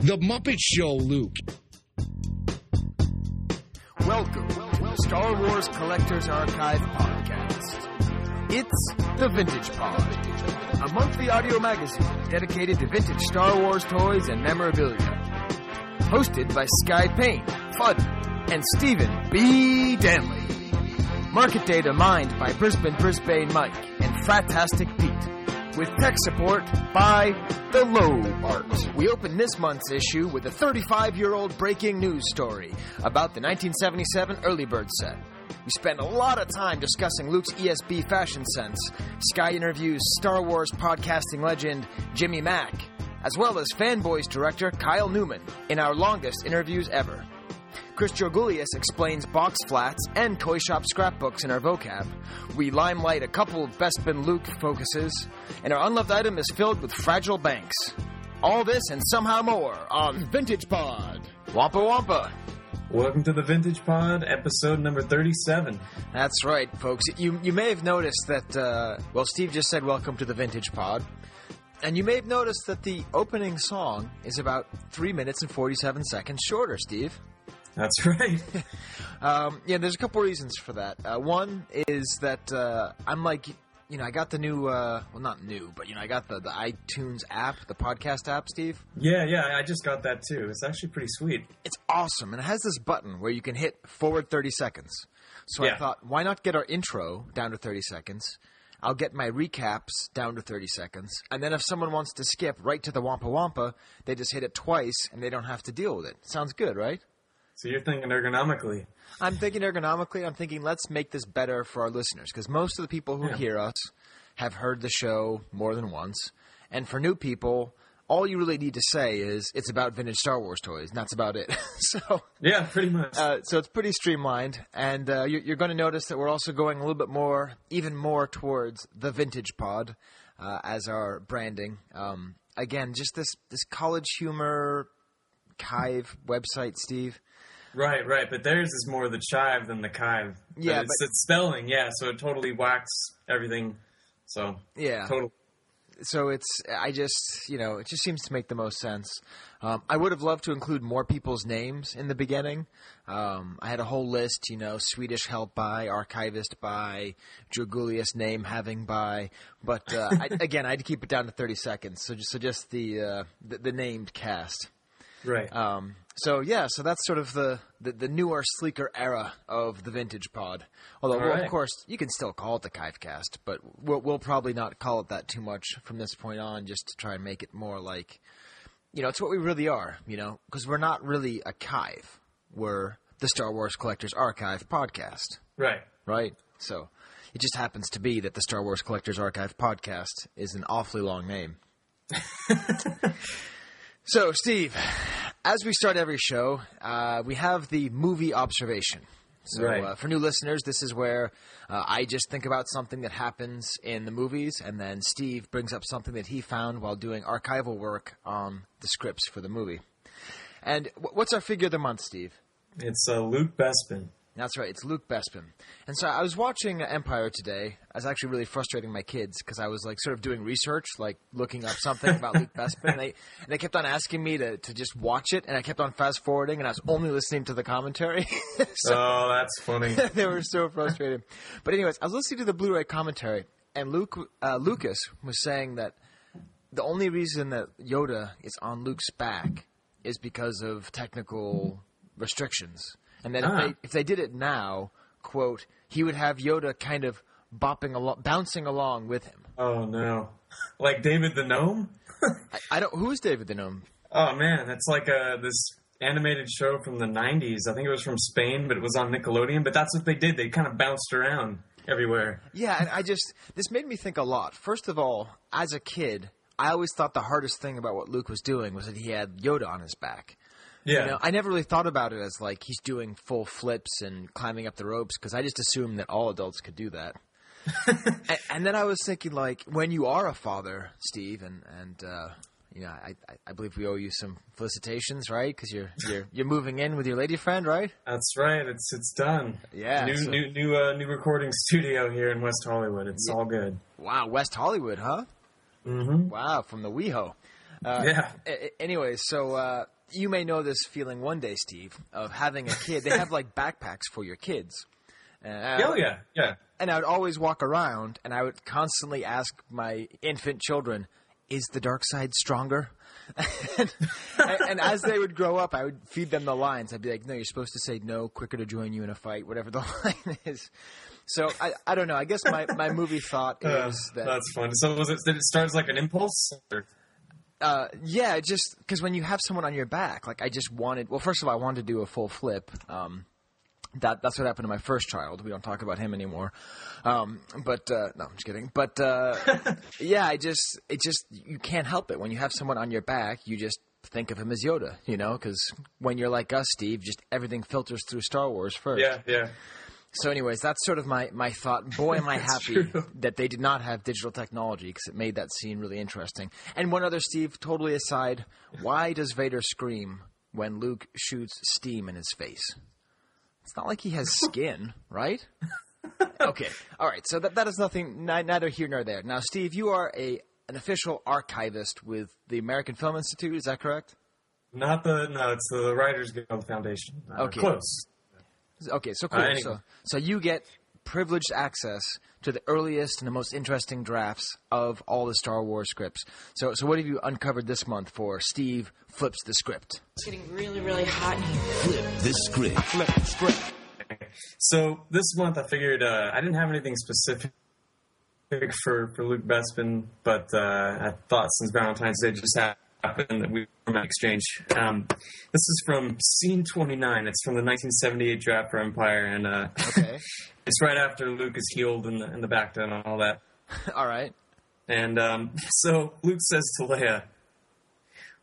The Muppet Show, Luke. Welcome to Star Wars Collectors Archive podcast. It's the Vintage Pod, a monthly audio magazine dedicated to vintage Star Wars toys and memorabilia. Hosted by Skye Payne, Fudd, and Stephen B. Danley. Market data mined by Brisbane Brisbane Mike and Fratastic Pete. With tech support by The Low Art. We open this month's issue with a 35 year old breaking news story about the 1977 Early Bird set. We spend a lot of time discussing Luke's ESB fashion sense. Skye interviews Star Wars podcasting legend Jimmy Mac, as well as Fanboys director Kyle Newman in our longest interviews ever. Chris Georgoulias explains box flats and toy shop scrapbooks in our vocab. We limelight a couple of Bespin Luke focuses, and our unloved item is filled with fragile banks. All this and somehow more on Vintage Pod. Wampa Wampa. Welcome to the Vintage Pod, episode number 37. That's right, folks. You you may have noticed that. Uh, well, Steve just said welcome to the Vintage Pod, and you may have noticed that the opening song is about three minutes and forty-seven seconds shorter. Steve. That's right. Um, yeah, there's a couple reasons for that. Uh, one is that uh, I'm like, you know, I got the new, uh, well, not new, but you know, I got the, the iTunes app, the podcast app, Steve. yeah, yeah, I just got that too. It's actually pretty sweet. It's awesome, and it has this button where you can hit forward 30 seconds. So I thought, why not get our intro down to 30 seconds? I'll get my recaps down to 30 seconds, and then if someone wants to skip right to the Wampa Wampa, they just hit it twice, and they don't have to deal with it. Sounds good, right? So you're thinking ergonomically. I'm thinking ergonomically. I'm thinking let's make this better for our listeners because most of the people who Yeah. hear us have heard the show more than once, and for new people, all you really need to say is it's about vintage Star Wars toys, and that's about it. so, Yeah, pretty much. uh, so it's pretty streamlined, and uh, you're, you're going to notice that we're also going a little bit more, even more towards the vintage pod uh, as our branding. Um, again, just this this college humor Kive website, Steve. Right, right. But theirs is more the chive than the kive. But Yeah, it's, but- it's spelling, yeah, so it totally whacks everything. So, Yeah. total. so it's I just you know it just seems to make the most sense. Um, I would have loved to include more people's names in the beginning. Um, I had a whole list, you know, Swedish help by, archivist by, Georgoulias name having by, but uh, I, again, I had to keep it down to thirty seconds. So just so just the uh, the, the named cast. Right. Um, so yeah, so that's sort of the, the, the newer, sleeker era of the vintage pod. Although, well, of course, you can still call it the Kivecast, but we'll, we'll probably not call it that too much from this point on, just to try and make it more like, you know, it's what we really are, you know, because we're not really a Kive. We're the Star Wars Collectors Archive podcast, right. right? So it just happens to be that the Star Wars Collectors Archive podcast is an awfully long name. So, Steve, as we start every show, uh, we have the movie observation. So, Right. uh, for new listeners, this is where uh, I just think about something that happens in the movies, and then Steve brings up something that he found while doing archival work on the scripts for the movie. And wh- what's our figure of the month, Steve? It's uh, Luke Bespin. That's right, it's Luke Bespin. And so I was watching Empire today. I was actually really frustrating my kids because I was like sort of doing research, like looking up something about Luke Bespin. And they, and they kept on asking me to, to just watch it, and I kept on fast forwarding, and I was only listening to the commentary. so Oh, that's funny. they were so frustrated. But anyways, I was listening to the Blu-ray commentary, and Luke uh, Lucas was saying that the only reason that Yoda is on Luke's back is because of technical restrictions, and that Ah. if, they, if they did it now, quote, he would have Yoda kind of bopping along, bouncing along with him. oh, no. Like David the Gnome? I, I don't. Who is David the Gnome? Oh, man. It's like uh, this animated show from the 90s. I think it was from Spain, but it was on Nickelodeon. But that's what they did. They kind of bounced around everywhere. Yeah, and I just this made me think a lot. First of all, as a kid, I always thought the hardest thing about what Luke was doing was that he had Yoda on his back. Yeah. You know, I never really thought about it as like he's doing full flips and climbing up the ropes because I just assumed that all adults could do that. and, and then I was thinking, like, when you are a father, Steve, and and uh, you know, I, I I believe we owe you some felicitations, right? Because you're you're you're moving in with your lady friend, right? That's right. It's it's done. Yeah, New so- new new uh, new recording studio here in West Hollywood. It's all good. Wow, West Hollywood, huh? Mm-hmm. Wow, from the WeHo. Uh, Yeah. a- Anyway, so uh, you may know this feeling one day, Steve, of having a kid. They have like backpacks for your kids. Uh, Oh yeah, yeah. and I would always walk around and I would constantly ask my infant children, "Is the dark side stronger?" and, and as they would grow up, I would feed them the lines. I'd be like, "No, you're supposed to say no. Quicker to join you in a fight, whatever the line is." So I, I don't know. I guess my, my movie thought Uh, is that that's fun. So was it? Did it start as like an impulse? Or? Uh, yeah, just because when you have someone on your back, like I just wanted. Well, first of all, I wanted to do a full flip. Um, that that's what happened to my first child. We don't talk about him anymore. Um, but uh, no, I'm just kidding. But uh, yeah, I just it just you can't help it when you have someone on your back. You just think of him as Yoda, you know, because when you're like us, Steve, just everything filters through Star Wars first. Yeah, yeah. So, anyways, that's sort of my, my thought. Boy, am I happy true. that they did not have digital technology because it made that scene really interesting. And one other, Steve, totally aside, why does Vader scream when Luke shoots steam in his face? It's not like he has skin, right? Okay, all right. So that that is nothing, neither here nor there. Now, Steve, you are a an official archivist with the American Film Institute. Is that correct? Not the no. It's the Writers Guild Foundation. Uh, Okay. close. Okay, so cool. Uh, anyway. So, so you get privileged access to the earliest and the most interesting drafts of all the Star Wars scripts. So, so what have you uncovered this month for Steve flips the script? It's getting really, really hot in here. Flip this script. Flip the script. So this month I figured uh, I didn't have anything specific for for Luke Bespin, but uh, I thought since Valentine's Day just happened that we might exchange. Um, this is from Scene 29. It's from the 1978 draft for Empire, and uh, Okay. it's right after Luke is healed in the in the back and all that. all right. And um, so Luke says to Leia,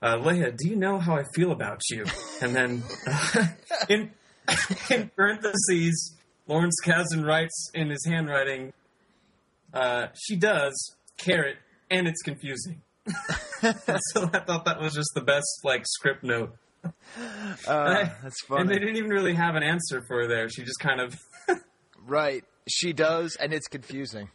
uh, Leia, do you know how I feel about you? And then in, in parentheses, Lawrence Kasdan writes in his handwriting, uh, she does, carrot, and it's confusing. so I thought that was just the best like script note. Uh, I- that's And they didn't even really have an answer for her there. She just kind of Right. She does, and it's confusing.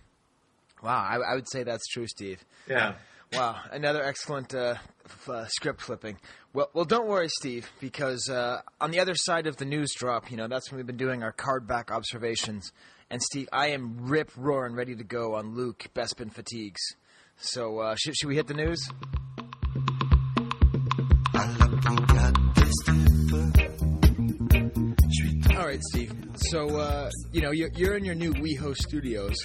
Wow, I, I would say that's true, Steve. yeah. Wow, another excellent uh, f- uh, script flipping. Well, well, don't worry, Steve, because uh, on the other side of the news drop, you know, that's when we've been doing our card back observations. And Steve, I am rip roaring ready to go on Luke Bespin fatigues. So, uh, should, should we hit the news? All right, Steve. So, uh, you know, you're, you're in your new WeHo studios.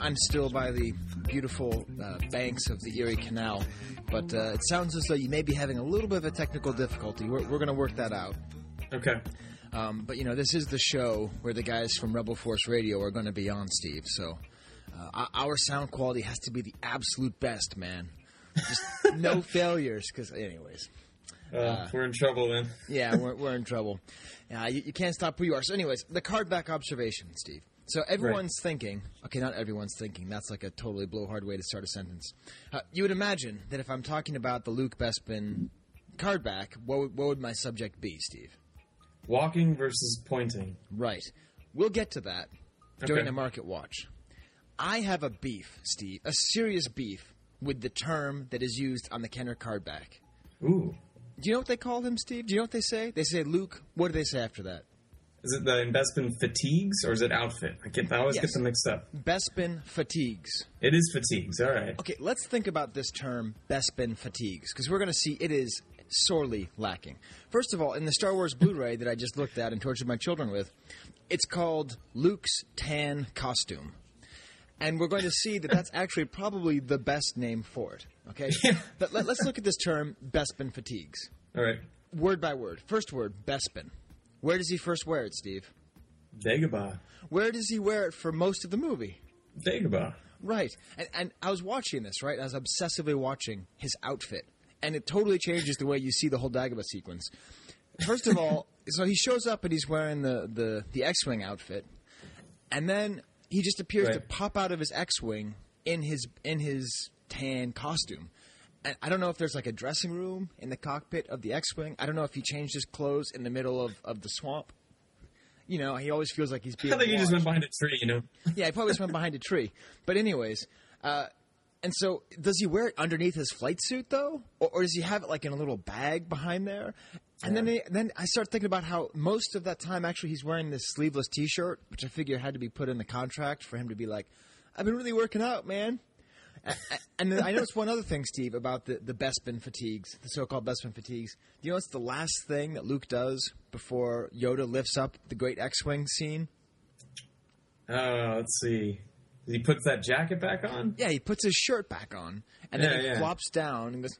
I'm still by the beautiful uh, banks of the Erie Canal, but uh, it sounds as though you may be having a little bit of a technical difficulty. We're, we're going to work that out. Okay. Um, but, you know, this is the show where the guys from Rebel Force Radio are going to be on, Steve. So, uh, our- sound quality has to be the absolute best, man. Just no failures, because, anyways. Uh, we're in trouble then. Yeah, we're, we're in trouble. Uh, you, you can't stop who you are. So, anyways, the card back observation, Steve. So everyone's thinking. Okay, not everyone's thinking. That's like a totally blowhard way to start a sentence. Uh, you would imagine that if I'm talking about the Luke Bespin card back, what would, what would my subject be, Steve? Walking versus pointing. Right. We'll get to that during Okay. the market watch. I have a beef, Steve, a serious beef with the term that is used on the Kenner card back. Ooh. Do you know what they call him, Steve? Do you know what they say? They say Luke. What do they say after that? Is it the investment fatigues or is it outfit? I get I always Yes. get them mixed up. Bespin fatigues. It is fatigues. All right. Okay, let's think about this term Bespin fatigues because we're going to see it is sorely lacking. First of all, in the Star Wars Blu-ray that I just looked at and tortured my children with, it's called Luke's tan costume. And we're going to see that that's actually probably the best name for it. Okay, but let, let's look at this term Bespin fatigues, All right. word by word. First word Bespin. Where does he first wear it, Steve? Dagobah. Where does he wear it for most of the movie? Dagobah. Right. And, and I was watching this, right? I was obsessively watching his outfit. And it totally changes the way you see the whole Dagobah sequence. First of all, so he shows up and he's wearing the, the, the X Wing outfit. And then he just appears to pop out of his X Wing in his in his tan costume. And I don't know if there's like a dressing room in the cockpit of the X Wing. I don't know if he changed his clothes in the middle of, of the swamp. You know, he always feels like he's being I think he just went behind a tree, you know. Yeah, he probably just went behind a tree. But anyways, uh, And so, does he wear it underneath his flight suit though, or, or does he have it like in a little bag behind there? And then, he, then I start thinking about how most of that time, actually, he's wearing this sleeveless T-shirt, which I figure had to be put in the contract for him to be like, "I've been really working out, man." And then I noticed one other thing, Steve, about the the Bespin fatigues, the so-called Bespin fatigues. Do you know what's the last thing that Luke does before Yoda lifts up the Great X-wing scene? Uh, let's see. He puts that jacket back on. Yeah, he puts his shirt back on, and then Yeah, he yeah. flops down and goes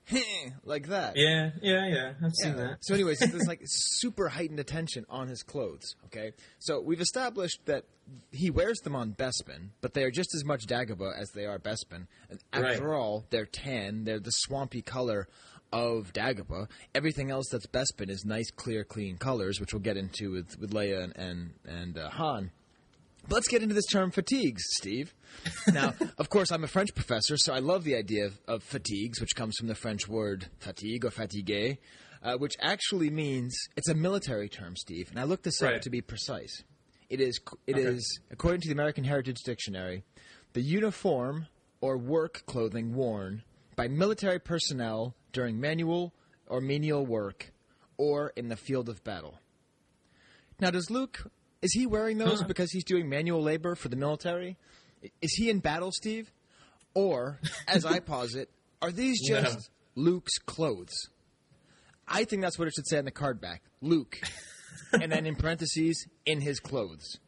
like that. Yeah, yeah, yeah. I've seen that. So, anyways, there's like super heightened attention on his clothes. Okay, so we've established that he wears them on Bespin, but they are just as much Dagobah as they are Bespin. And after Right. all, they're tan. They're the swampy color of Dagobah. Everything else that's Bespin is nice, clear, clean colors, which we'll get into with with Leia and and, and uh, Han. But let's get into this term fatigues, Steve. Now, of course, I'm a French professor, so I love the idea of, of fatigues, which comes from the French word fatigue or fatigué, uh, which actually means it's a military term, Steve. And I looked this up to be precise. It is, it Okay. is, according to the American Heritage Dictionary, the uniform or work clothing worn by military personnel during manual or menial work or in the field of battle. Now, does Luke is he wearing those Huh. because he's doing manual labor for the military? Is he in battle, Steve? Or, as I posit, are these just Luke's clothes? I think that's what it should say on the card back. Luke. and then in parentheses, in his clothes.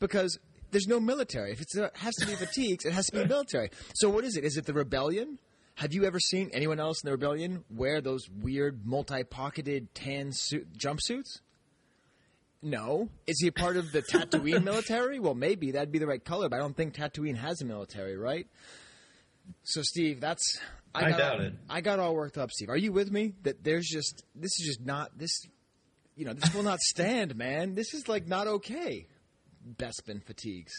Because there's no military. If it's, it has to be fatigues, it has to be military. So what is it? Is it the rebellion? Have you ever seen anyone else in the rebellion wear those weird multi-pocketed tan suit, jumpsuits? No. Is he a part of the Tatooine military? Well, maybe that'd be the right color, but I don't think Tatooine has a military, right? So, Steve, that's I got, doubt it. I got all worked up, Steve. Are you with me? That there's just this is just not this. You know, this will not stand, man. This is like not okay. Bespin fatigues.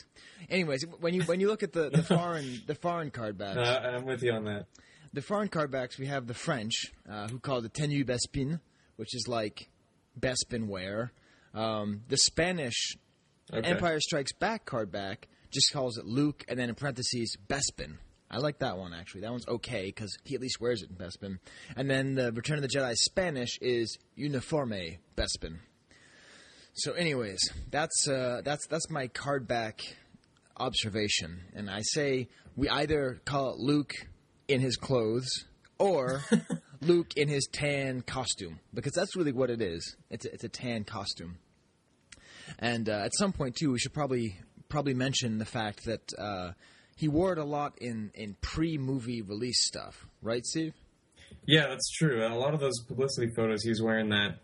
Anyways, when you when you look at the, the foreign the foreign card backs, Uh, I'm with you on that. the foreign card backs, we have the French, uh, who call it tenue Bespin, which is like Bespin wear. Um, the Spanish Okay. Empire Strikes Back card back just calls it Luke, and then in parentheses Bespin. I like that one actually. That one's okay because he at least wears it in Bespin. And then the Return of the Jedi Spanish is Uniforme Bespin. So, anyways, that's uh, that's that's my card back observation, and I say we either call it Luke in his clothes or Luke in his tan costume because that's really what it is. It's a, it's a tan costume. And uh, at some point too, we should probably probably mention the fact that uh, he wore it a lot in in pre movie release stuff, right, Steve? Yeah, that's true. A lot of those publicity photos, he's wearing that.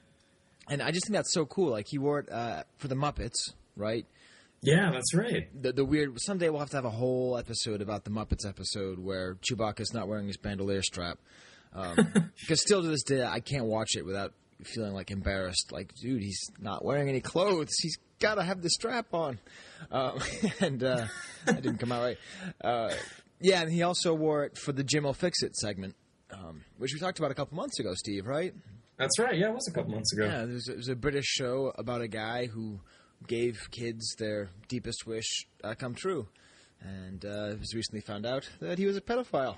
And I just think that's so cool. Like he wore it uh, for the Muppets, right? Yeah, that's right. The, the weird. Someday we'll have to have a whole episode about the Muppets episode where Chewbacca's not wearing his bandolier strap. Um, because still to this day, I can't watch it without feeling like embarrassed. Like, dude, he's not wearing any clothes. He's got to have the strap on. Um, and uh, that didn't come out right. Uh, yeah, and he also wore it for the Jim'll Fix It segment, um, which we talked about a couple months ago, Steve. Right? That's right. Yeah, it was a couple months ago. Yeah, there's a, there's a British show about a guy who gave kids their deepest wish uh, come true, and uh, it was recently found out that he was a pedophile.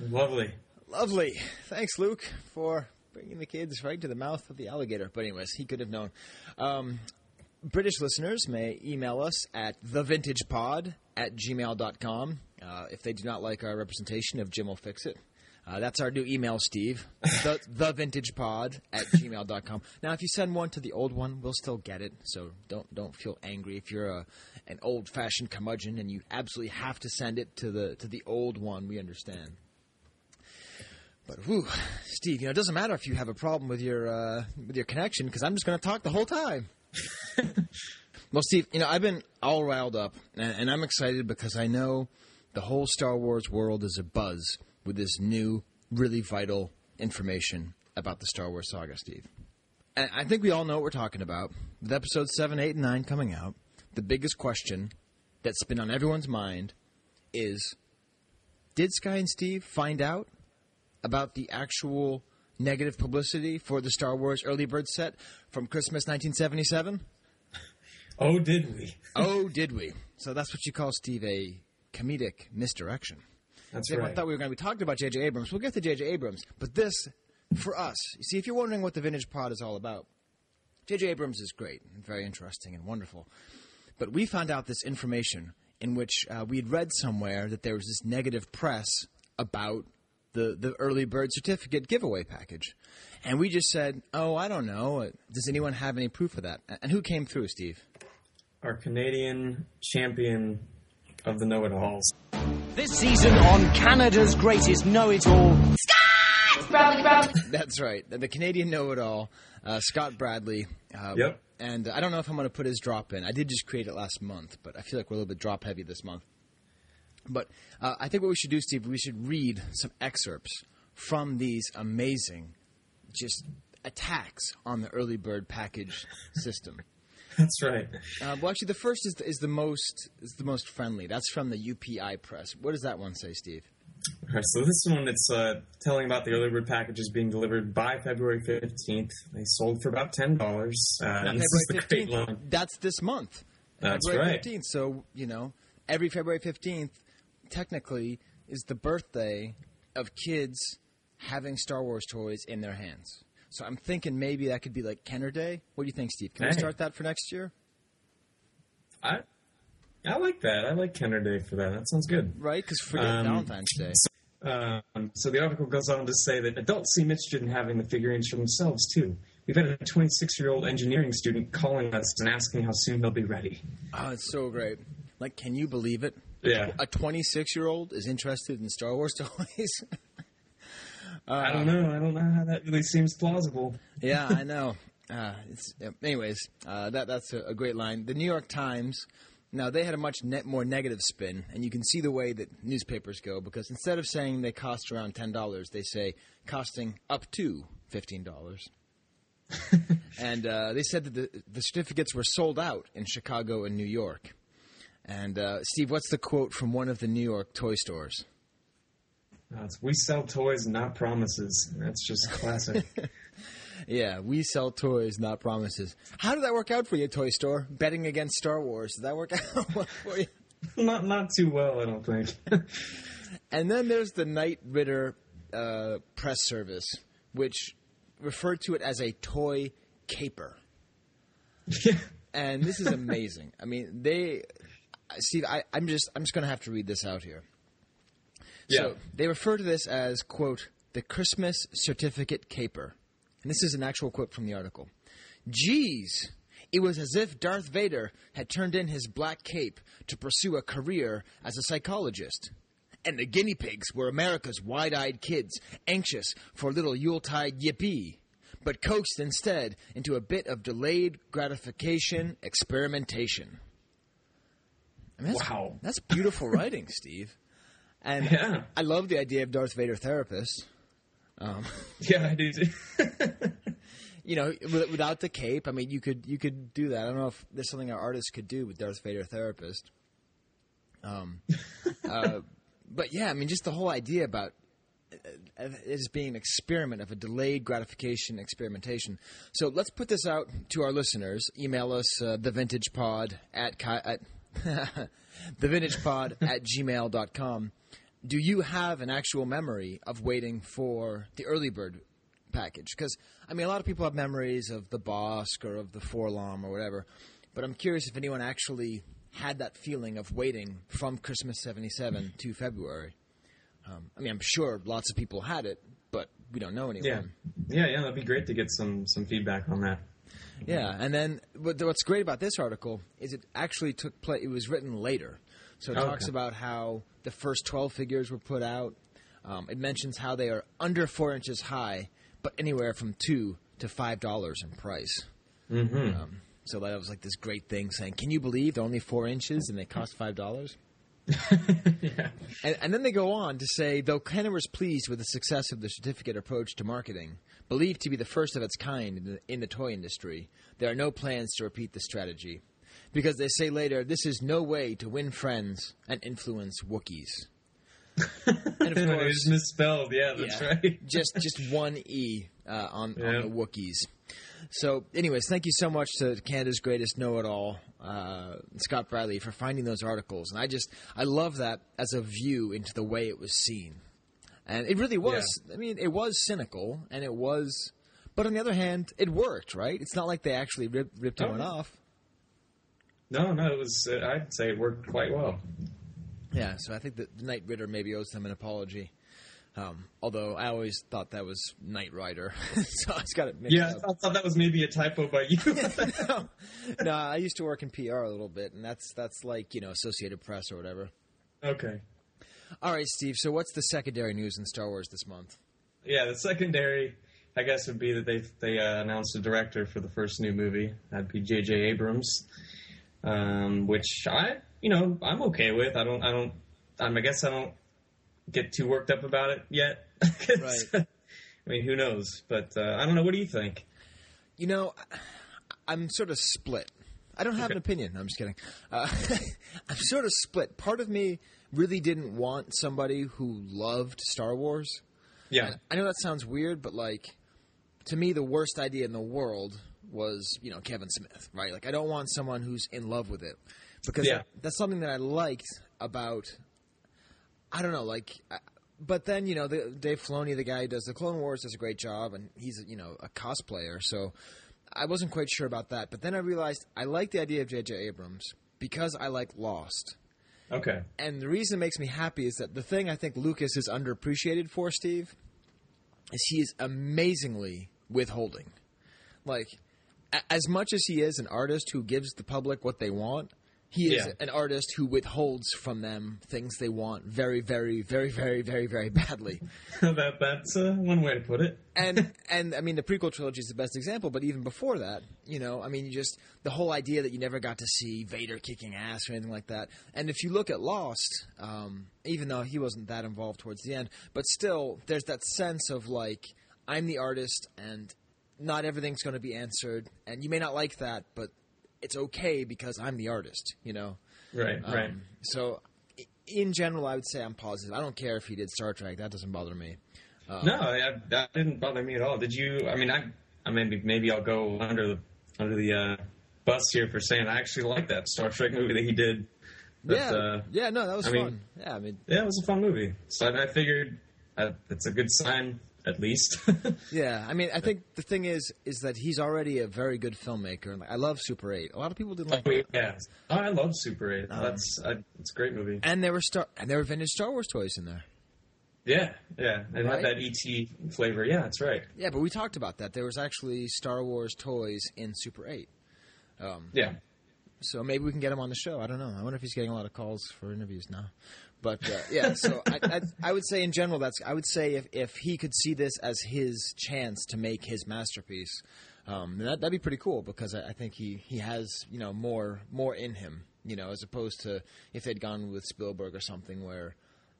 Lovely. Lovely, thanks, Luke, for bringing the kids right to the mouth of the alligator. But anyways, he could have known. Um, British listeners may email us at thevintagepod at gmail.com uh, if they do not like our representation of Jim'll Fix It. Uh, that's our new email, Steve. The, thevintagepod at gmail.com. Now, if you send one to the old one, we'll still get it. So don't don't feel angry if you're a, an old fashioned curmudgeon and you absolutely have to send it to the to the old one. We understand. But whew, Steve, you know, it doesn't matter if you have a problem with your uh, with your connection because I'm just going to talk the whole time. well, Steve, you know, I've been all riled up, and, and I'm excited because I know the whole Star Wars world is abuzz with this new, really vital information about the Star Wars saga, Steve. And I think we all know what we're talking about. With episodes 7, 8, and 9 coming out, the biggest question that's been on everyone's mind is Did Skye and Steve find out about the actual negative publicity for the Star Wars early bird set from Christmas 1977? Oh, did we? oh, did we? So that's what you call Steve a comedic misdirection. That's See, I thought we were going to be talking about J.J. Abrams. We'll get to J.J. Abrams, but this for us. You see, if you're wondering what the Vintage Pod is all about, J.J. Abrams is great and very interesting and wonderful. But we found out this information in which uh, we had read somewhere that there was this negative press about the, the early bird certificate giveaway package. And we just said, oh, I don't know. Uh, Does anyone have any proof of that? And who came through, Steve? Our Canadian champion of the know-it-alls. This season on Canada's Greatest Know It All. Scott! That's right. The the Canadian know it all, uh, Scott Bradley. Uh, Yep. And I don't know if I'm going to put his drop in. I did just create it last month, but I feel like we're a little bit drop heavy this month. But uh, I think what we should do, Steve, we should read some excerpts from these amazing, just attacks on the early bird package system. That's right. Uh, well, actually, the first is the, is the most is the most friendly. That's from the UPI press. What does that one say, Steve? Right, so this one it's uh, telling about the early bird packages being delivered by February fifteenth. They sold for about ten dollars. Uh, this is the February great 15th. line. That's this month. That's February right. 15th. So, you know, every February 15th, technically, is the birthday of kids having Star Wars toys in their hands. So I'm thinking maybe that could be like Kenner Day. What do you think, Steve? Can we start that for next year? I I like that. I like Kenner Day for that. That sounds good. Right? Because forget Um, Valentine's Day. Um, so the article goes on to say that adults seem interested in having the figurines for themselves too. We've had a 26-year-old engineering student calling us and asking how soon they'll be ready. Oh, it's so great. Like, can you believe it? Yeah. A 26 year old is interested in Star Wars toys. I don't know. I don't know how that really seems plausible. yeah, I know. Uh, it's, uh, anyways, uh, that that's a, a great line. The New York Times. Now they had a much net more negative spin, and you can see the way that newspapers go because instead of saying they cost around ten dollars, they say costing up to fifteen dollars. and uh, they said that the, the certificates were sold out in Chicago and New York. And uh, Steve, what's the quote from one of the New York toy stores? Uh, we sell toys, not promises. That's just classic. Yeah, we sell toys, not promises. How did that work out for you, toy store? Betting against Star Wars. Did that work out well for you? not not too well, I don't think. And then there's the Knight Ridder uh, press service, which referred to it as a toy caper. And this is amazing. I mean, they, Steve, I, I'm just, I'm just going to have to read this out here. Yeah. So they refer to this as quote the Christmas certificate caper, and this is an actual quote from the article. Geez, it was as if Darth Vader had turned in his black cape to pursue a career as a psychologist. And the guinea pigs were America's wide eyed kids, anxious for a little Yuletide yippee, but coaxed instead into a bit of delayed gratification experimentation. I mean, that's, Wow. That's beautiful writing, Steve. And Yeah. I love the idea of Darth Vader therapist. yeah, I do. too. You know, without the cape, I mean, you could you could do that. I don't know if there's something our artists could do with Darth Vader therapist. Um, uh, but yeah, I mean, just the whole idea about uh, uh, it as being an experiment of a delayed gratification experimentation. So let's put this out to our listeners. Email us uh, thevintagepod at, ki- at thevintagepod at gmail.com. Do you have an actual memory of waiting for the early bird package? Because, I mean, a lot of people have memories of the Bossk or of the Forlom or whatever, but I'm curious if anyone actually had that feeling of waiting from Christmas 77 to February. Um, I mean, I'm sure lots of people had it, but we don't know anyone. yeah, yeah, yeah. That'd be great to get some some feedback on that. Yeah, and then what, what's great about this article is it actually took place. It was written later, so it Okay. talks about how the first twelve figures were put out. Um, it mentions how they are under four inches high, but anywhere from two to five dollars in price. Mm-hmm. Um, so that was like this great thing saying, "Can you believe they're only four inches and they cost five dollars?" And, and then they go on to say, though Kenner was pleased with the success of the certificate approach to marketing, believed to be the first of its kind in the, in the toy industry, there are no plans to repeat the strategy. Because they say later, this is no way to win friends and influence Wookiees. and of it course, was misspelled. Yeah, that's yeah, right. just just one e uh, on, Yeah. on the Wookiees. So, anyways, thank you so much to Canada's greatest know-it-all, uh, Scott Bradley, for finding those articles. And I just, I love that as a view into the way it was seen. And it really was. I mean, it was cynical, and it was. But on the other hand, it worked, right? It's not like they actually rip, ripped Oh. off. No, no, it was. Uh, I'd say it worked quite well. Yeah, so I think that the Knight Ridder maybe owes them an apology. Um, although I always thought that was Knight Rider, so I just got it mixed Yeah, I up. thought, thought that was maybe a typo by you. no, no, I used to work in PR a little bit, and that's that's like you know Associated Press or whatever. okay. All right, Steve. So what's the secondary news in Star Wars this month? Yeah, the secondary, I guess, would be that they they uh, announced a director for the first new movie. That'd be J.J. Abrams, um, which I, you know, I'm okay with. I don't, I don't, um, I guess I don't get too worked up about it yet. Right. I mean, who knows? But uh, I don't know. What do you think? You know, I'm sort of split. I don't have an opinion. No, I'm just kidding. Uh, I'm sort of split. Part of me really didn't want somebody who loved Star Wars. Yeah, I know that sounds weird, but like to me, the worst idea in the world was you know Kevin Smith, right? Like I don't want someone who's in love with it because Yeah. that- that's something that I liked about. I don't know, like, I- but then you know, the, Dave Filoni, the guy who does the Clone Wars, does a great job, and he's you know a cosplayer, so I wasn't quite sure about that. But then I realized I like the idea of J.J. Abrams because I like Lost. Okay. And the reason it makes me happy is that the thing I think Lucas is underappreciated for, Steve, is he is amazingly withholding. Like, a- as much as he is an artist who gives the public what they want, he is Yeah. an artist who withholds from them things they want very, very, very, very, very, very badly. that that's uh, one way to put it. and and I mean the prequel trilogy is the best example, but even before that, you know, I mean, you just the whole idea that you never got to see Vader kicking ass or anything like that. And if you look at Lost, um, even though he wasn't that involved towards the end, but still, there's that sense of like I'm the artist, and not everything's going to be answered, and you may not like that, but it's okay because I'm the artist, you know. Right, right. Um, so, in general, I would say I'm positive. I don't care if he did Star Trek; that doesn't bother me. No, I, that didn't bother me at all. Did you? I mean, I, I maybe maybe I'll go under the under the uh, bus here for saying I actually like that Star Trek movie that he did. Yeah, uh, yeah, no, that was I fun. mean- yeah, I mean, yeah, it was a fun movie. So I, I figured uh, it's a good sign at least. yeah, I mean, I think the thing is, is that he's already a very good filmmaker, and I love Super Eight. A lot of people didn't like it, yeah, oh, I love Super Eight. Um, That's I, it's a great movie. and there were star, and there were vintage Star Wars toys in there. Yeah, yeah, it Right? had that ET flavor. Yeah, that's right. Yeah, but we talked about that. There was actually Star Wars toys in Super Eight, Yeah, so maybe we can get him on the show. I don't know. I wonder if he's getting a lot of calls for interviews now. But uh, yeah, so I, I, I would say in general, that's I would say if, if he could see this as his chance to make his masterpiece, um, that that'd be pretty cool because I, I think he, he has you know more more in him, you know, as opposed to if they'd gone with Spielberg or something where,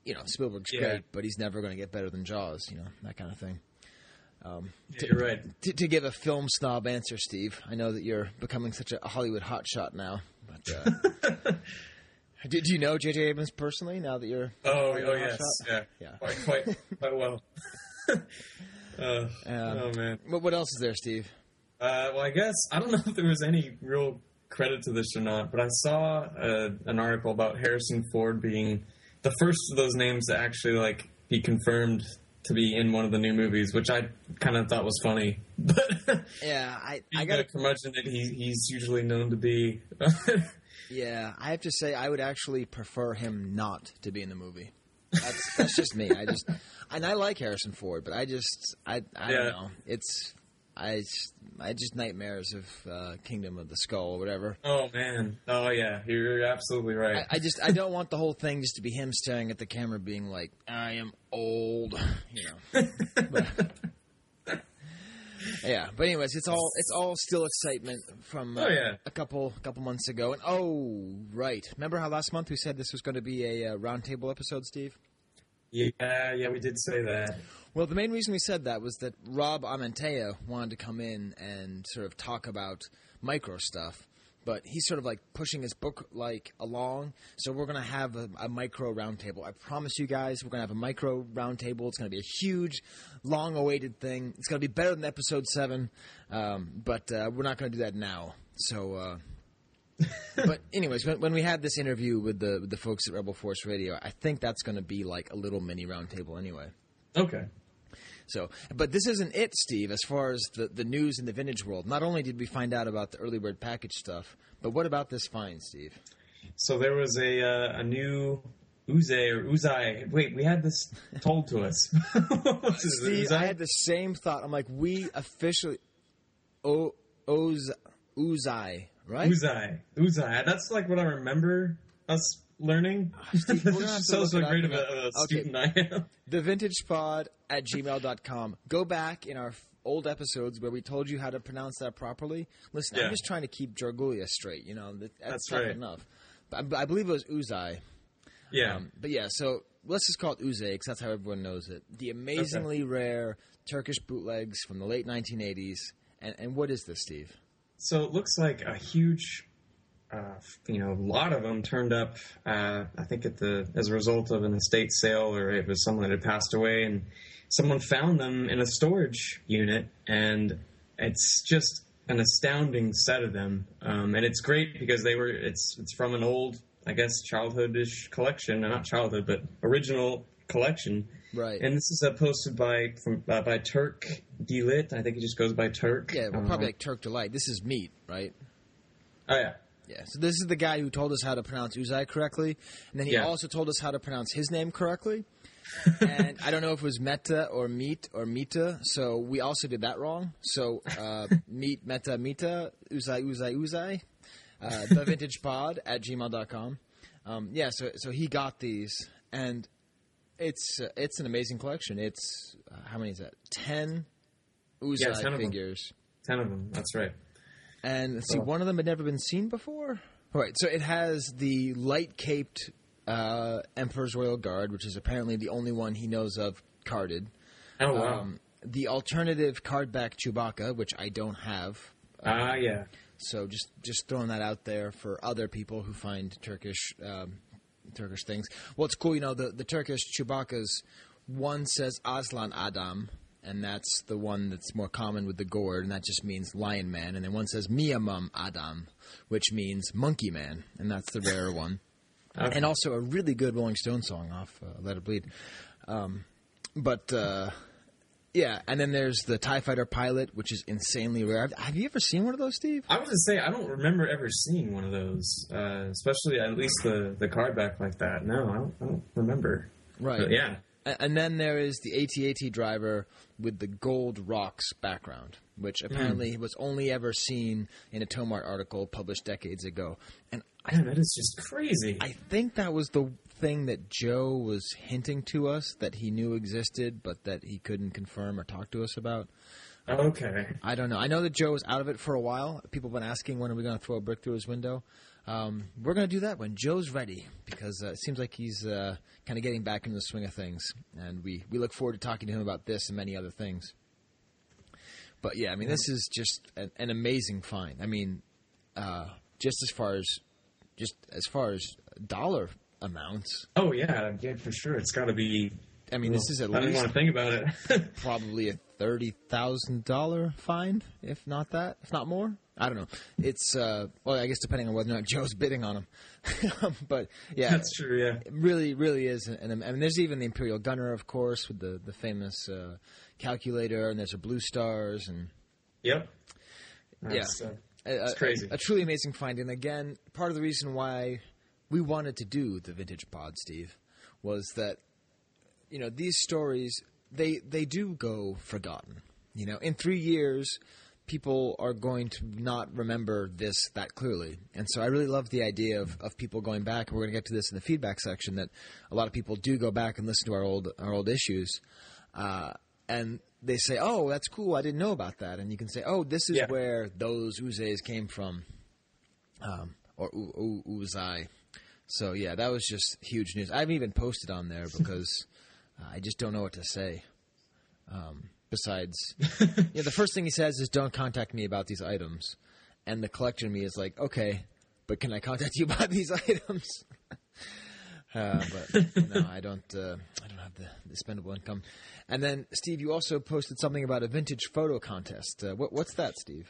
you know, Spielberg's Yeah. great, but he's never going to get better than Jaws, you know, that kind of thing. yeah you're right. To, to give a film snob answer, Steve, I know that you're becoming such a Hollywood hotshot now, but. Uh, Do you know J.J. Abrams personally? Now that you're Oh, oh yes, yeah, Yeah. quite, quite, quite well. uh, oh man. What, what else is there, Steve? Uh, well, I guess I don't know if there was any real credit to this or not, but I saw uh, an article about Harrison Ford being the first of those names to actually like be confirmed to be in one of the new movies, which I kind of thought was funny. But Yeah, I, I got a curmudgeon that he, he's usually known to be. Yeah, I have to say I would actually prefer him not to be in the movie. That's that's just me. I just and I like Harrison Ford, but I just I I Yeah. don't know. It's I just, I just nightmares of uh, Kingdom of the Skull or whatever. oh man, oh yeah, you're absolutely right. I, I just I don't want the whole thing just to be him staring at the camera, being like, "I am old," you know. But- yeah, but anyways, it's all it's all still excitement from uh, Oh, yeah. a couple couple months ago. And oh, right, remember how last month we said this was going to be a uh, roundtable episode, Steve? yeah, yeah, we did say that. Well, the main reason we said that was that Rob Amantea wanted to come in and sort of talk about micro stuff. But he's sort of like pushing his book like along. So we're gonna have a, a micro roundtable. I promise you guys, we're gonna have a micro roundtable. It's gonna be a huge, long-awaited thing. It's gonna be better than episode seven, um, but uh, we're not gonna do that now. So. Uh, but anyways, when, when we had this interview with the with the folks at Rebel Force Radio, I think that's going to be like a little mini roundtable anyway. Okay. So, but this isn't it, Steve. As far as the the news in the vintage world, not only did we find out about the early bird package stuff, but what about this find, Steve? So there was a uh, a new Uze or Uzay. Wait, we had this told to us. Steve, I had the same thought. I'm like, we officially, oh, Oz, Uzay, right? Uzay. Uzay. That's like what I remember us learning. Steve, we're This have just to shows look how it great of a, a Okay. I am. thevintagepod at gmail.com. Go back in our old episodes where we told you how to pronounce that properly. Listen, Yeah. I'm just trying to keep Jorgulia straight. You know, that's, That's right. enough. But I, I believe it was Uzay. Yeah. Um, but yeah, so let's just call it Uze because that's how everyone knows it. The amazingly rare Turkish bootlegs from the late 1980s. And, and what is this, Steve? So it looks like a huge, uh, you know, a lot of them turned up. Uh, I think at the as a result of an estate sale, or it was someone that had passed away, and someone found them in a storage unit, and it's just an astounding set of them. Um, and it's great because they were. It's it's from an old, I guess, childhoodish collection, not childhood, but original collection. Right. And this is uh, posted by from uh, by Turk Delit. I think he just goes by Turk. Yeah, well, probably like Turk Delight. This is meat, right? Oh yeah. Yeah, so this is the guy who told us how to pronounce Uzay correctly, and then he Yeah. also told us how to pronounce his name correctly. and I don't know if it was Meta or Meet or Mita, so we also did that wrong. So uh, Meet, Meta, Mita, Uzay, Uzay, Uzay, uh, the vintage pod at gmail.com. Um, yeah, so so he got these, and it's uh, it's an amazing collection. It's uh, how many is that? Ten Uzay Yeah, 10 of them. figures. Ten of them. That's right. And let's see, Oh. one of them had never been seen before. All right, so it has the light caped uh, Emperor's Royal Guard, which is apparently the only one he knows of carded. Oh wow. Um, the alternative cardback Chewbacca, which I don't have. Ah, yeah. So just just throwing that out there for other people who find Turkish um, Turkish things. Well, it's cool, you know, the the Turkish Chewbaccas. One says Aslan Adam, and that's the one that's more common with the gourd, and that just means lion man. And then one says Maymun Adam, which means monkey man, and that's the rarer one. Okay. And also a really good Rolling Stone song off uh, Let It Bleed. Um, but uh, yeah, and then there's the Tie Fighter pilot, which is insanely rare. Have, have you ever seen one of those, Steve? I was gonna say I don't remember ever seeing one of those, uh, especially at least the the card back like that. No, I don't, I don't remember. Right. But yeah. And then there is the AT-AT driver with the gold rocks background, which hmm. apparently was only ever seen in a Tomart article published decades ago. And I, that is just crazy. I think that was the thing that Joe was hinting to us that he knew existed, but that he couldn't confirm or talk to us about. okay. I don't know. I know that Joe was out of it for a while. People have been asking when are we going to throw a brick through his window. Um, we're going to do that when Joe's ready because uh, it seems like he's uh, kind of getting back into the swing of things, and we we look forward to talking to him about this and many other things. But yeah, I mean, this is just an, an amazing find. I mean, uh, just as far as just as far as dollar amounts. Oh yeah, yeah for sure. It's got to be. I mean, this is at I didn't want to think about it. probably a thirty thousand dollar fine, if not that, if not more. I don't know. It's uh, well, I guess depending on whether or not Joe's bidding on him. but yeah, That's true. Yeah. it really, really is. And I mean, there's even the Imperial Gunner, of course, with the the famous uh, calculator, and there's a Blue Stars, and Yep. That's, yeah, uh, it's a- crazy. A, truly amazing find. And again, part of the reason why we wanted to do the vintage pod, Steve, was that you know these stories they they do go forgotten. You know, in three years, people are going to not remember this that clearly. And so I really love the idea of, of people going back. And we're going to get to this in the feedback section. That a lot of people do go back and listen to our old our old issues. Uh, and they say, "Oh, that's cool. I didn't know about that." And you can say, "Oh, this is Yeah. where those uzes came from," um, or u- u- uzay. So yeah, that was just huge news. I haven't even posted on there because I just don't know what to say. Um, besides, yeah, the first thing he says is, "Don't contact me about these items," and the collector in me is like, okay, but can I contact you about these items? Uh, but no, I don't. Uh, I don't have the, the spendable income. And then, Steve, you also posted something about a vintage photo contest. Uh, what, what's that, Steve?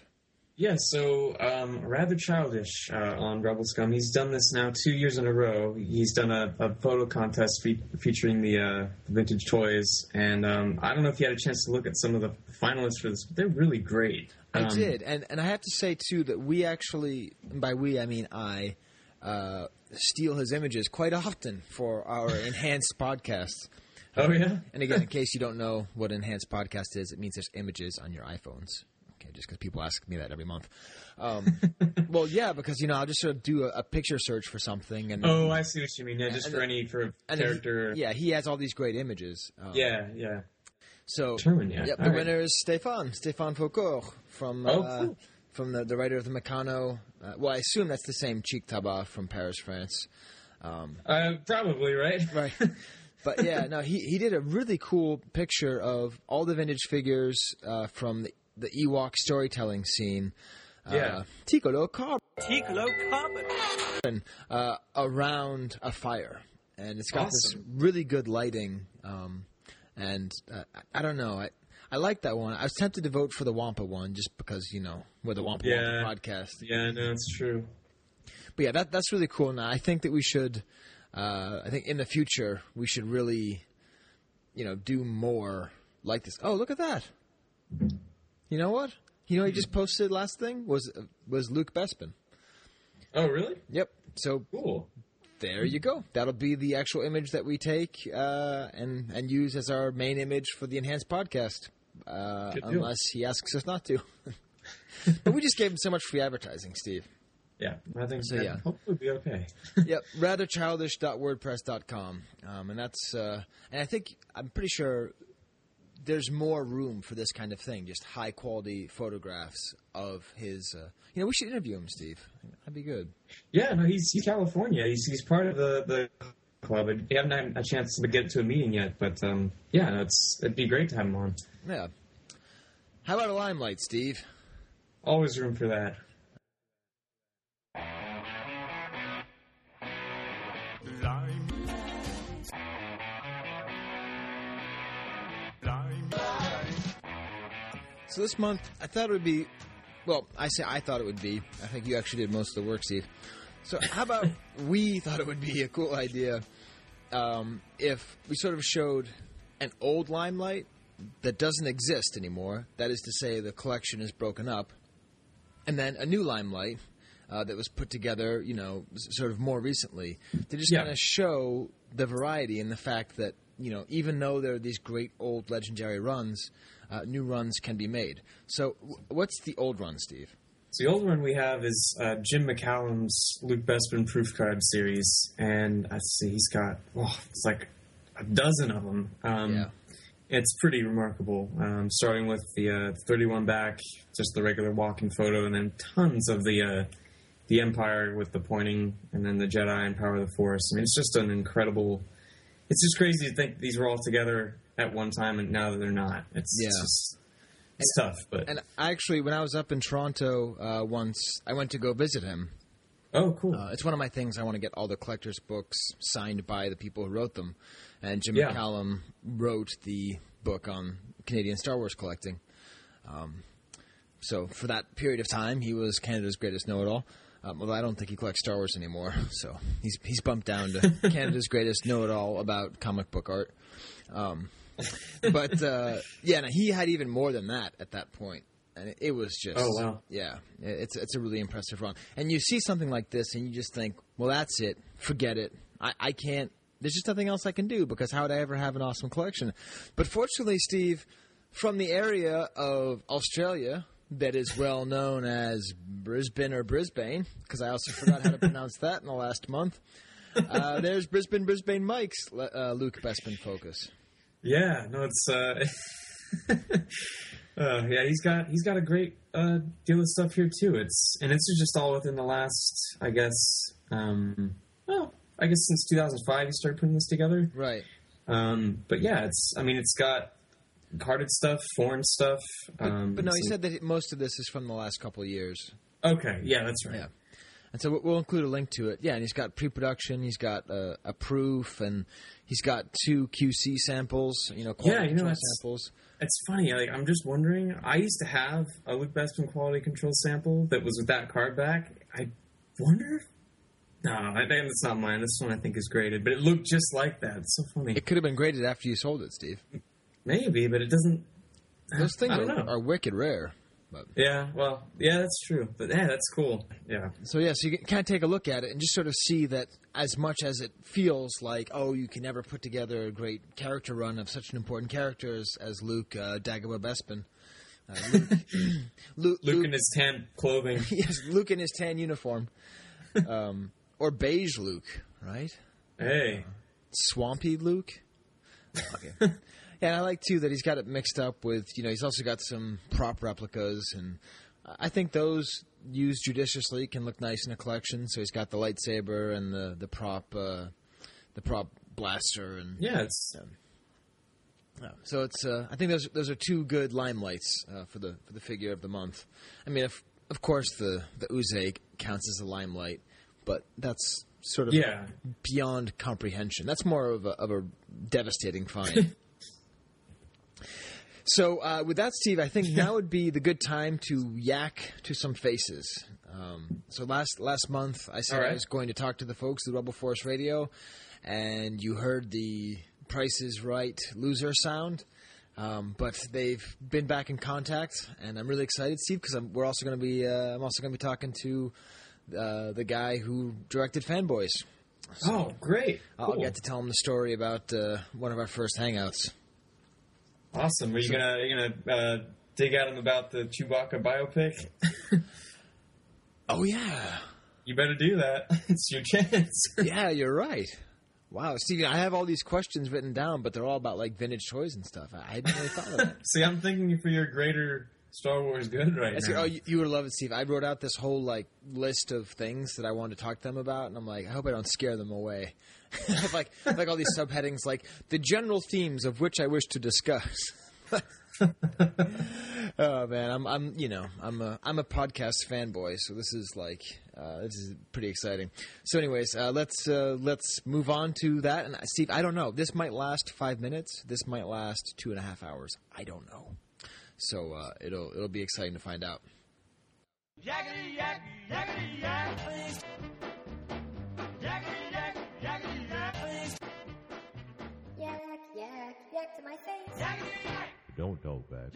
Yeah, so um, rather childish uh, on Rebel Scum. He's done this now two years in a row. He's done a, a photo contest fe- featuring the uh, vintage toys, and um, I don't know if you had a chance to look at some of the finalists for this, but they're really great. I Um, did, and and I have to say too that we actually, by we I mean I, uh, steal his images quite often for our enhanced podcasts. Oh yeah. And again, in case you don't know what enhanced podcast is, it means there's images on your iPhones. Just because people ask me that every month. Um, well, yeah, because you know I'll just sort of do a, a picture search for something, and Oh, I see what you mean. Yeah, just for then- any for character. He, yeah, he has all these great images. Um, yeah, yeah. So yet. Yep, the right. winner is Stéphane Stéphane Foucault from Oh, uh, cool. from the, the writer of the Meccano. Uh, well, I assume that's the same Chiktabba from Paris, France. Uh, probably right. Right. but yeah, no, he he did a really cool picture of all the vintage figures uh, from the, the Ewok storytelling scene. Yeah. Uh, Ticolo Carbon. Uh, around a fire, and it's got this really good lighting. Um, and uh, I, I don't know, I I like that one. I was tempted to vote for the Wampa one just because you know we're the Wampa Yeah. Wampa podcast. Yeah, no, it's true. But yeah, that that's really cool. And I think that we should, uh, I think in the future we should really, you know, do more like this. Oh, look at that! You know what? You know, he just posted last thing was was Luke Bespin. Oh, really? Yep. So Cool. there you go. That'll be the actual image that we take uh, and and use as our main image for the enhanced podcast, uh, unless he asks us not to. but we just gave him so much free advertising, Steve. Yeah, I think So, yeah. hopefully be okay. yep, ratherchildish.wordpress.com. Um, and that's, uh, and I think, I'm pretty sure there's more room for this kind of thing, just high quality photographs of his, uh, you know, we should interview him, Steve. That'd be good. Yeah, no, he's, he's California. He's he's part of the the club. And we haven't had a chance to get to a meeting yet, but um, yeah, it's it'd be great to have him on. Yeah. How about a limelight, Steve? Always room for that. So this month, I thought it would be, well, I say I thought it would be. I think you actually did most of the work, Steve. So how about we thought it would be a cool idea um, if we sort of showed an old limelight that doesn't exist anymore. That is to say, the collection is broken up, and then a new limelight uh, that was put together, you know, sort of more recently to just Yeah. kind of show the variety and the fact that you know, even though there are these great old legendary runs, uh, new runs can be made. So, w- what's the old run, Steve? So the old one we have is uh, Jim McCallum's Luke Bespin proof card series, and I see he's got oh, it's like a dozen of them. Um, Yeah. It's pretty remarkable. Um, starting with the uh, 31 back, just the regular walking photo, and then tons of the uh, the Empire with the pointing, and then the Jedi and Power of the Force. I mean, it's just an incredible. It's just crazy to think these were all together at one time, and now they're not, it's, Yeah. it's just it's tough. But And actually, when I was up in Toronto uh, once, I went to go visit him. oh, cool. Uh, it's one of my things. I want to get all the collectors' books signed by the people who wrote them. And Jim Yeah. McCallum wrote the book on Canadian Star Wars collecting. Um, so for that period of time, he was Canada's greatest know-it-all. Um, although I don't think he collects Star Wars anymore, so he's he's bumped down to Canada's greatest know-it-all about comic book art. Um, but uh, yeah, no, he had even more than that at that point, and it, it was just Oh, wow. yeah, it's it's a really impressive run. And you see something like this, and you just think, well, that's it, forget it. I, I can't. There's just nothing else I can do because how would I ever have an awesome collection? But fortunately, Steve, from the area of Australia that is well known as Brisbane or Brisbane, because I also forgot how to pronounce that in the last month. Uh, there's Brisbane, Brisbane Mike's uh, Luke Bespin focus. Yeah, no, it's uh, uh, yeah, he's got he's got a great uh, deal of stuff here too. It's and it's just all within the last, I guess, um, well, I guess since 2005 he started putting this together. Right. Um, but yeah, it's I mean it's got carded stuff, foreign stuff. But, um, but no, he said that most of this is from the last couple of years. Okay, yeah, that's right. Yeah. And so we'll include a link to it. Yeah, and he's got pre-production, he's got uh, a proof, and he's got two QC samples. You know, quality Yeah, you know, that's- samples. It's funny. Like I'm just wondering. I used to have a Luke Bespin quality control sample that was with that card back. I wonder. No, I think it's not mine. This one I think is graded, but it looked just like that. It's so funny. It could have been graded after you sold it, Steve. Maybe, but it doesn't. Those things are, are wicked rare. But Yeah, well, yeah, that's true. But yeah, that's cool. Yeah, so yeah, so you can kind of take a look at it and just sort of see that as much as it feels like oh you can never put together a great character run of such an important character as, as Luke uh, Dagobah Bespin. Uh, Luke, Luke, Luke in his tan clothing. yes, Luke in his tan uniform, um, or beige Luke, right? hey, Swampy Luke. Okay. And I like too that he's got it mixed up with you know he's also got some prop replicas, and I think those used judiciously can look nice in a collection. So he's got the lightsaber and the the prop uh, the prop blaster, and yeah, it's yeah. so it's uh, I think those those are two good limelights uh, for the for the figure of the month. I mean, if, of course the the Uzay counts as a limelight, but that's sort of yeah. beyond comprehension. That's more of a, of a devastating find. so, uh, with that, Steve, I think now would be the good time to yak to some faces. Um, so last last month, I said right. I was going to talk to the folks at Rebel Force Radio, and you heard the Price is Right loser sound. Um, but they've been back in contact, and I'm really excited, Steve, because we're also going to be. Uh, I'm also going to be talking to uh, the guy who directed Fanboys. Oh, great! I'll Cool. get to tell him the story about uh, one of our first hangouts. Awesome. Are you gonna are you gonna uh, dig at him about the Chewbacca biopic? Oh yeah, you better do that. It's your chance. yeah, you're right. Wow, Stevie, I have all these questions written down, but they're all about like vintage toys and stuff. I hadn't really thought of that. See, I'm thinking for your greater Star Wars good right That's now. Oh, you, you would love it, Steve. I wrote out this whole like list of things that I wanted to talk to them about, and I'm like, I hope I don't scare them away. Like like all these subheadings, like the general themes of which I wish to discuss. oh man, I'm I'm you know I'm a I'm a podcast fanboy, so this is like uh, this is pretty exciting. So, anyways, uh, let's uh, let's move on to that. And uh, Steve, I don't know. This might last five minutes. This might last two and a half hours. I don't know. So uh, it'll it'll be exciting to find out. Yakety yak, yakety yak, please. Yak, yak to my face. Yakety. Don't talk back.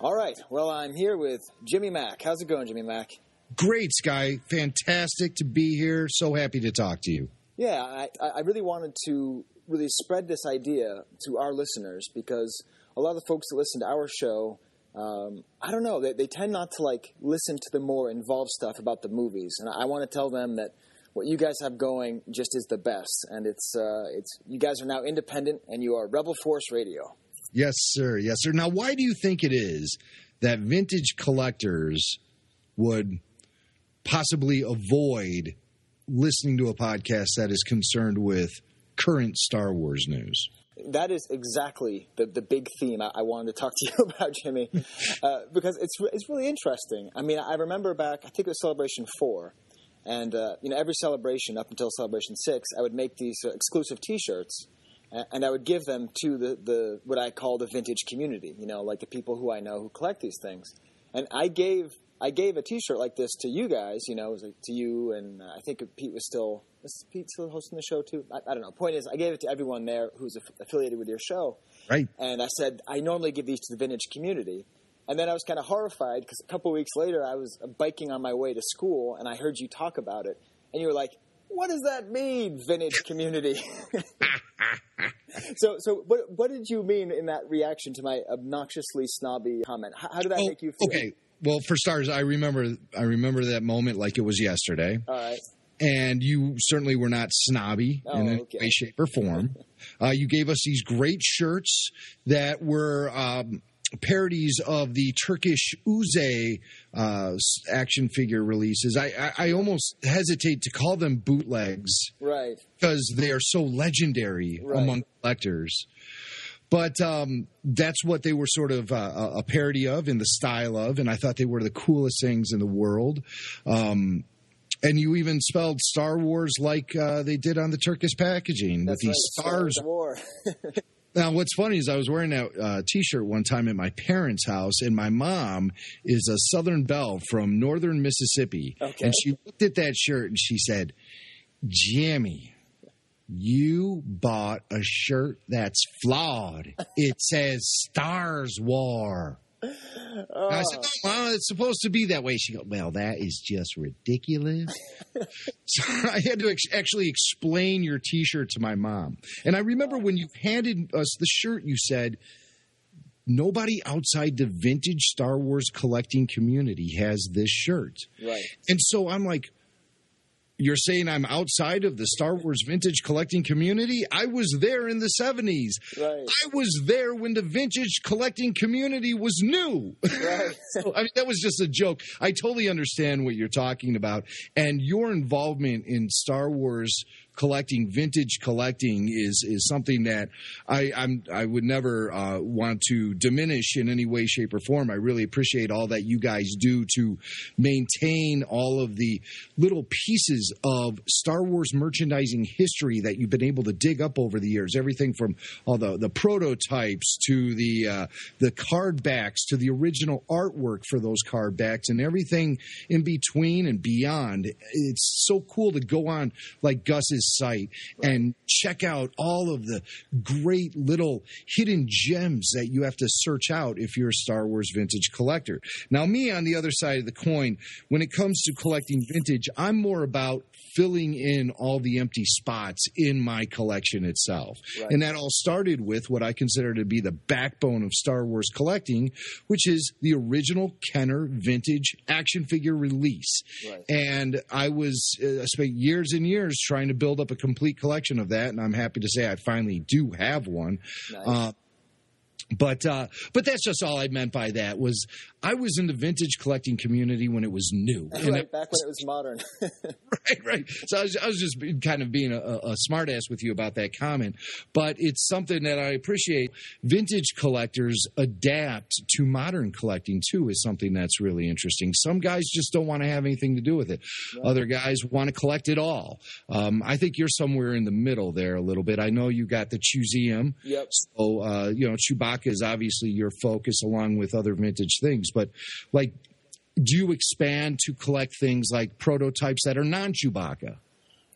All right. Well, I'm here with Jimmy Mac. How's it going, Jimmy Mac? Great, Skye. Fantastic to be here. So happy to talk to you. Yeah, I, I really wanted to really spread this idea to our listeners because a lot of the folks that listen to our show, um, I don't know, they, they tend not to like listen to the more involved stuff about the movies, and I want to tell them that what you guys have going just is the best, and it's uh, it's you guys are now independent and you are Rebel Force Radio. Yes, sir. Yes, sir. Now, why do you think it is that vintage collectors would possibly avoid listening to a podcast that is concerned with current Star Wars news? That is exactly the, the big theme I, I wanted to talk to you about, Jimmy, uh, because it's it's really interesting. I mean, I remember back, I think it was Celebration Four, and uh, you know, every celebration up until Celebration Six, I would make these uh, exclusive T-shirts, and, and I would give them to the, the what I call the vintage community. You know, like the people who I know who collect these things, and I gave. I gave a T-shirt like this to you guys, you know, it was like to you, and uh, I think Pete was still was Pete still hosting the show too. I, I don't know. Point is, I gave it to everyone there who's aff- affiliated with your show, Right. and I said I normally give these to the vintage community. And then I was kind of horrified because a couple weeks later I was biking on my way to school and I heard you talk about it, and you were like, "What does that mean, vintage community?" so, so what what did you mean in that reaction to my obnoxiously snobby comment? How, how did that Oh, make you feel? okay. Well, for starters, I remember I remember that moment like it was yesterday. All right. and you certainly were not snobby Oh, in any okay. way, shape, or form. uh, you gave us these great shirts that were um, parodies of the Turkish Uzay uh, action figure releases. I, I, I almost hesitate to call them bootlegs Right. because they are so legendary Right. among collectors. But um, that's what they were sort of uh, a parody of in the style of, and I thought they were the coolest things in the world. Um, and you even spelled Star Wars like uh, they did on the Turkish packaging with these stars. War. Now, what's funny is I was wearing that uh, T-shirt one time at my parents' house, and my mom is a Southern Belle from Northern Mississippi, Okay. and she looked at that shirt and she said, "Jimmy, you bought a shirt that's flawed. It says Stars War." I said, "No, Mom, it's supposed to be that way." She goes, "Well, that is just ridiculous." so I had to ex- actually explain your T-shirt to my mom. And I remember when you handed us the shirt, you said, "Nobody outside the vintage Star Wars collecting community has this shirt." Right. And so I'm like, you're saying I'm outside of the Star Wars vintage collecting community? I was there in the 70s. Right. I was there when the vintage collecting community was new. Right. So, I mean, that was just a joke. I totally understand what you're talking about. And your involvement in Star Wars collecting, vintage collecting, is is something that I I'm I would never uh, want to diminish in any way, shape, or form. I really appreciate all that you guys do to maintain all of the little pieces of Star Wars merchandising history that you've been able to dig up over the years. Everything from all the the prototypes to the uh, the card backs to the original artwork for those card backs and everything in between and beyond. It's so cool to go on like Gus's site and check out all of the great little hidden gems that you have to search out if you're a Star Wars vintage collector. Now, me on the other side of the coin, when it comes to collecting vintage, I'm more about filling in all the empty spots in my collection itself. Right. And that all started with what I consider to be the backbone of Star Wars collecting, which is the original Kenner vintage action figure release. Right. And I was uh, I spent years and years trying to build up a complete collection of that, and I'm happy to say I finally do have one. Nice. Uh, but uh, but that's just all I meant by that was I was in the vintage collecting community when it was new. And right. Back when it was modern. right, right. So I was, I was just kind of being a, a smartass with you about that comment, but it's something that I appreciate. Vintage collectors adapt to modern collecting too. Is something that's really interesting. Some guys just don't want to have anything to do with it. Other guys want to collect it all. Um, I think you're somewhere in the middle there a little bit. I know you got the Chuseum. yep. So, uh, you know, Chewbacca is obviously your focus along with other vintage things. But, like, do you expand to collect things like prototypes that are non Chewbacca?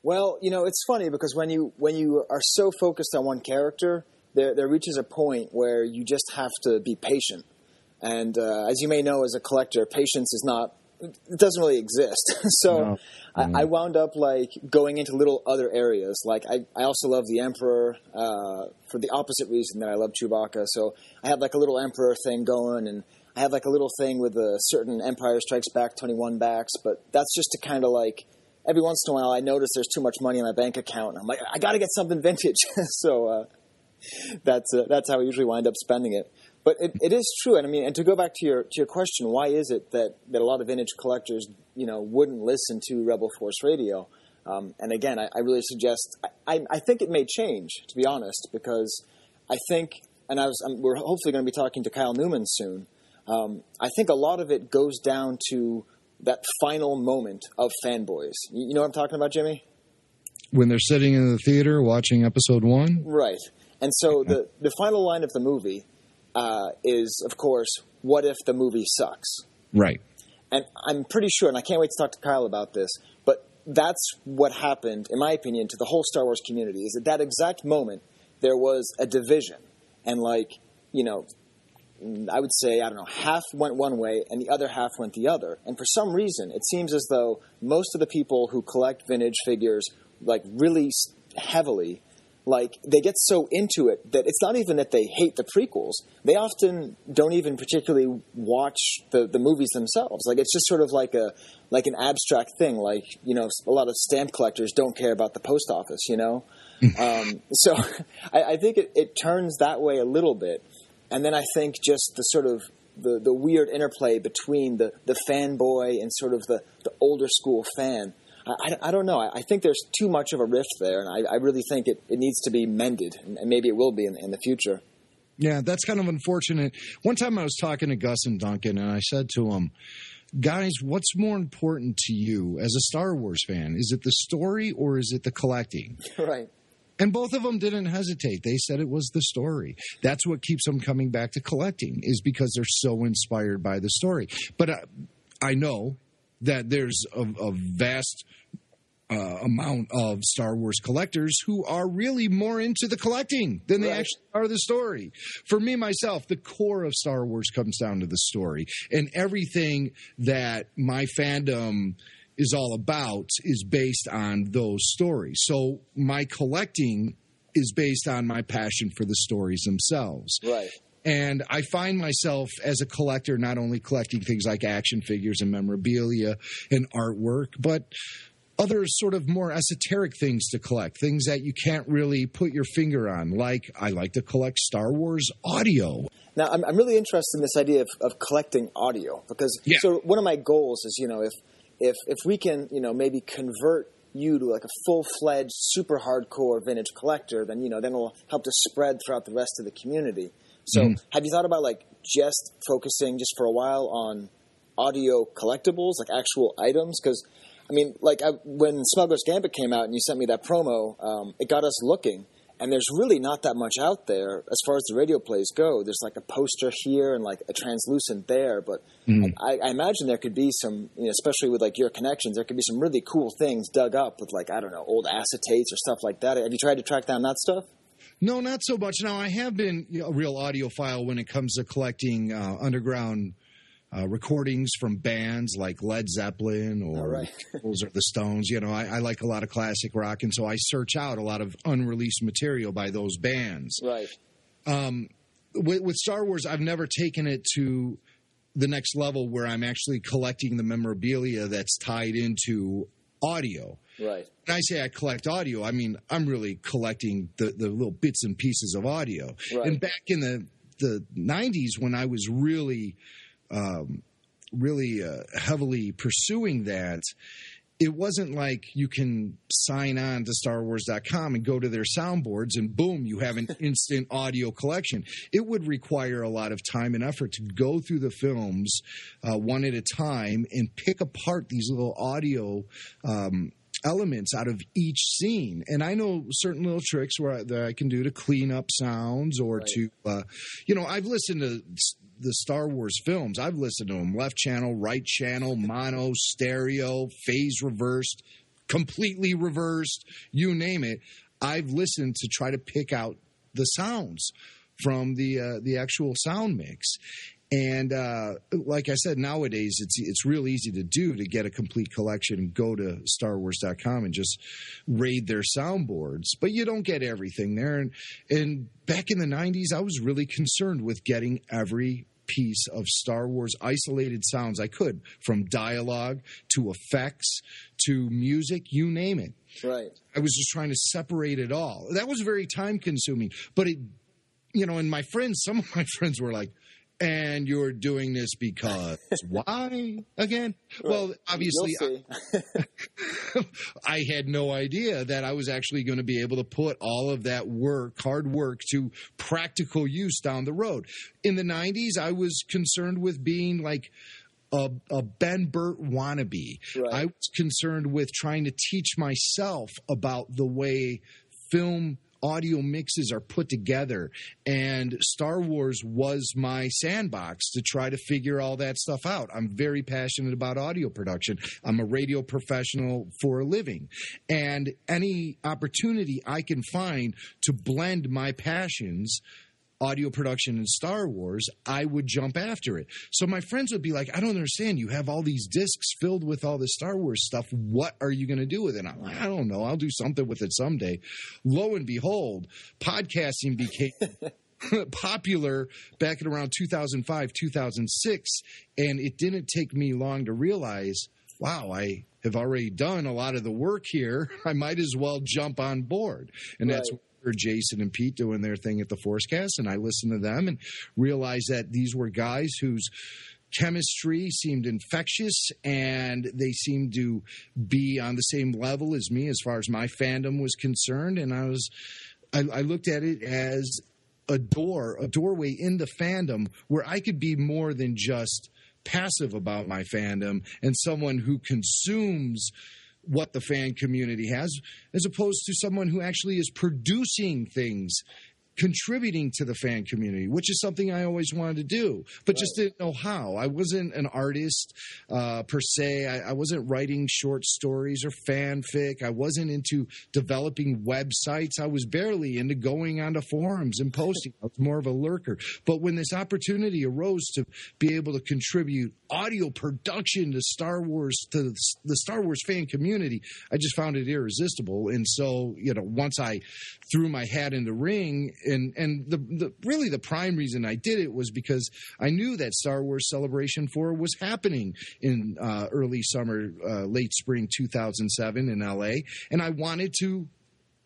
Well, you know, it's funny because when you when you are so focused on one character, there there reaches a point where you just have to be patient. And uh, as you may know, as a collector, patience is not it doesn't really exist. so No. I, I wound up like going into little other areas. Like I, I also love the Emperor uh, for the opposite reason that I love Chewbacca. So I have like a little Emperor thing going, and I have like a little thing with a certain Empire Strikes Back 21 backs. But that's just to kind of like every once in a while I notice there's too much money in my bank account, and I'm like I got to get something vintage. so uh, that's uh, that's how I usually wind up spending it. But it, it is true, and I mean, and to go back to your to your question, why is it that, that a lot of vintage collectors, you know, wouldn't listen to Rebel Force Radio? Um, and again, I, I really suggest. I, I think it may change, to be honest, because I think, and I was, we're hopefully going to be talking to Kyle Newman soon. Um, I think a lot of it goes down to that final moment of fanboys. You know what I'm talking about, Jimmy? When they're sitting in the theater watching episode one? Right. And so the, the final line of the movie uh, is, of course, what if the movie sucks? Right. And I'm pretty sure, and I can't wait to talk to Kyle about this, but that's what happened, in my opinion, to the whole Star Wars community. Is at that exact moment there was a division, and like you know, I would say I don't know, half went one way and the other half went the other. And for some reason, it seems as though most of the people who collect vintage figures like really heavily like they get so into it that it's not even that they hate the prequels. They often don't even particularly watch the, the movies themselves. Like it's just sort of like a like an abstract thing like you know a lot of stamp collectors don't care about the post office you know? Um, so I, I think it, it turns that way a little bit and then I think just the sort of the, the weird interplay between the, the fanboy and sort of the, the older school fan. I, I, I don't know. I, I think there's too much of a rift there, and I, I really think it, it needs to be mended, and, and maybe it will be in, in the future. Yeah, that's kind of unfortunate. One time I was talking to Gus and Duncan, and I said to them, Guys, what's more important to you as a Star Wars fan? Is it the story or is it the collecting? right. And both of them didn't hesitate. They said it was the story. That's what keeps them coming back to collecting, is because they're so inspired by the story. But uh, I know that there's a, a vast uh, amount of Star Wars collectors who are really more into the collecting than they Right. actually are the story. For me, myself, the core of Star Wars comes down to the story. And everything that my fandom is all about is based on those stories. So my collecting is based on my passion for the stories themselves. Right. And I find myself as a collector not only collecting things like action figures and memorabilia and artwork, but other sort of more esoteric things to collect, things that you can't really put your finger on. Like I like to collect Star Wars audio. Now, I'm, I'm really interested in this idea of, of collecting audio because Yeah. so one of my goals is, you know, if if if we can, you know, maybe convert you to like a full fledged, super hardcore vintage collector, then you know, then it'll help to spread throughout the rest of the community. So, Mm-hmm. have you thought about like just focusing just for a while on audio collectibles, like actual items? Because I mean, like I, when Smuggler's Gambit came out and you sent me that promo, um, it got us looking. And there's really not that much out there as far as the radio plays go. There's like a poster here and like a translucent there, but I, I imagine there could be some, you know, especially with like your connections, there could be some really cool things dug up with like I don't know old acetates or stuff like that. Have you tried to track down that stuff? No, not so much. Now I have been you know, a real audiophile when it comes to collecting uh, underground uh, recordings from bands like Led Zeppelin or right. Or the Stones. You know, I, I like a lot of classic rock, and so I search out a lot of unreleased material by those bands. Right. with, with Star Wars, I've never taken it to the next level where I'm actually collecting the memorabilia that's tied into audio. Right. When I say I collect audio, I mean I'm really collecting the, the little bits and pieces of audio. Right. And back in the the 90s, when I was really, um, really uh, heavily pursuing that, it wasn't like you can sign on to StarWars.com and go to their soundboards and boom, you have an instant audio collection. It would require a lot of time and effort to go through the films uh, one at a time and pick apart these little audio. Um, elements out of each scene and i know certain little tricks where I, that i can do to clean up sounds or to uh, you know i've listened to the star wars films. I've listened to them left channel right channel mono stereo phase reversed completely reversed you name it. I've listened to try to pick out the sounds from the uh, the actual sound mix and uh, like I said, nowadays it's it's real easy to do to get a complete collection and go to StarWars.com and just raid their soundboards. But you don't get everything there. And, and back in the 90s, I was really concerned with getting every piece of Star Wars isolated sounds I could, from dialogue to effects to music, you name it. Right. I was just trying to separate it all. That was very time consuming. But it, you know, and my friends, some of my friends were like, and you're doing this because why again? Well, obviously, You'll. I had no idea that I was actually going to be able to put all of that work, hard work, to practical use down the road. In the 90s, I was concerned with being like a, a Ben Burtt wannabe. Right. I was concerned with trying to teach myself about the way film audio mixes are put together and Star Wars was my sandbox to try to figure all that stuff out. I'm very passionate about audio production. I'm a radio professional for a living and any opportunity I can find to blend my passions audio production in Star Wars, I would jump after it. So my friends would be like, I don't understand. You have all these discs filled with all this Star Wars stuff. What are you going to do with it? I'm like, I don't know. I'll do something with it someday. Lo and behold, podcasting became popular back in around 2005, 2006. And it didn't take me long to realize, wow, I have already done a lot of the work here. I might as well jump on board. And that's Right. heard Jason and Pete doing their thing at the Forcecast, and I listened to them and realized that these were guys whose chemistry seemed infectious and they seemed to be on the same level as me as far as my fandom was concerned. And I was, I, I looked at it as a door, a doorway into the fandom where I could be more than just passive about my fandom and someone who consumes what the fan community has, as opposed to someone who actually is producing things contributing to the fan community, which is something I always wanted to do, but right. just didn't know how. I wasn't an artist uh, per se. I, I, wasn't writing short stories or fanfic. I wasn't into developing websites. I was barely into going onto forums and posting. I was more of a lurker. But when this opportunity arose to be able to contribute audio production to Star Wars to the Star Wars fan community, I just found it irresistible. And so, you know, once I threw my hat in the ring and and the, the really the prime reason I did it was because I knew that Star Wars Celebration Four was happening in uh, early summer, uh, late spring 2007 in LA, and I wanted to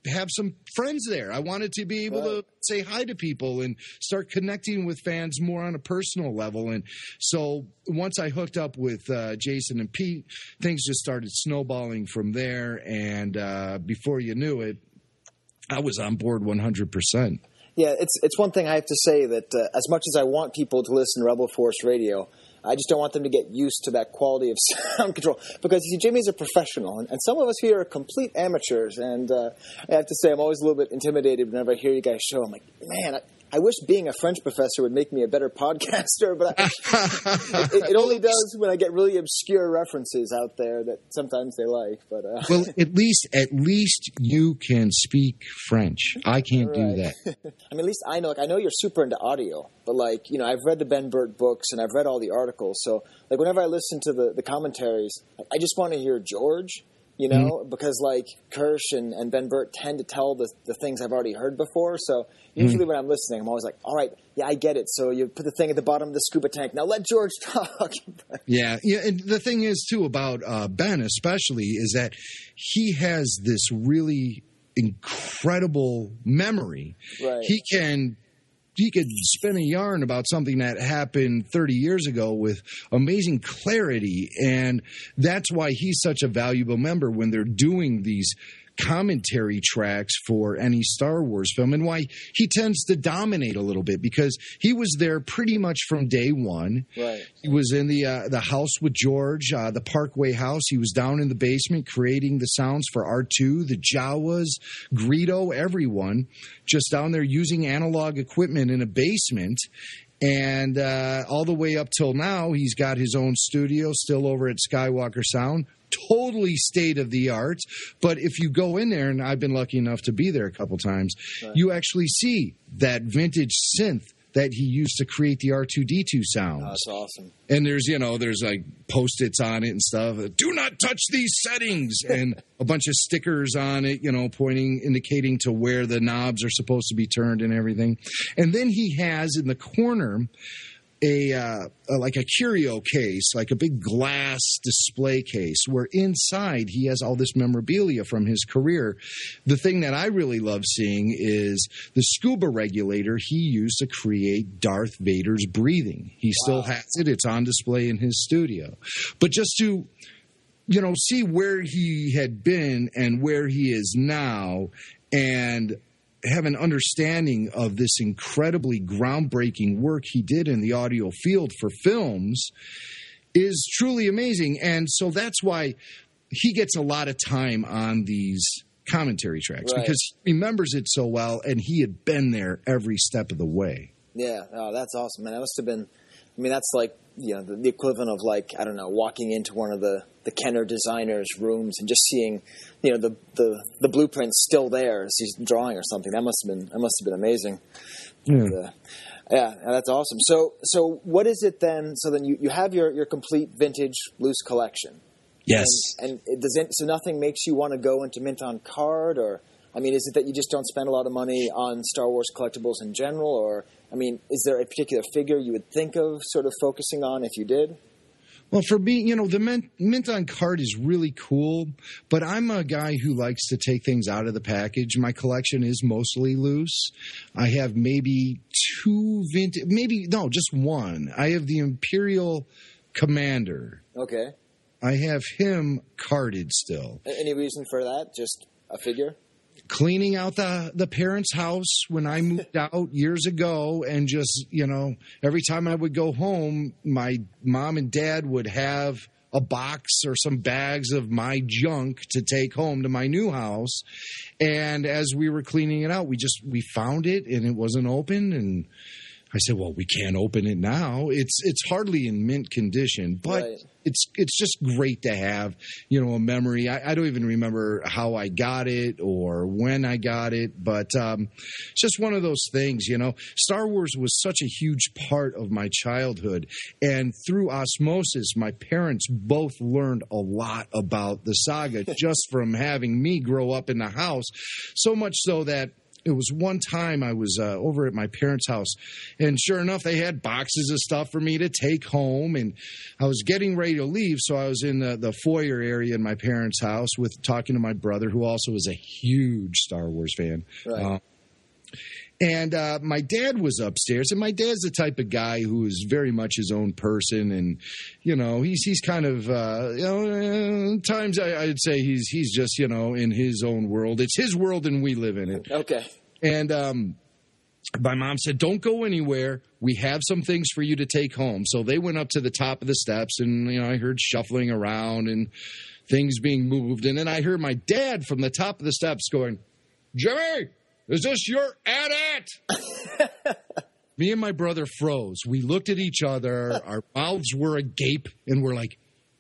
have some friends there. I wanted to be able right. to say hi to people and start connecting with fans more on a personal level. And so once I hooked up with uh, Jason and Pete, things just started snowballing from there. And uh, before you knew it, I was on board 100%. Yeah, it's it's one thing I have to say that uh, as much as I want people to listen to Rebel Force Radio, I just don't want them to get used to that quality of sound control because you see, Jimmy's a professional, and, and, some of us here are complete amateurs. And uh, I have to say, I'm always a little bit intimidated whenever I hear you guys show. I'm like, man, I, I wish being a French professor would make me a better podcaster, but I, it, it, only does when I get really obscure references out there that sometimes they like. But uh. well, at least at least you can speak French. I can't right. do that. I mean, at least I know. Like, I know you're super into audio, but like you know, I've read the Ben Burtt books and I've read all the articles. So like, whenever I listen to the the commentaries, I just want to hear George you know, mm-hmm. because like Kirsch and, and Ben Burtt tend to tell the, the things I've already heard before. So usually mm-hmm. when I'm listening, I'm always like, all right, yeah, I get it. So you put the thing at the bottom of the scuba tank. Now let George talk. yeah. Yeah. And the thing is, too, about uh, Ben, especially, is that he has this really incredible memory. Right. He can he could spin a yarn about something that happened 30 years ago with amazing clarity and that's why he's such a valuable member when they're doing these commentary tracks for any Star Wars film and why he tends to dominate a little bit because he was there pretty much from day one. Right. He was in the uh, the house with George, uh, the Parkway house. He was down in the basement creating the sounds for R2, the Jawas, Greedo, everyone, just down there using analog equipment in a basement and uh, all the way up till now, he's got his own studio still over at Skywalker Sound totally state of the art. But if you go in there, and I've been lucky enough to be there a couple times, right. you actually see that vintage synth that he used to create the R2D2 sounds. Oh, that's awesome. And there's, you know, there's like post-its on it and stuff. Do not touch these settings and a bunch of stickers on it, you know, pointing indicating to where the knobs are supposed to be turned and everything. And then he has in the corner a, uh, a, like a curio case, like a big glass display case, where inside he has all this memorabilia from his career. The thing that I really love seeing is the scuba regulator he used to create Darth Vader's breathing. He still has it; it's on display in his studio. But just to you know see where he had been and where he is now and have an understanding of this incredibly groundbreaking work he did in the audio field for films is truly amazing. And so that's why he gets a lot of time on these commentary tracks right. because he remembers it so well and he had been there every step of the way. Yeah, oh, that's awesome, man. That must have been. I mean, that's like you know the, the, equivalent of like I don't know walking into one of the the Kenner designers' rooms and just seeing you know the the the blueprints still there as he's drawing or something. That must have been that must have been amazing. Yeah. And, uh, yeah, that's awesome. So, so what is it then? So then you, you have your, your complete vintage loose collection. Yes. And, and does it, so nothing makes you want to go into mint on card, or I mean, is it that you just don't spend a lot of money on Star Wars collectibles in general, or I mean, is there a particular figure you would think of sort of focusing on if you did? Well, for me, you know, the mint, mint on card is really cool, but I'm a guy who likes to take things out of the package. My collection is mostly loose. I have maybe two vintage, maybe, no, just one. I have the Imperial Commander. Okay. I have him carded still. Any reason for that? Just a figure? Cleaning out the the parents' house when I moved out years ago, and just you know, every time I would go home, my mom and dad would have a box or some bags of my junk to take home to my new house. And as we were cleaning it out, we just we found it and it wasn't open and I said, "Well, we can't open it now. It's it's hardly in mint condition, but Right. It's it's just great to have, you know, a memory. I, I don't even remember how I got it or when I got it, but um, it's just one of those things, you know. Star Wars was such a huge part of my childhood, and through osmosis, my parents both learned a lot about the saga just from having me grow up in the house. So much so that it was one time I was uh, over at my parents' house, and sure enough, they had boxes of stuff for me to take home. And I was getting ready to leave, so I was in the, the foyer area in my parents' house with talking to my brother, who also is a huge Star Wars fan. Right. Uh, and uh, my dad was upstairs, and my dad's the type of guy who is very much his own person, and you know he's he's kind of uh, you know uh, times I, I'd say he's he's just you know in his own world. It's his world, and we live in it. Okay. And um, my mom said, "Don't go anywhere. We have some things for you to take home." So they went up to the top of the steps, and you know I heard shuffling around and things being moved, and then I heard my dad from the top of the steps going, "Jimmy, is this your AT-AT?" Me and my brother froze. We looked at each other. Our mouths were agape, and we're like,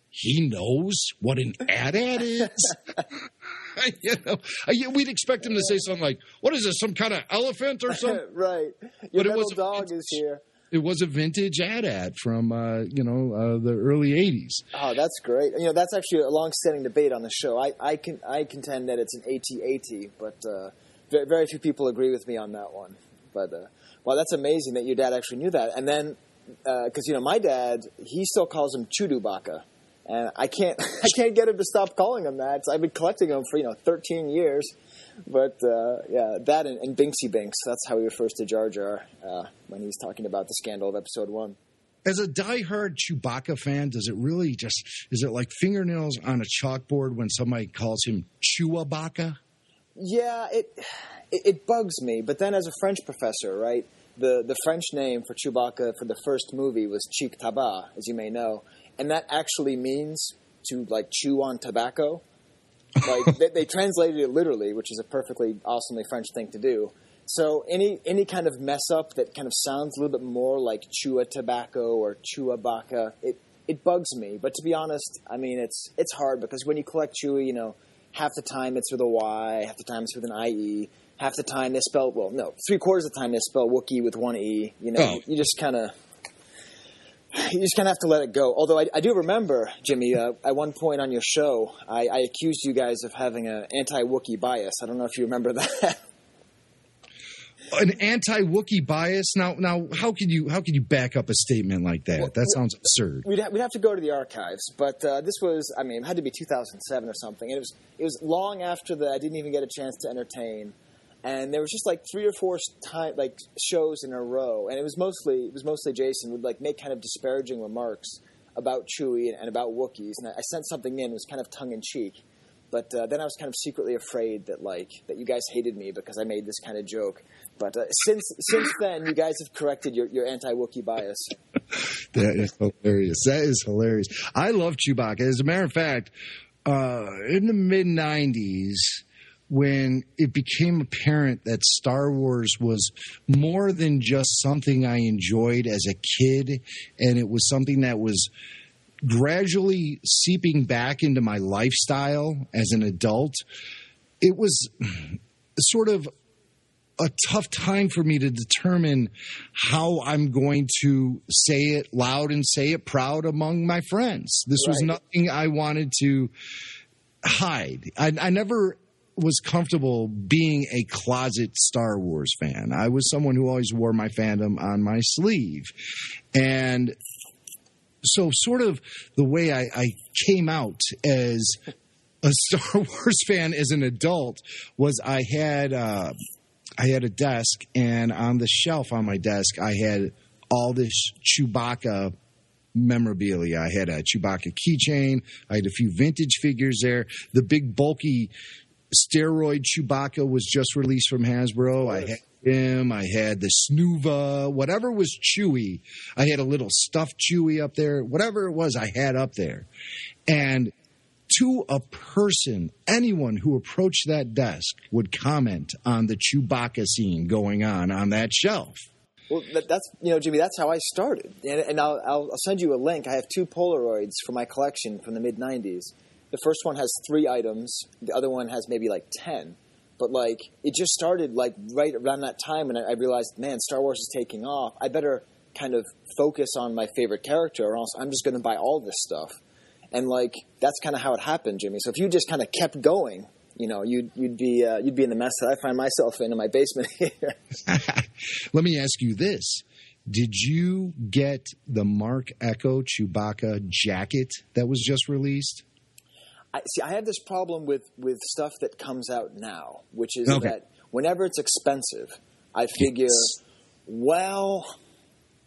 "He knows what an AT-AT is." you know, we'd expect him to say something like, "What is this? Some kind of elephant or something?" right. But Your it was a dog is here. It was a vintage AT-AT from uh, you know uh, the early '80s. Oh, that's great. You know, that's actually a long-standing debate on the show. I, I can I contend that it's an AT-AT, but uh, very, very few people agree with me on that one. But uh, well, that's amazing that your dad actually knew that. And then because you know my dad, he still calls him Chudubaka, and I can't I can't get him to stop calling him that. I've been collecting them for you know 13 years. But uh, yeah, that and, and Binksy Binks. That's how he refers to Jar Jar uh, when he's talking about the scandal of Episode One. As a diehard Chewbacca fan, does it really just is it like fingernails on a chalkboard when somebody calls him Chewbacca? Yeah, it, it it bugs me. But then, as a French professor, right, the the French name for Chewbacca for the first movie was Chiktabba, as you may know, and that actually means to like chew on tobacco. Like they, they translated it literally, which is a perfectly awesomely French thing to do. So any any kind of mess up that kind of sounds a little bit more like chewa tobacco or chewa baka, it it bugs me. But to be honest, I mean it's it's hard because when you collect chewy, you know, half the time it's with a Y, half the time it's with an IE, half the time they spell well, no, three quarters of the time they spell Wookiee with one E. You know, Oh. you just kind of you just kind of have to let it go. Although I, I do remember, Jimmy, uh, at one point on your show, I, I accused you guys of having an anti-Wookiee bias. I don't know if you remember that. An anti-Wookiee bias? Now, now, how can you how can you back up a statement like that? that sounds absurd. we'd, ha- we'd have to go to the archives, but uh, this was, I mean, it had to be 2007 or something. And it was, it was long after that I didn't even get a chance to entertain. And there was just like three or four time, like shows in a row, and it was mostly it was mostly Jason would like make kind of disparaging remarks about Chewie and about Wookiees, and I, I sent something in. It was kind of tongue in cheek, but uh, then I was kind of secretly afraid that like that you guys hated me because I made this kind of joke. But uh, since since then, you guys have corrected your, your anti Wookiee bias. That is hilarious. That is hilarious. I love Chewbacca. As a matter of fact, uh, in the mid '90s, when it became apparent that Star Wars was more than just something I enjoyed as a kid, and it was something that was gradually seeping back into my lifestyle as an adult, it was sort of a tough time for me to determine how I'm going to say it loud and say it proud among my friends. This was nothing I wanted to hide. I, I never was comfortable being a closet Star Wars fan. I was someone who always wore my fandom on my sleeve. And so sort of the way I, I came out as a Star Wars fan as an adult was I had uh, I had a desk, and on the shelf on my desk, I had all this Chewbacca memorabilia. I had a Chewbacca keychain. I had a few vintage figures there. The big bulky steroid Chewbacca was just released from Hasbro. I had him. I had the Snuva, whatever was Chewy. I had a little stuffed Chewy up there. Whatever it was, I had up there. And to a person, anyone who approached that desk would comment on the Chewbacca scene going on on that shelf. Well, that's you know, Jimmy. That's how I started, and, and I'll, I'll I'll send you a link. I have two Polaroids for my collection from the mid '90s. The first one has three items. The other one has maybe like ten. But like, it just started like right around that time, and I, I realized, man, Star Wars is taking off. I better kind of focus on my favorite character, or else I'm just going to buy all this stuff. And like, that's kind of how it happened, Jimmy. So if you just kind of kept going, you know, you'd you'd be uh, you'd be in the mess that I find myself in in my basement here. Let me ask you this. Did you get the Marc Ecko Chewbacca jacket that was just released? I, see, I have this problem with with stuff that comes out now, which is Okay. that whenever it's expensive, I figure, well,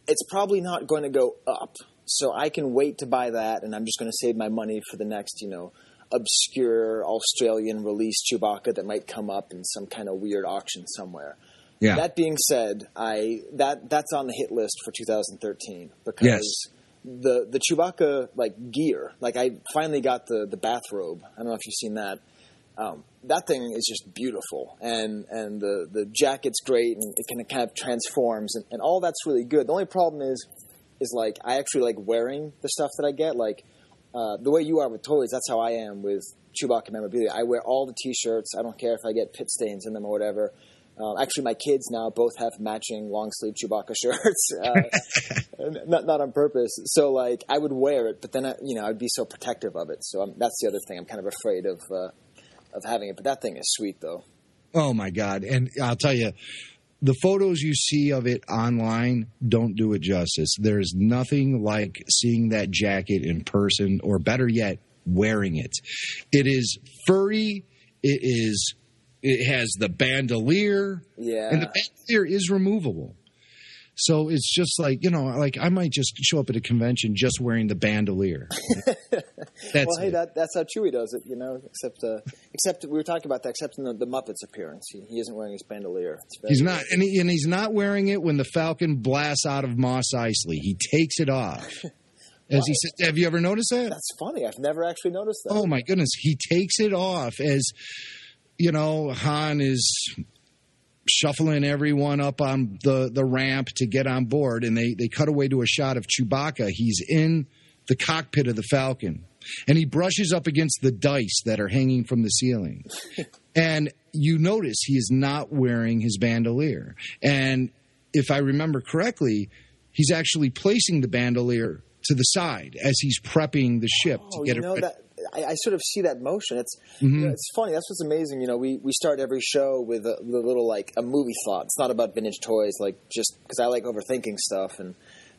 it's probably not going to go up, so I can wait to buy that, and I'm just going to save my money for the next, you know, obscure Australian release Chewbacca that might come up in some kind of weird auction somewhere. Yeah. That being said, I that that's on the hit list for 2013 because Yes. The the Chewbacca like gear, like I finally got the the bathrobe. I don't know if you've seen that. Um, that thing is just beautiful, and and the the jacket's great, and it can kind of transforms, and, and all that's really good. The only problem is, is like I actually like wearing the stuff that I get. Like uh, the way you are with toys, that's how I am with Chewbacca memorabilia. I wear all the T-shirts. I don't care if I get pit stains in them or whatever. Um, actually, my kids now both have matching long sleeve Chewbacca shirts, uh, not not on purpose. So like, I would wear it, but then I, you know I'd be so protective of it. So I'm, that's the other thing. I'm kind of afraid of uh, of having it. But that thing is sweet though. Oh my God. And I'll tell you, the photos you see of it online don't do it justice. There's nothing like seeing that jacket in person, or better yet, wearing it. It is furry. It is. It has the bandolier, Yeah. and the bandolier is removable. So it's just like you know, like I might just show up at a convention just wearing the bandolier. That's well, hey, that, that's how Chewie does it, you know. Except, uh, except we were talking about that. Except in the, the Muppets appearance, he, he isn't wearing his bandolier. He's not, and, he, and he's not wearing it when the Falcon blasts out of Mos Eisley. He takes it off. As he said, have you ever noticed that? That's funny. I've never actually noticed that. Oh my goodness, he takes it off as you know Han is shuffling everyone up on the the ramp to get on board, and they they cut away to a shot of Chewbacca. He's in the cockpit of the Falcon, and he brushes up against the dice that are hanging from the ceiling, and you notice he is not wearing his bandolier, and if I remember correctly, he's actually placing the bandolier to the side as he's prepping the ship Oh, to get you it know ready. that I, I sort of see that motion. It's Mm-hmm. you know, it's funny. That's what's amazing. You know, we, we start every show with a, with a little like a movie thought. It's not about vintage toys, like just because I like overthinking stuff, and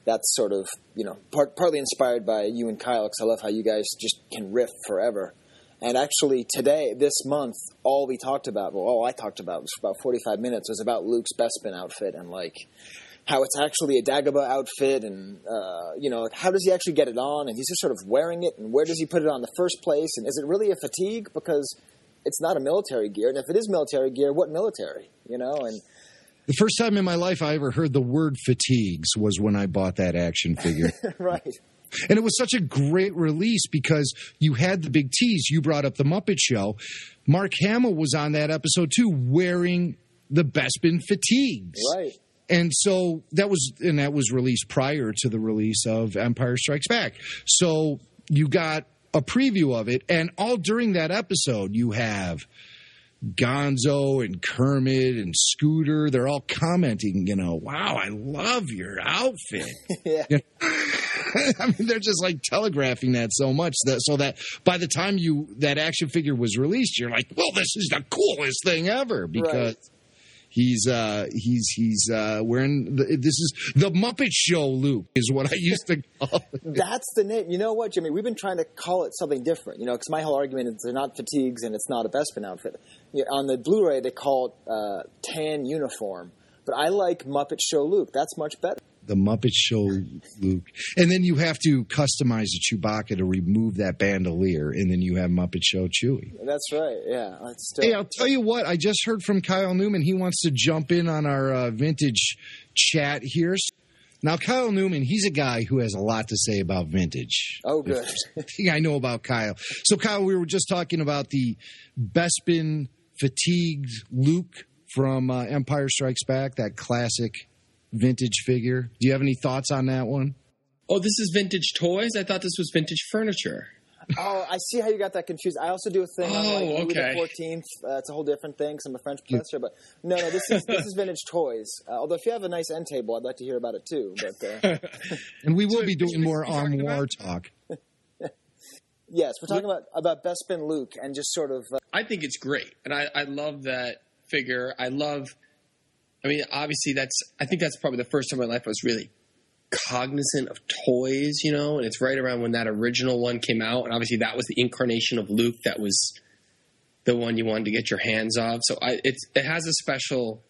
that's sort of you know part, partly inspired by you and Kyle. Because I love how you guys just can riff forever. And actually, today, this month, all we talked about, well, all I talked about was for about 45 minutes, was about Luke's Bespin outfit and like how it's actually a Dagobah outfit, and uh, you know, how does he actually get it on? And he's just sort of wearing it, and where does he put it on in the first place? And is it really a fatigue because it's not a military gear? And if it is military gear, what military? You know, and The first time in my life I ever heard the word fatigues was when I bought that action figure. right, and it was such a great release because you had the big tease. You brought up the Muppet Show. Mark Hamill was on that episode too, wearing the Bespin fatigues. right. And so that was, and that was released prior to the release of Empire Strikes Back. So you got a preview of it, and all during that episode, you have Gonzo and Kermit and Scooter. They're all commenting, you know, wow, I love your outfit. Yeah. I mean, they're just like telegraphing that so much that so that by the time you that action figure was released, you're like, well, this is the coolest thing ever because Right. He's uh, he's he's uh, wearing. The, this is the Muppet Show Luke is what I used to call. It. That's the name. You know what, Jimmy? We've been trying to call it something different. You know, because my whole argument is they're not fatigues and it's not a Bespin outfit. Yeah, on the Blu-ray, they call it uh, tan uniform, but I like Muppet Show Luke. That's much better. The Muppet Show Luke, and then you have to customize the Chewbacca to remove that bandolier, and then you have Muppet Show Chewie. That's right. Yeah. Still, Hey, I'll tell you what. I just heard from Kyle Newman. He wants to jump in on our uh, vintage chat here. Now, Kyle Newman, he's a guy who has a lot to say about vintage. oh, good. thing I know about Kyle. So, Kyle, we were just talking about the Bespin fatigued Luke from uh, Empire Strikes Back, that classic vintage figure. Do you have any thoughts on that one? Oh, this is vintage toys. I thought this was vintage furniture. oh, I see how you got that confused. I also do a thing on Oh, like Louis okay. the Fourteenth. Uh, it's a whole different thing because I'm a French professor. But no, no, this is this is vintage toys. Uh, although if you have a nice end table, I'd like to hear about it too. But uh, And we will So, be doing more he talking armoire talk. yes, we're talking about about Bespin Luke and just sort of uh, I think it's great, and I, I love that figure. I love. I mean, obviously, that's. I think that's probably the first time in my life I was really cognizant of toys, you know. And it's right around when that original one came out, and obviously that was the incarnation of Luke. That was the one you wanted to get your hands of. So I, it's it has a special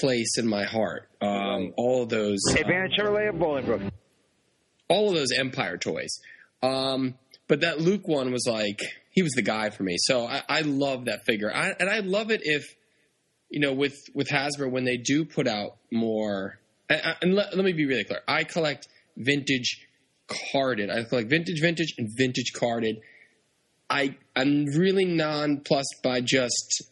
place in my heart. Um, all of those. Advantage Chevrolet of Bolingbrook. all of those Empire toys. Um, but that Luke one was like he was the guy for me. So I, I love that figure, I, and I love it if you know with with Hasbro when they do put out more. And, and let, let me be really clear: I collect vintage carded. I collect vintage, vintage, and vintage carded. I I'm really nonplussed by just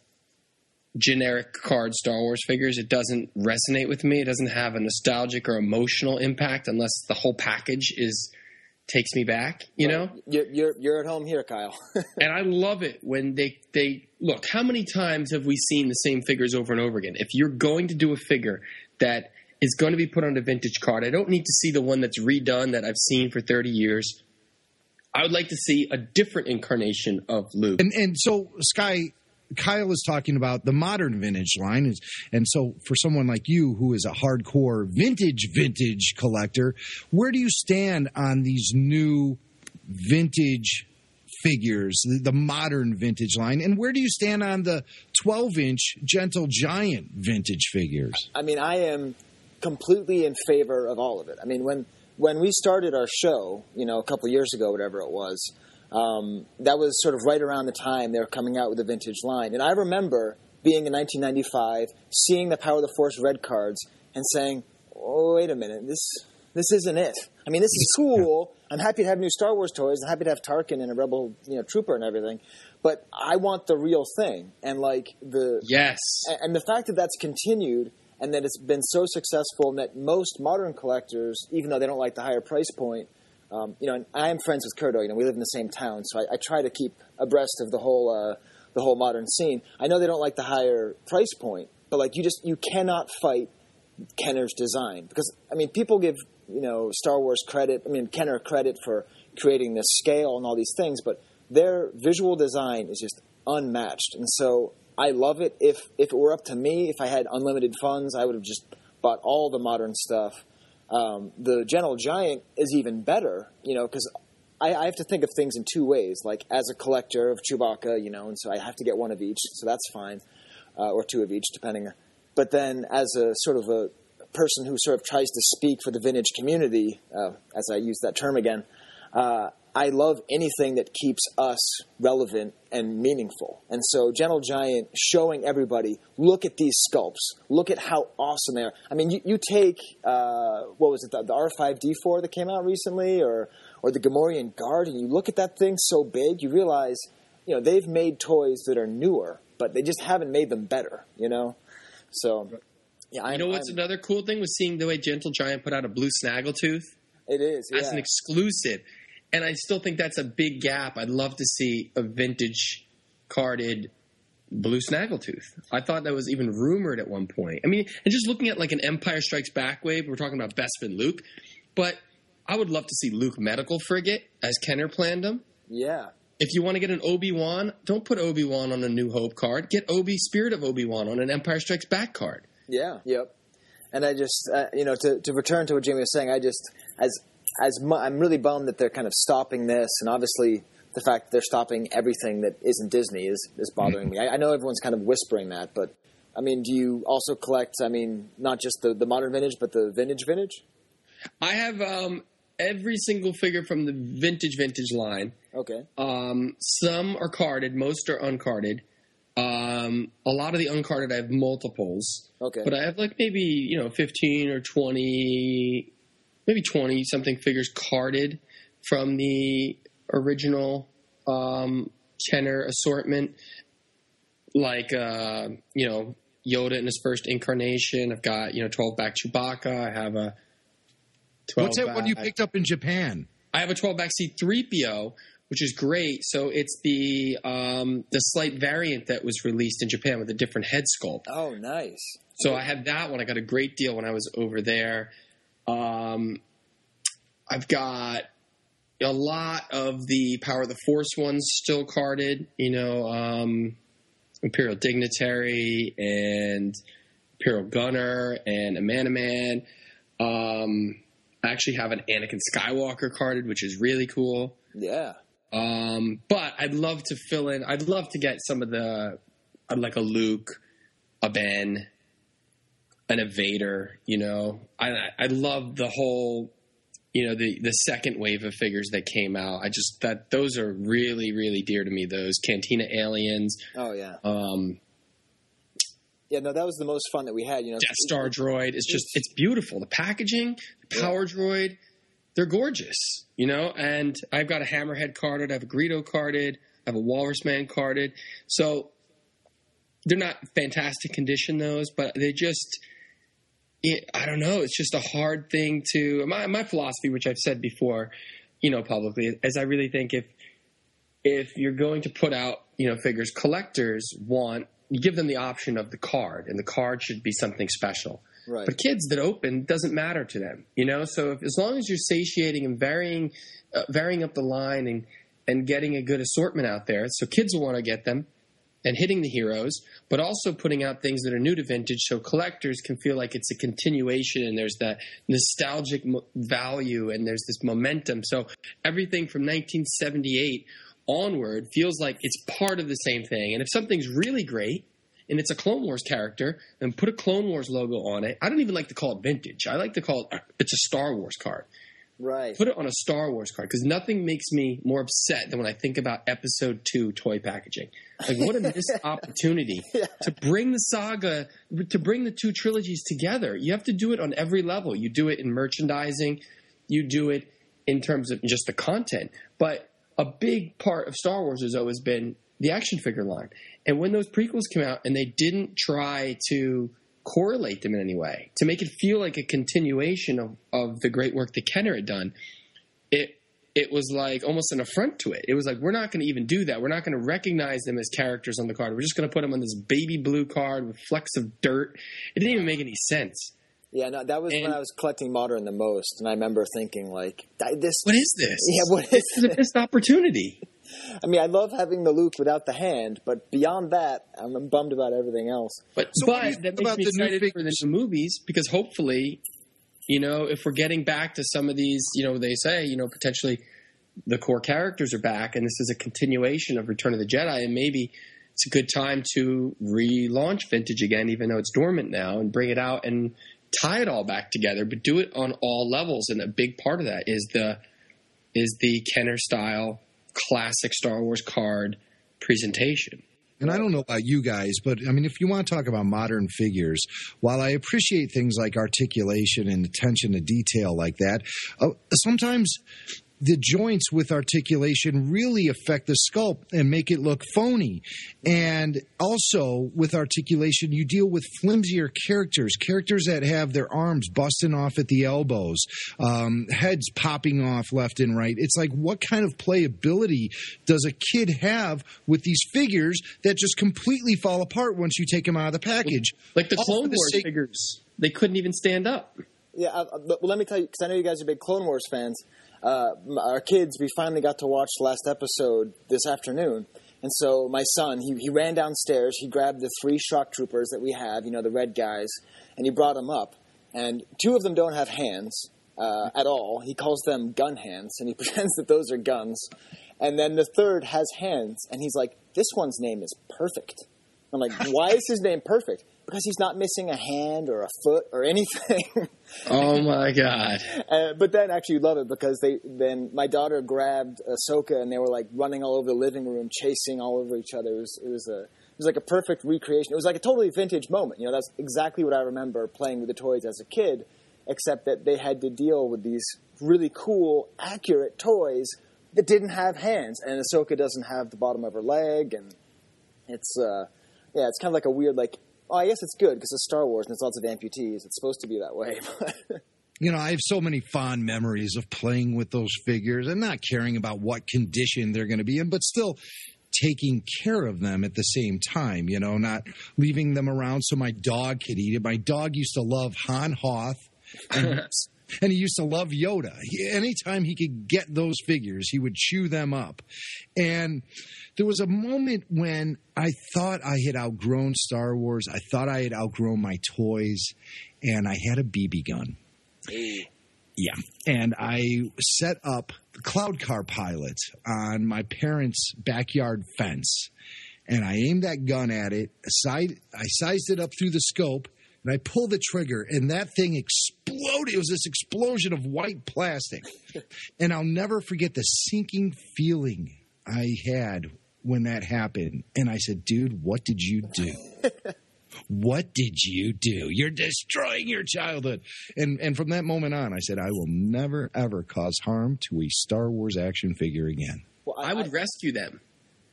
generic card Star Wars figures. It doesn't resonate with me. It doesn't have a nostalgic or emotional impact unless the whole package is takes me back. You know, you're you're, you're at home here, Kyle. and I love it when they they look. How many times have we seen the same figures over and over again? If you're going to do a figure that is going to be put on a vintage card, I don't need to see the one that's redone that I've seen for 30 years. I would like to see a different incarnation of Luke. And and so Skye Kyle is talking about the modern vintage line, and, and so for someone like you who is a hardcore vintage vintage collector, where do you stand on these new vintage figures, the, the modern vintage line, and where do you stand on the 12 inch Gentle Giant vintage figures? I mean, I am completely in favor of all of it. I mean, when when we started our show, you know, a couple years ago, whatever it was, um, that was sort of right around the time they were coming out with the vintage line. And I remember being in 1995, seeing the Power of the Force red cards, and saying, "Oh, wait a minute, this this isn't it." I mean, this is cool. I'm happy to have new Star Wars toys. I'm happy to have Tarkin and a Rebel, you know, trooper and everything. But I want the real thing. And like the yes, and, and the fact that that's continued and that it's been so successful and that most modern collectors, even though they don't like the higher price point, um, you know, and I am friends with Kurdo. You know, we live in the same town, so I, I try to keep abreast of the whole uh, the whole modern scene. I know they don't like the higher price point, but like you just you cannot fight Kenner's design because I mean people give you know Star Wars credit. I mean Kenner credit for creating this scale and all these things, but their visual design is just unmatched, and so I love it. If if it were up to me, if I had unlimited funds, I would have just bought all the modern stuff. Um, the Gentle Giant is even better, you know, because I, I have to think of things in two ways. Like as a collector of Chewbacca, you know, and so I have to get one of each, so that's fine, uh, or two of each, depending. But then as a sort of a person who sort of tries to speak for the vintage community, uh, as I use that term again, uh, I love anything that keeps us relevant and meaningful. And so, Gentle Giant showing everybody, look at these sculpts, look at how awesome they are. I mean, you, you take uh, what was it, the, the R5D4 that came out recently, or or the Gamorrean Guard, and you look at that thing so big, you realize, you know, they've made toys that are newer, but they just haven't made them better. You know, so yeah, I'm, you know what's I'm- another cool thing was seeing the way Gentle Giant put out a blue snaggletooth it is as yeah. an exclusive, and I still think that's a big gap. I'd love to see a vintage carded blue snaggletooth. I thought that was even rumored at one point. I mean, and just looking at like an Empire Strikes Back wave, we're talking about Bespin Luke, but I would love to see Luke medical frigate as Kenner planned him. Yeah. If you want to get an Obi Wan, don't put Obi Wan on a New Hope card. Get Obi Spirit of Obi Wan on an Empire Strikes Back card. Yeah. Yep. And I just, uh, you know, to, to return to what Jamie was saying, I just, as as mu- I'm really bummed that they're kind of stopping this, and obviously the fact that they're stopping everything that isn't Disney is is bothering me. I, I know everyone's kind of whispering that, but I mean, do you also collect? I mean, not just the the modern vintage, but the vintage vintage. I have um, every single figure from the vintage vintage line. Okay. Um, some are carded, most are uncarded. Um, a lot of the uncarded I have multiples. Okay. But I have like maybe, you know, 15 or 20, maybe 20 something figures carded from the original um, Kenner assortment. Like, uh, you know, Yoda in his first incarnation. I've got, you know, 12 back Chewbacca. I have a 12 What's that one you back- picked up in Japan? I have a 12 back C3PO, which is great. So it's the um, the slight variant that was released in Japan with a different head sculpt. Oh, nice. So I had that one. I got a great deal when I was over there. Um, I've got a lot of the Power of the Force ones still carded. You know, um, Imperial Dignitary and Imperial Gunner and Amanaman. Um, I actually have an Anakin Skywalker carded, which is really cool. Yeah. Um, but I'd love to fill in. I'd love to get some of the, uh, like a Luke, a Ben, an Evader. You know, I I love the whole, you know, the the second wave of figures that came out. I just that those are really really dear to me. Those Cantina aliens. Oh yeah. Um, Yeah. No, that was the most fun that we had. You know, Death Star droid. It's just it's beautiful. The packaging, the power droid, they're gorgeous. You know, and I've got a Hammerhead carded. I have a Greedo carded. I have a Walrus Man carded. So they're not fantastic condition those, but they just. It, I don't know. It's just a hard thing to my my philosophy, which I've said before, you know, publicly, is I really think if if you're going to put out, you know, figures, collectors want you give them the option of the card, and the card should be something special. Right. But kids that open doesn't matter to them, you know. So if, as long as you're satiating and varying, uh, varying up the line and and getting a good assortment out there, so kids will want to get them and hitting the heroes, but also putting out things that are new to vintage, so collectors can feel like it's a continuation and there's that nostalgic mo- value and there's this momentum. So everything from 1978 onward feels like it's part of the same thing. And if something's really great and it's a Clone Wars character, and put a Clone Wars logo on it. I don't even like to call it vintage. I like to call it it's a Star Wars card. Right. Put it on a Star Wars card because nothing makes me more upset than when I think about Episode Two toy packaging. Like, what a missed opportunity to bring the saga, to bring the two trilogies together. You have to do it on every level. You do it in merchandising, you do it in terms of just the content. But a big part of Star Wars has always been the action figure line. And when those prequels came out and they didn't try to correlate them in any way to make it feel like a continuation of, of the great work that Kenner had done, it it was like almost an affront to it. It was like we're not going to even do that. We're not going to recognize them as characters on the card. We're just going to put them on this baby blue card with flecks of dirt. It didn't even make any sense. Yeah, no, that was when I was collecting modern the most, and I remember thinking like, "This, what is this? Yeah, what is this? Is a missed opportunity." I mean, I love having the Luke without the hand, but beyond that, I'm bummed about everything else. But So what do but think that makes about me the new excited for the new movies because hopefully, you know, if we're getting back to some of these, you know, they say, you know, potentially the core characters are back, and this is a continuation of Return of the Jedi, and maybe it's a good time to relaunch vintage again, even though it's dormant now, and bring it out and tie it all back together, but do it on all levels. And a big part of that is the is the Kenner style classic Star Wars card presentation. And I don't know about you guys, but I mean, if you want to talk about modern figures, while I appreciate things like articulation and attention to detail like that, uh, sometimes the joints with articulation really affect the sculpt and make it look phony. And also with articulation, you deal with flimsier characters, characters that have their arms busting off at the elbows, um, heads popping off left and right. It's like, what kind of playability does a kid have with these figures that just completely fall apart once you take them out of the package? Like the All Clone the Wars sake- figures, they couldn't even stand up. Yeah, uh, but let me tell you, because I know you guys are big Clone Wars fans. Uh, our kids, we finally got to watch the last episode this afternoon. And so my son, he, he ran downstairs. He grabbed the three shock troopers that we have, you know, the red guys, and he brought them up. And two of them don't have hands uh, at all. He calls them gun hands, and he pretends that those are guns. And then the third has hands, and he's like, "This one's name is Perfect." I'm like, "Why is his name Perfect?" Because he's not missing a hand or a foot or anything. Oh my god! Uh, but then actually you love it because they then my daughter grabbed Ahsoka and they were like running all over the living room, chasing all over each other. It was it was a it was like a perfect recreation. It was like a totally vintage moment. You know, that's exactly what I remember playing with the toys as a kid, except that they had to deal with these really cool, accurate toys that didn't have hands, and Ahsoka doesn't have the bottom of her leg, and it's uh, yeah, it's kind of like a weird like. Oh, I guess it's good because it's Star Wars and it's lots of amputees. It's supposed to be that way. but- You know, I have so many fond memories of playing with those figures and not caring about what condition they're going to be in, but still taking care of them at the same time, you know, not leaving them around so my dog could eat it. My dog used to love Han Hoth and, and he used to love Yoda. He, anytime he could get those figures, he would chew them up. And there was a moment when I thought I had outgrown Star Wars. I thought I had outgrown my toys, and I had a BB gun. Yeah. And I set up the Cloud Car Pilot on my parents' backyard fence. And I aimed that gun at it. I sized it up through the scope, and I pulled the trigger, and that thing exploded. It was this explosion of white plastic. and I'll never forget the sinking feeling I had when that happened. And I said, dude, what did you do? what did you do? You're destroying your childhood. And and from that moment on, I said, I will never ever cause harm to a Star Wars action figure again. well, I would rescue them.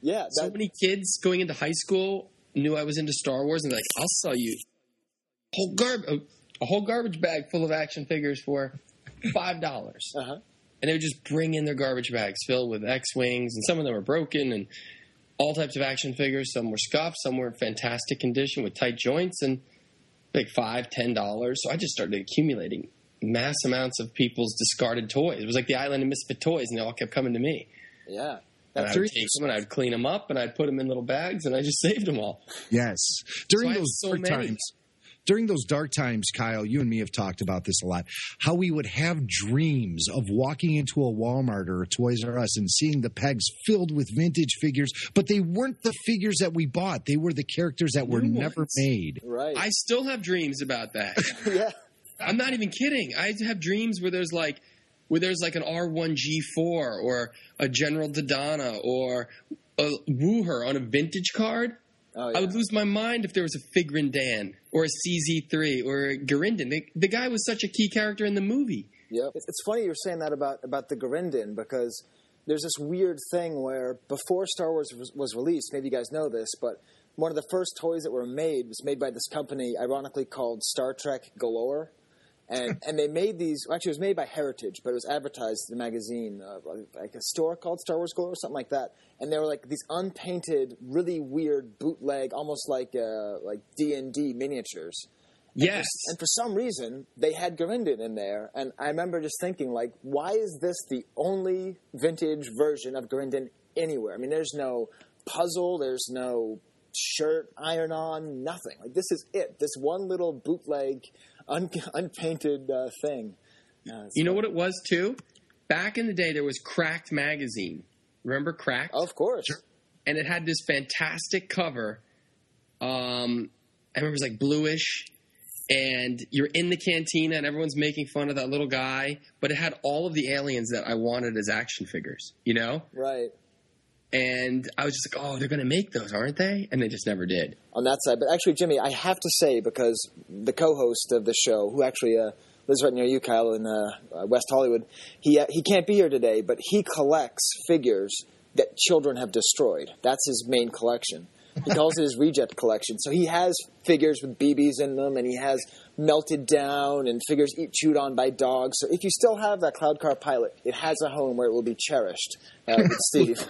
yeah, So many kids going into high school knew I was into Star Wars and they're like, "I'll sell you a whole garb a whole garbage bag full of action figures for five dollars." Uh-huh. And they would just bring in their garbage bags filled with X wings, and some of them were broken, and all types of action figures. Some were scuffed, some were in fantastic condition with tight joints, and like five, ten dollars. So I just started accumulating mass amounts of people's discarded toys. It was like the island of misfit toys, and they all kept coming to me. yeah. And I That's would take them and I'd clean them up and I'd put them in little bags and I just saved them all. Yes. During So those so dark many. times. During those dark times, Kyle, you and me have talked about this a lot. How we would have dreams of walking into a Walmart or a Toys R Us and seeing the pegs filled with vintage figures, but they weren't the figures that we bought. They were the characters that were New never ones. made. Right. I still have dreams about that. yeah. I'm not even kidding. I have dreams where there's like where there's like an R1G4 or a General Dodonna or a Wuher on a vintage card. Oh, yeah. I would lose my mind if there was a Figrin D'an or a CZ3 or a Garindan. The, the guy was such a key character in the movie. Yep. It's, it's funny you're saying that about, about the Garindan because there's this weird thing where before Star Wars was, was released, maybe you guys know this, but one of the first toys that were made was made by this company, ironically called Star Trek Galore. And, and they made these, actually, it was made by Heritage, but it was advertised in the magazine, uh, like a store called Star Wars Galore or something like that. And they were like these unpainted, really weird bootleg, almost like uh, like D and D miniatures. And for- Yes. and for some reason, they had Garindan in there. And I remember just thinking, like, why is this the only vintage version of Garindan anywhere? I mean, there's no puzzle, there's no shirt iron on, nothing. Like, this is it. This one little bootleg, un- unpainted uh, thing. Uh, You know what it was too? Back in the day, there was Cracked magazine. Remember Cracked? Of course. and it had this fantastic cover. Um, I remember it was like bluish, and you're in the cantina, and everyone's making fun of that little guy. But it had all of the aliens that I wanted as action figures, you know. Right. And I was just like, oh, they're going to make those, aren't they? And they just never did. on that side. But actually, Jimmy, I have to say because the co-host of the show, who actually uh, lives right near you, Kyle, in uh, uh, West Hollywood, he uh, he can't be here today, but he collects figures that children have destroyed. That's his main collection. He calls it his reject collection. So he has figures with BBs in them, and he has melted down and figures eat chewed on by dogs. So if you still have that Cloud Car Pilot, it has a home where it will be cherished uh, with Steve.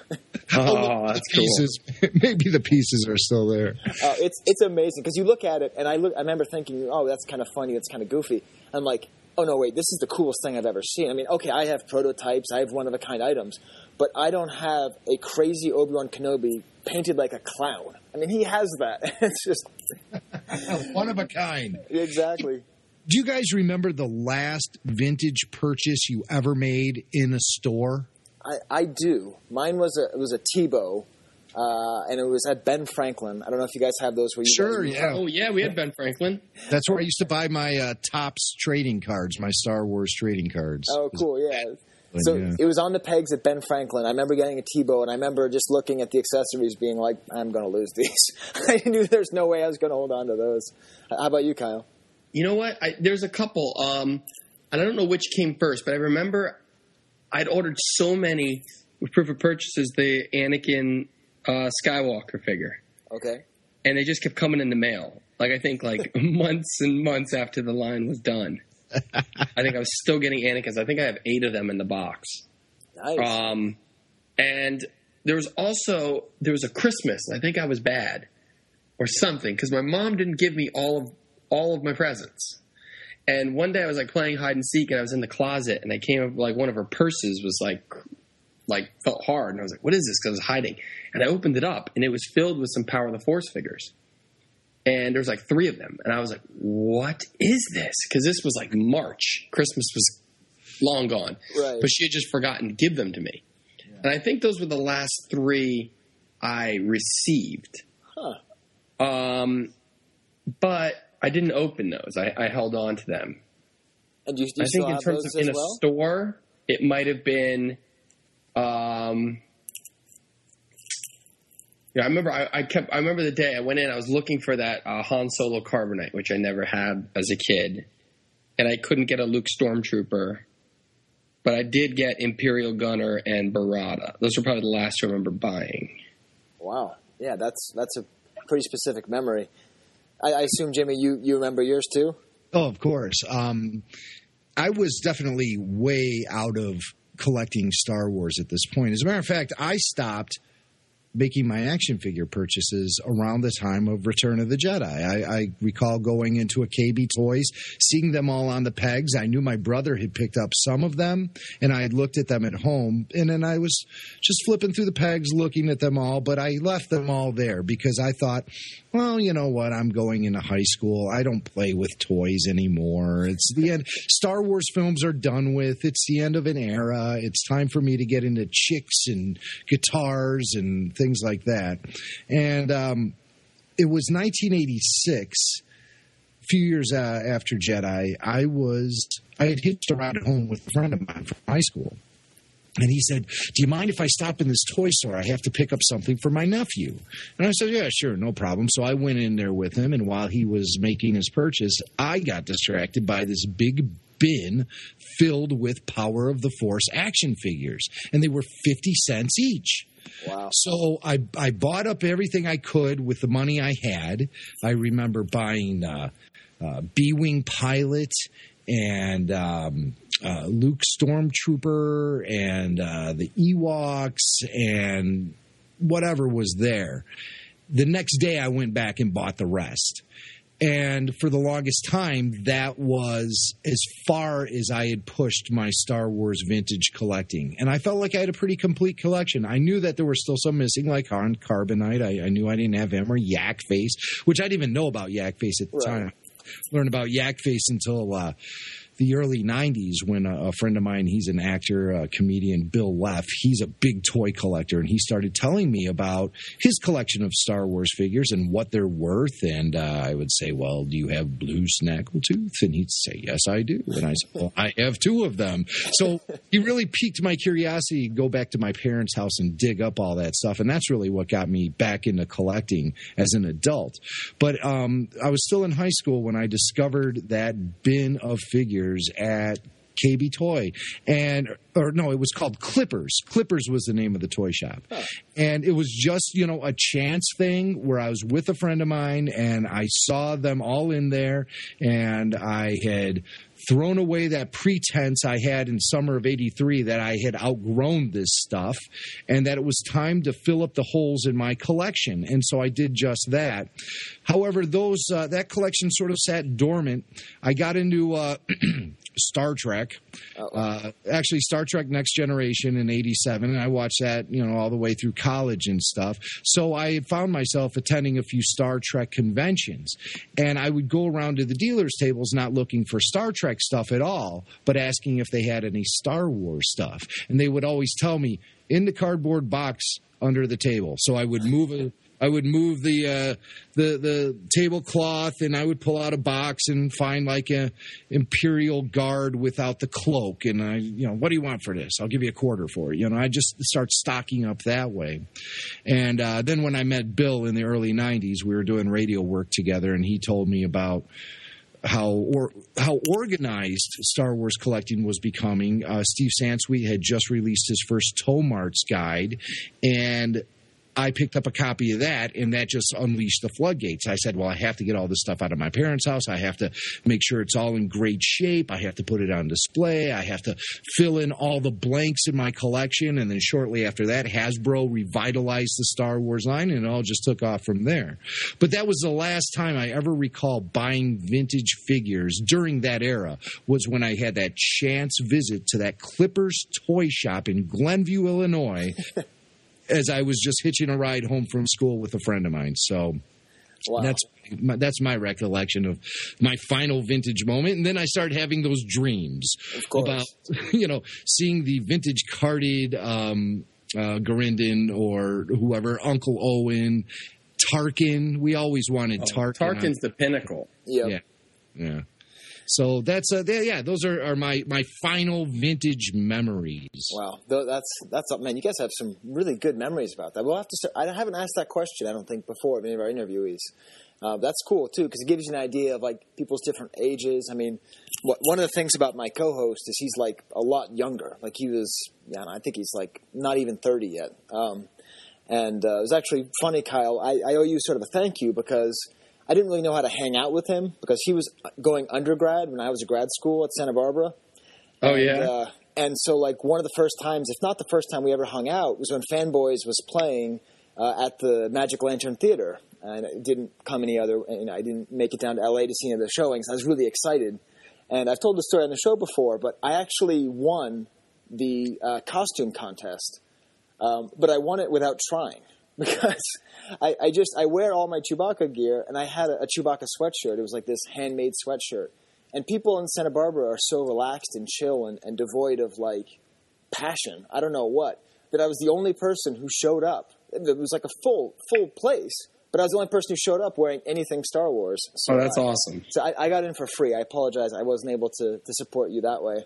Oh, that's cool. Maybe the pieces are still there. Uh, it's it's amazing because you look at it, and I look. I remember thinking, "Oh, that's kind of funny. That's kind of goofy." I'm like, oh no, wait, this is the coolest thing I've ever seen. I mean, okay, I have prototypes, I have one of a kind items, but I don't have a crazy Obi Wan Kenobi painted like a clown. I mean, he has that. it's just one of a kind. exactly. Do you guys remember the last vintage purchase you ever made in a store? I, I do. Mine was a it was a Teebo, uh, and it was at Ben Franklin. I don't know if you guys have those. Where you Sure, guys- yeah. Oh yeah, we had Ben Franklin. That's where I used to buy my uh, Topps trading cards, my Star Wars trading cards. Oh, cool, yeah. But, So yeah. it was on the pegs at Ben Franklin. I remember getting a Teebo, and I remember just looking at the accessories, being like, "I'm going to lose these." I knew there's no way I was going to hold on to those. How about you, Kyle? You know what? I, there's a couple. Um, and I don't know which came first, but I remember I'd ordered so many with proof of purchases the Anakin uh, Skywalker figure, Okay. and they just kept coming in the mail. Like I think like months and months after the line was done. I think I was still getting Anakin's. I think I have eight of them in the box. Nice. Um, and there was also there was a Christmas. I think I was bad or something because my mom didn't give me all of all of my presents. And one day I was like playing hide and seek, and I was in the closet, and I came up like one of her purses was like like felt hard, and I was like, "What is this?" Because I was hiding, and I opened it up, and it was filled with some Power of the Force figures. And there was like three of them, and I was like, "What is this?" Because this was like March. Christmas was long gone, Right. but she had just forgotten to give them to me. And I think those were the last three I received. Huh. Um, but I didn't open those. I, I held on to them. And you, you I think in terms of in a well? store, it might have been. Um, yeah, I remember. I, I kept. I remember the day I went in. I was looking for that uh, Han Solo Carbonite, which I never had as a kid, and I couldn't get a Luke Stormtrooper. But I did get Imperial Gunner and Barada. Those were probably the last two I remember buying. Wow. Yeah, that's that's a pretty specific memory. I, I assume, Jimmy, you, you remember yours too? Oh, of course. Um, I was definitely way out of collecting Star Wars at this point. As a matter of fact, I stopped making my action figure purchases around the time of Return of the Jedi. I, I recall going into a KB Toys, seeing them all on the pegs. I knew my brother had picked up some of them, and I had looked at them at home, and then I was just flipping through the pegs, looking at them all, but I left them all there because I thought, well, you know what? I'm going into high school. I don't play with toys anymore. It's the end. Star Wars films are done with. It's the end of an era. It's time for me to get into chicks and guitars and things like that. And um, it was 1986. A few years uh, after Jedi, I was I had hitched a ride home with a friend of mine from high school. And he said, Do you mind if I stop in this toy store? I have to pick up something for my nephew. And I said, Yeah, sure, no problem. So I went in there with him. And while he was making his purchase, I got distracted by this big bin filled with Power of the Force action figures. And they were 50 cents each. Wow. So I, I bought up everything I could with the money I had. I remember buying uh, uh, B Wing Pilot and um, uh, Luke Stormtrooper and uh, the Ewoks and whatever was there. The next day, I went back and bought the rest. And for the longest time, that was as far as I had pushed my Star Wars vintage collecting. And I felt like I had a pretty complete collection. I knew that there were still some missing, like Han Carbonite. I, I knew I didn't have him, or Yak Face, which I didn't even know about Yak Face at the Right. time. Learned about Yak Face until uh, the early 90s when a, a friend of mine, he's an actor, a comedian, Bill Leff, he's a big toy collector, and he started telling me about his collection of Star Wars figures and what they're worth. And uh, I would say, Well, do you have Blue Snaggletooth? And he'd say, Yes, I do. And I said, Well, I have two of them. So he really piqued my curiosity to go back to my parents' house and dig up all that stuff. And that's really what got me back into collecting as an adult. But um, I was still in high school when I discovered that bin of figures at KB Toy, and or no, it was called Clippers. Clippers was the name of the toy shop, and it was just you know a chance thing where I was with a friend of mine and I saw them all in there, and I had thrown away that pretense I had in summer of 83 that I had outgrown this stuff and that it was time to fill up the holes in my collection. And so I did just that. However, those uh, that collection sort of sat dormant. I got into uh, Star Trek, uh, actually Star Trek Next Generation in '87, and I watched that you know all the way through college and stuff. So I found myself attending a few Star Trek conventions, and I would go around to the dealers' tables not looking for Star Trek stuff at all, but asking if they had any Star Wars stuff, and they would always tell me in the cardboard box under the table. So I would move a I would move the uh, the the tablecloth, and I would pull out a box and find like a imperial guard without the cloak, and I, you know, what do you want for this? I'll give you a quarter for it. You know, I just start stocking up that way. And uh, then when I met Bill in the early '90s, we were doing radio work together, and he told me about how or how organized Star Wars collecting was becoming. Uh, Steve Sansweet had just released his first Tomart's guide, and I picked up a copy of that, and that just unleashed the floodgates. I said, "Well, I have to get all this stuff out of my parents' house. I have to make sure it's all in great shape. I have to put it on display. I have to fill in all the blanks in my collection." And then shortly after that, Hasbro revitalized the Star Wars line, and it all just took off from there. But that was the last time I ever recall buying vintage figures during that era. Was when I had that chance visit to that Clippers toy shop in Glenview, Illinois as I was just hitching a ride home from school with a friend of mine. So Wow. that's my, that's my recollection of my final vintage moment. And then I started having those dreams about you know seeing the vintage carded um, uh, Garindan or whoever Uncle Owen. Tarkin, we always wanted Tarkin. Tarkin's the pinnacle. Yep. Yeah, yeah. So that's uh, yeah. Those are, are my my final vintage memories. Wow, that's that's up, man. You guys have some really good memories about that. We'll have to. I haven't asked that question. I don't think before of any of our interviewees. Uh, that's cool too because it gives you an idea of like people's different ages. I mean, what, one of the things about my co-host is he's like a lot younger. Like he was, yeah, I think he's like not even thirty yet. Um, and uh, it was actually funny, Kyle. I, I owe you sort of a thank you because I didn't really know how to hang out with him because he was going undergrad when I was at grad school at Santa Barbara. Oh, And, yeah? Uh, and so, like, one of the first times, if not the first time we ever hung out, was when Fanboys was playing uh, at the Magic Lantern Theater. And it didn't come any other, and I didn't make it down to LA to see any of the showings. I was really excited. And I've told the story on the show before, but I actually won the uh, costume contest. Um, but I won it without trying because I, I just I wear all my Chewbacca gear, and I had a, a Chewbacca sweatshirt. It was like this handmade sweatshirt, and people in Santa Barbara are so relaxed and chill and, and devoid of like passion. I don't know what that I was the only person who showed up. It was like a full full place, but I was the only person who showed up wearing anything Star Wars. So Oh, that's I- awesome. So I, I got in for free. I apologize. I wasn't able to to support you that way.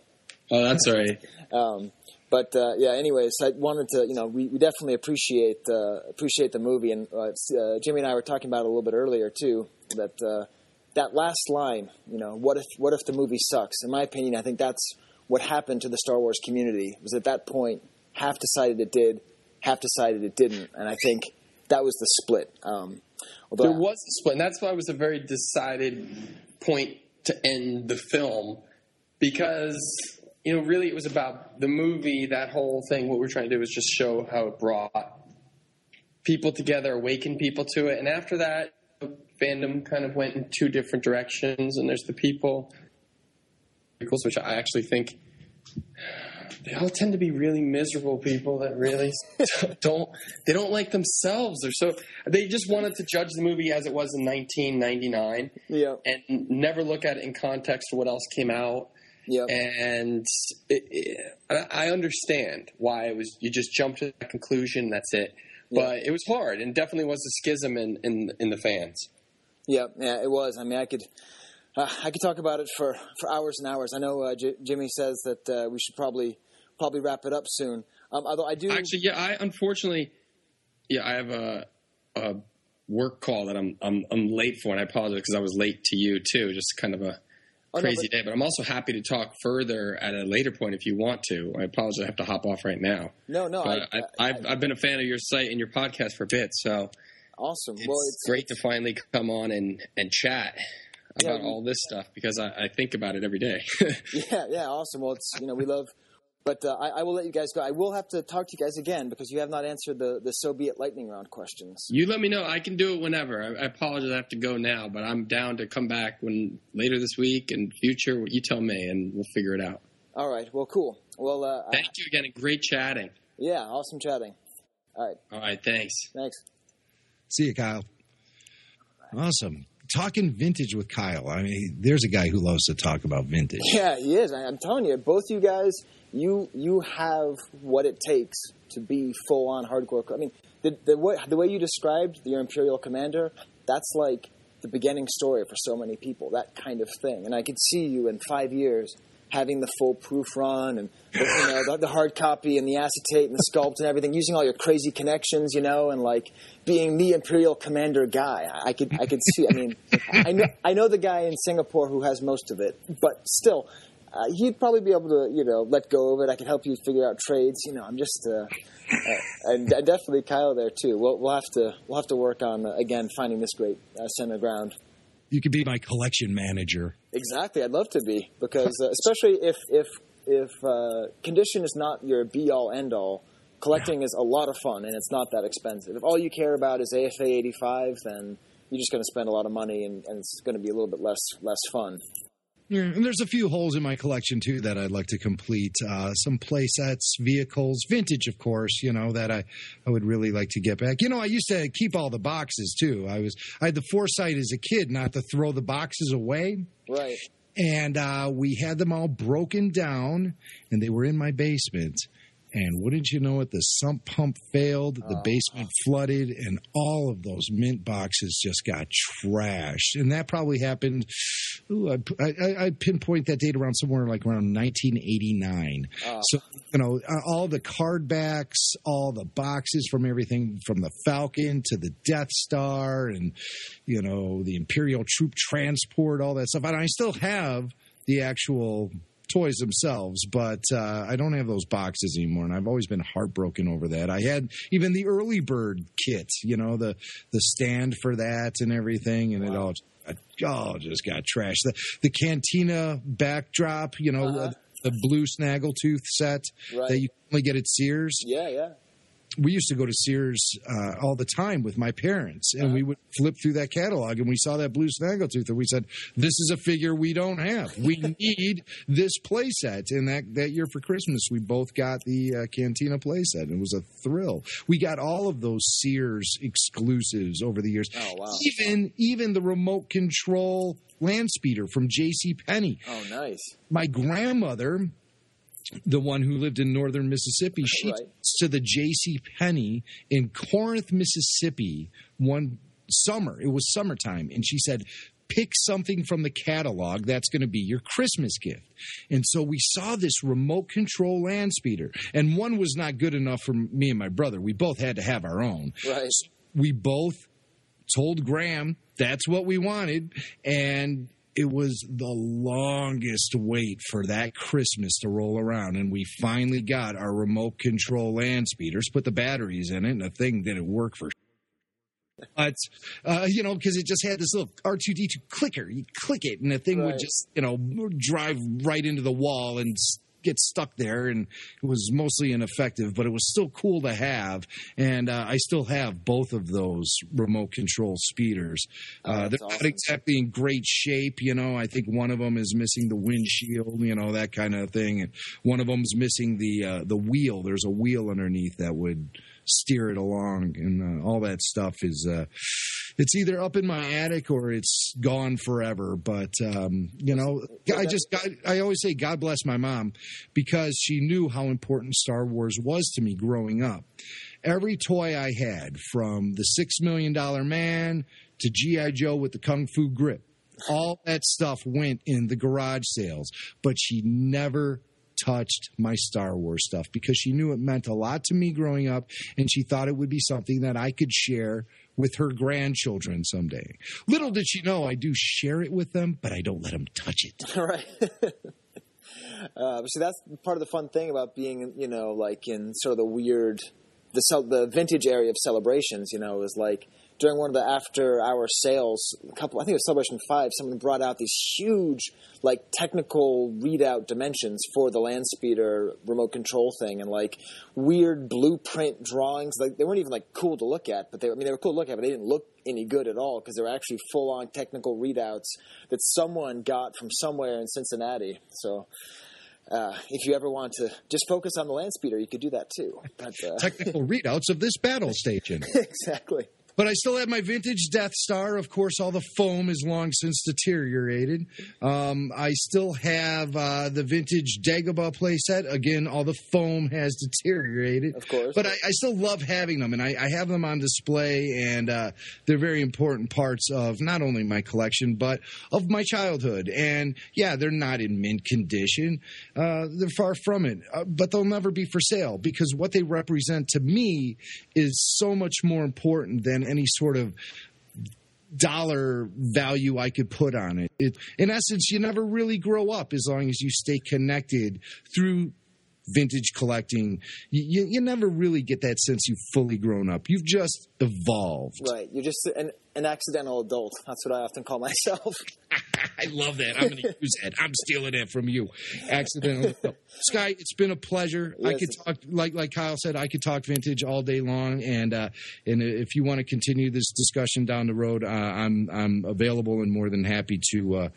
Oh, that's all right. Um, but uh, yeah, anyways, I wanted to, you know, we, we definitely appreciate uh, appreciate the movie, and uh, uh, Jimmy and I were talking about it a little bit earlier too. That uh, that last line, you know, what if what if the movie sucks? In my opinion, I think that's what happened to the Star Wars community. Was at that point, half decided it did, half decided it didn't, and I think that was the split. Um, There was a split, and that's why it was a very decided point to end the film because you know really it was about the movie. That whole thing. What we're trying to do is just show how it brought people together, awaken people to it, and after that, fandom kind of went in two different directions. And there's the people, which I actually think they all tend to be really miserable people that really don't they don't like themselves they're so they just wanted to judge the movie as it was in 1999 yeah, and never look at it in context of what else came out yeah, and it, it, I I understand why it was you just jumped to that conclusion that's it but it was hard and definitely was a schism in, in in the fans yeah, yeah. It was. I mean, I could. Uh, I could talk about it for, for hours and hours. I know uh, J- Jimmy says that uh, we should probably probably wrap it up soon. Um, although I do Actually, yeah, I unfortunately, yeah, I have a, a work call that I'm I'm I'm late for, and I apologize because I was late to you too. Just kind of a Oh, no, crazy but- day, but I'm also happy to talk further at a later point if you want to. I apologize, I have to hop off right now. no, no. But I, I, I've I've been a fan of your site and your podcast for a bit, so awesome. it's, well, it's great to finally come on and and chat. About we- all this stuff because I, I think about it every day. Yeah, yeah, awesome. Well, it's you know we love, but uh, I, I will let you guys go. I will have to talk to you guys again because you have not answered the the Soviet lightning round questions. you let me know. I can do it whenever. I, I apologize. I have to go now, but I'm down to come back when later this week and future. You tell me, and we'll figure it out. All right. Well, cool. Well, uh, I- Thank you again. Great chatting. yeah, awesome chatting. All right. All right. Thanks. Thanks. See you, Kyle. Awesome. Talking vintage with Kyle. I mean, there's a guy who loves to talk about vintage. Yeah, he is. I, I'm telling you, both you guys, you you have what it takes to be full on hardcore. I mean, the the way, the way you described your Imperial Commander, that's like the beginning story for so many people. That kind of thing, and I could see you in five years having the full proof run and you know the, the hard copy and the acetate and the sculpt and everything, using all your crazy connections, you know, and like being the Imperial Commander guy. I, could I could see. I mean, I know I know the guy in Singapore who has most of it, but still. Uh, he'd probably be able to, you know, let go of it. I could help you figure out trades. You know, I'm just, uh, uh, and definitely Kyle there too. We'll we'll have to we'll have to work on uh, again finding this great uh, center ground. You could be my collection manager. Exactly, I'd love to be because uh, especially if if if uh, condition is not your be all end all, collecting is a lot of fun and it's not that expensive. If all you care about is AFA eighty five, then you're just going to spend a lot of money and, and it's going to be a little bit less less fun. Yeah, and there's a few holes in my collection too that I'd like to complete. Uh, some play sets, vehicles, vintage, of course. You know that I, I would really like to get back. You know, I used to keep all the boxes too. I was I had the foresight as a kid not to throw the boxes away, Right. and uh, we had them all broken down, and they were in my basement. And wouldn't you know it, the sump pump failed, the oh. basement flooded, and all of those mint boxes just got trashed. And that probably happened. Ooh, I, I, I pinpoint that date around somewhere like around 1989. Oh. So you know, all the card backs, all the boxes from everything from the Falcon to the Death Star, and you know the Imperial Troop Transport, all that stuff. And I still have the actual toys themselves, but uh, I don't have those boxes anymore, and I've always been heartbroken over that. I had even the early bird kit, you know, the the stand for that and everything, and it all. It all just got trashed. The, the cantina backdrop, you know, uh, the blue snaggletooth set Right. that you only get at Sears. Yeah, yeah. We used to go to Sears uh, all the time with my parents, and we would flip through that catalog, and we saw that blue snaggletooth, and we said, "This is a figure we don't have. We need this playset." And that that year for Christmas, we both got the uh, Cantina playset, and it was a thrill. We got all of those Sears exclusives over the years. Oh wow. Even even the remote control land speeder from J.C. Penney Oh nice. my grandmother, the one who lived in northern Mississippi, she Right. to the J.C. Penney in Corinth, Mississippi, one summer. It was summertime, and she said, "Pick something from the catalog that's going to be your Christmas gift." And so we saw this remote control land speeder, and one was not good enough for me and my brother. We both had to have our own Right. we both told Graham that's what we wanted, and it was the longest wait for that Christmas to roll around, and we finally got our remote control land speeders, put the batteries in it, and the thing didn't work for. But uh, you know, because it just had this little R two D two clicker, you click it, and the thing would just you know drive right into the wall and get stuck there, and it was mostly ineffective, but it was still cool to have, and uh, I still have both of those remote control speeders. Oh, uh, they're that's not exactly in great shape, you know. I think one of them is missing the windshield, you know, that kind of thing, and one of them's missing the uh, the wheel. There's a wheel underneath that would steer it along, and uh, all that stuff is. Uh, it's either up in my attic or it's gone forever. But um, you know, I just. I always say God bless my mom because she knew how important Star Wars was to me growing up. Every toy I had, from the Six Million Dollar Man to GI Joe with the Kung Fu grip, all that stuff went in the garage sales. But she never touched my Star Wars stuff because she knew it meant a lot to me growing up and she thought it would be something that I could share with her grandchildren someday. Little did she know I do share it with them, but I don't let them touch it. right. uh, see, that's part of the fun thing about being, you know, like in sort of the weird, the the vintage area of celebrations. You know, is like during one of the after hour sales, a couple, I think it was Celebration 5, someone brought out these huge, like, technical readout dimensions for the land speeder remote control thing and, like, weird blueprint drawings. Like, they weren't even, like, cool to look at, but they, I mean, they were cool to look at, but they didn't look any good at all because they were actually full on technical readouts that someone got from somewhere in Cincinnati. So, uh, if you ever want to just focus on the land speeder, you could do that too. But, uh, Technical readouts of this battle station. exactly. But I still have my vintage Death Star. Of course, all the foam is long since deteriorated. Um, I still have uh, the vintage Dagobah playset. Again, all the foam has deteriorated. Of course. But I, I still love having them, and I, I have them on display, and uh, they're very important parts of not only my collection, but of my childhood. And yeah, they're not in mint condition. Uh, they're far from it, uh, but they'll never be for sale because what they represent to me is so much more important than any sort of dollar value I could put on it. it. In essence, you never really grow up as long as you stay connected through vintage collecting. You, you, you never really get that sense you've fully grown up. You've just evolved. Right. You're just an, an accidental adult. That's what I often call myself. I love that. I'm going to use that. I'm stealing it from you. Accidentally. Skye, it's been a pleasure. I could talk like like Kyle said. I could talk vintage all day long, and uh, and if you want to continue this discussion down the road, uh, I'm I'm available and more than happy to uh,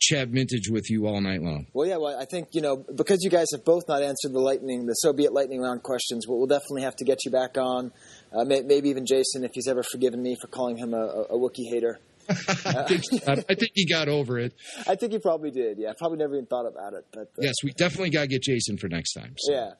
chat vintage with you all night long. Well, yeah. Well, I think you know because you guys have both not answered the lightning, the Soviet lightning round questions. We'll, we'll definitely have to get you back on. Uh, maybe even Jason, if he's ever forgiven me for calling him a, a, a Wookiee hater. I think, I think he got over it. I think he probably did. Yeah, probably never even thought about it. But uh, Yes, we definitely got to get Jason for next time. So. Yeah.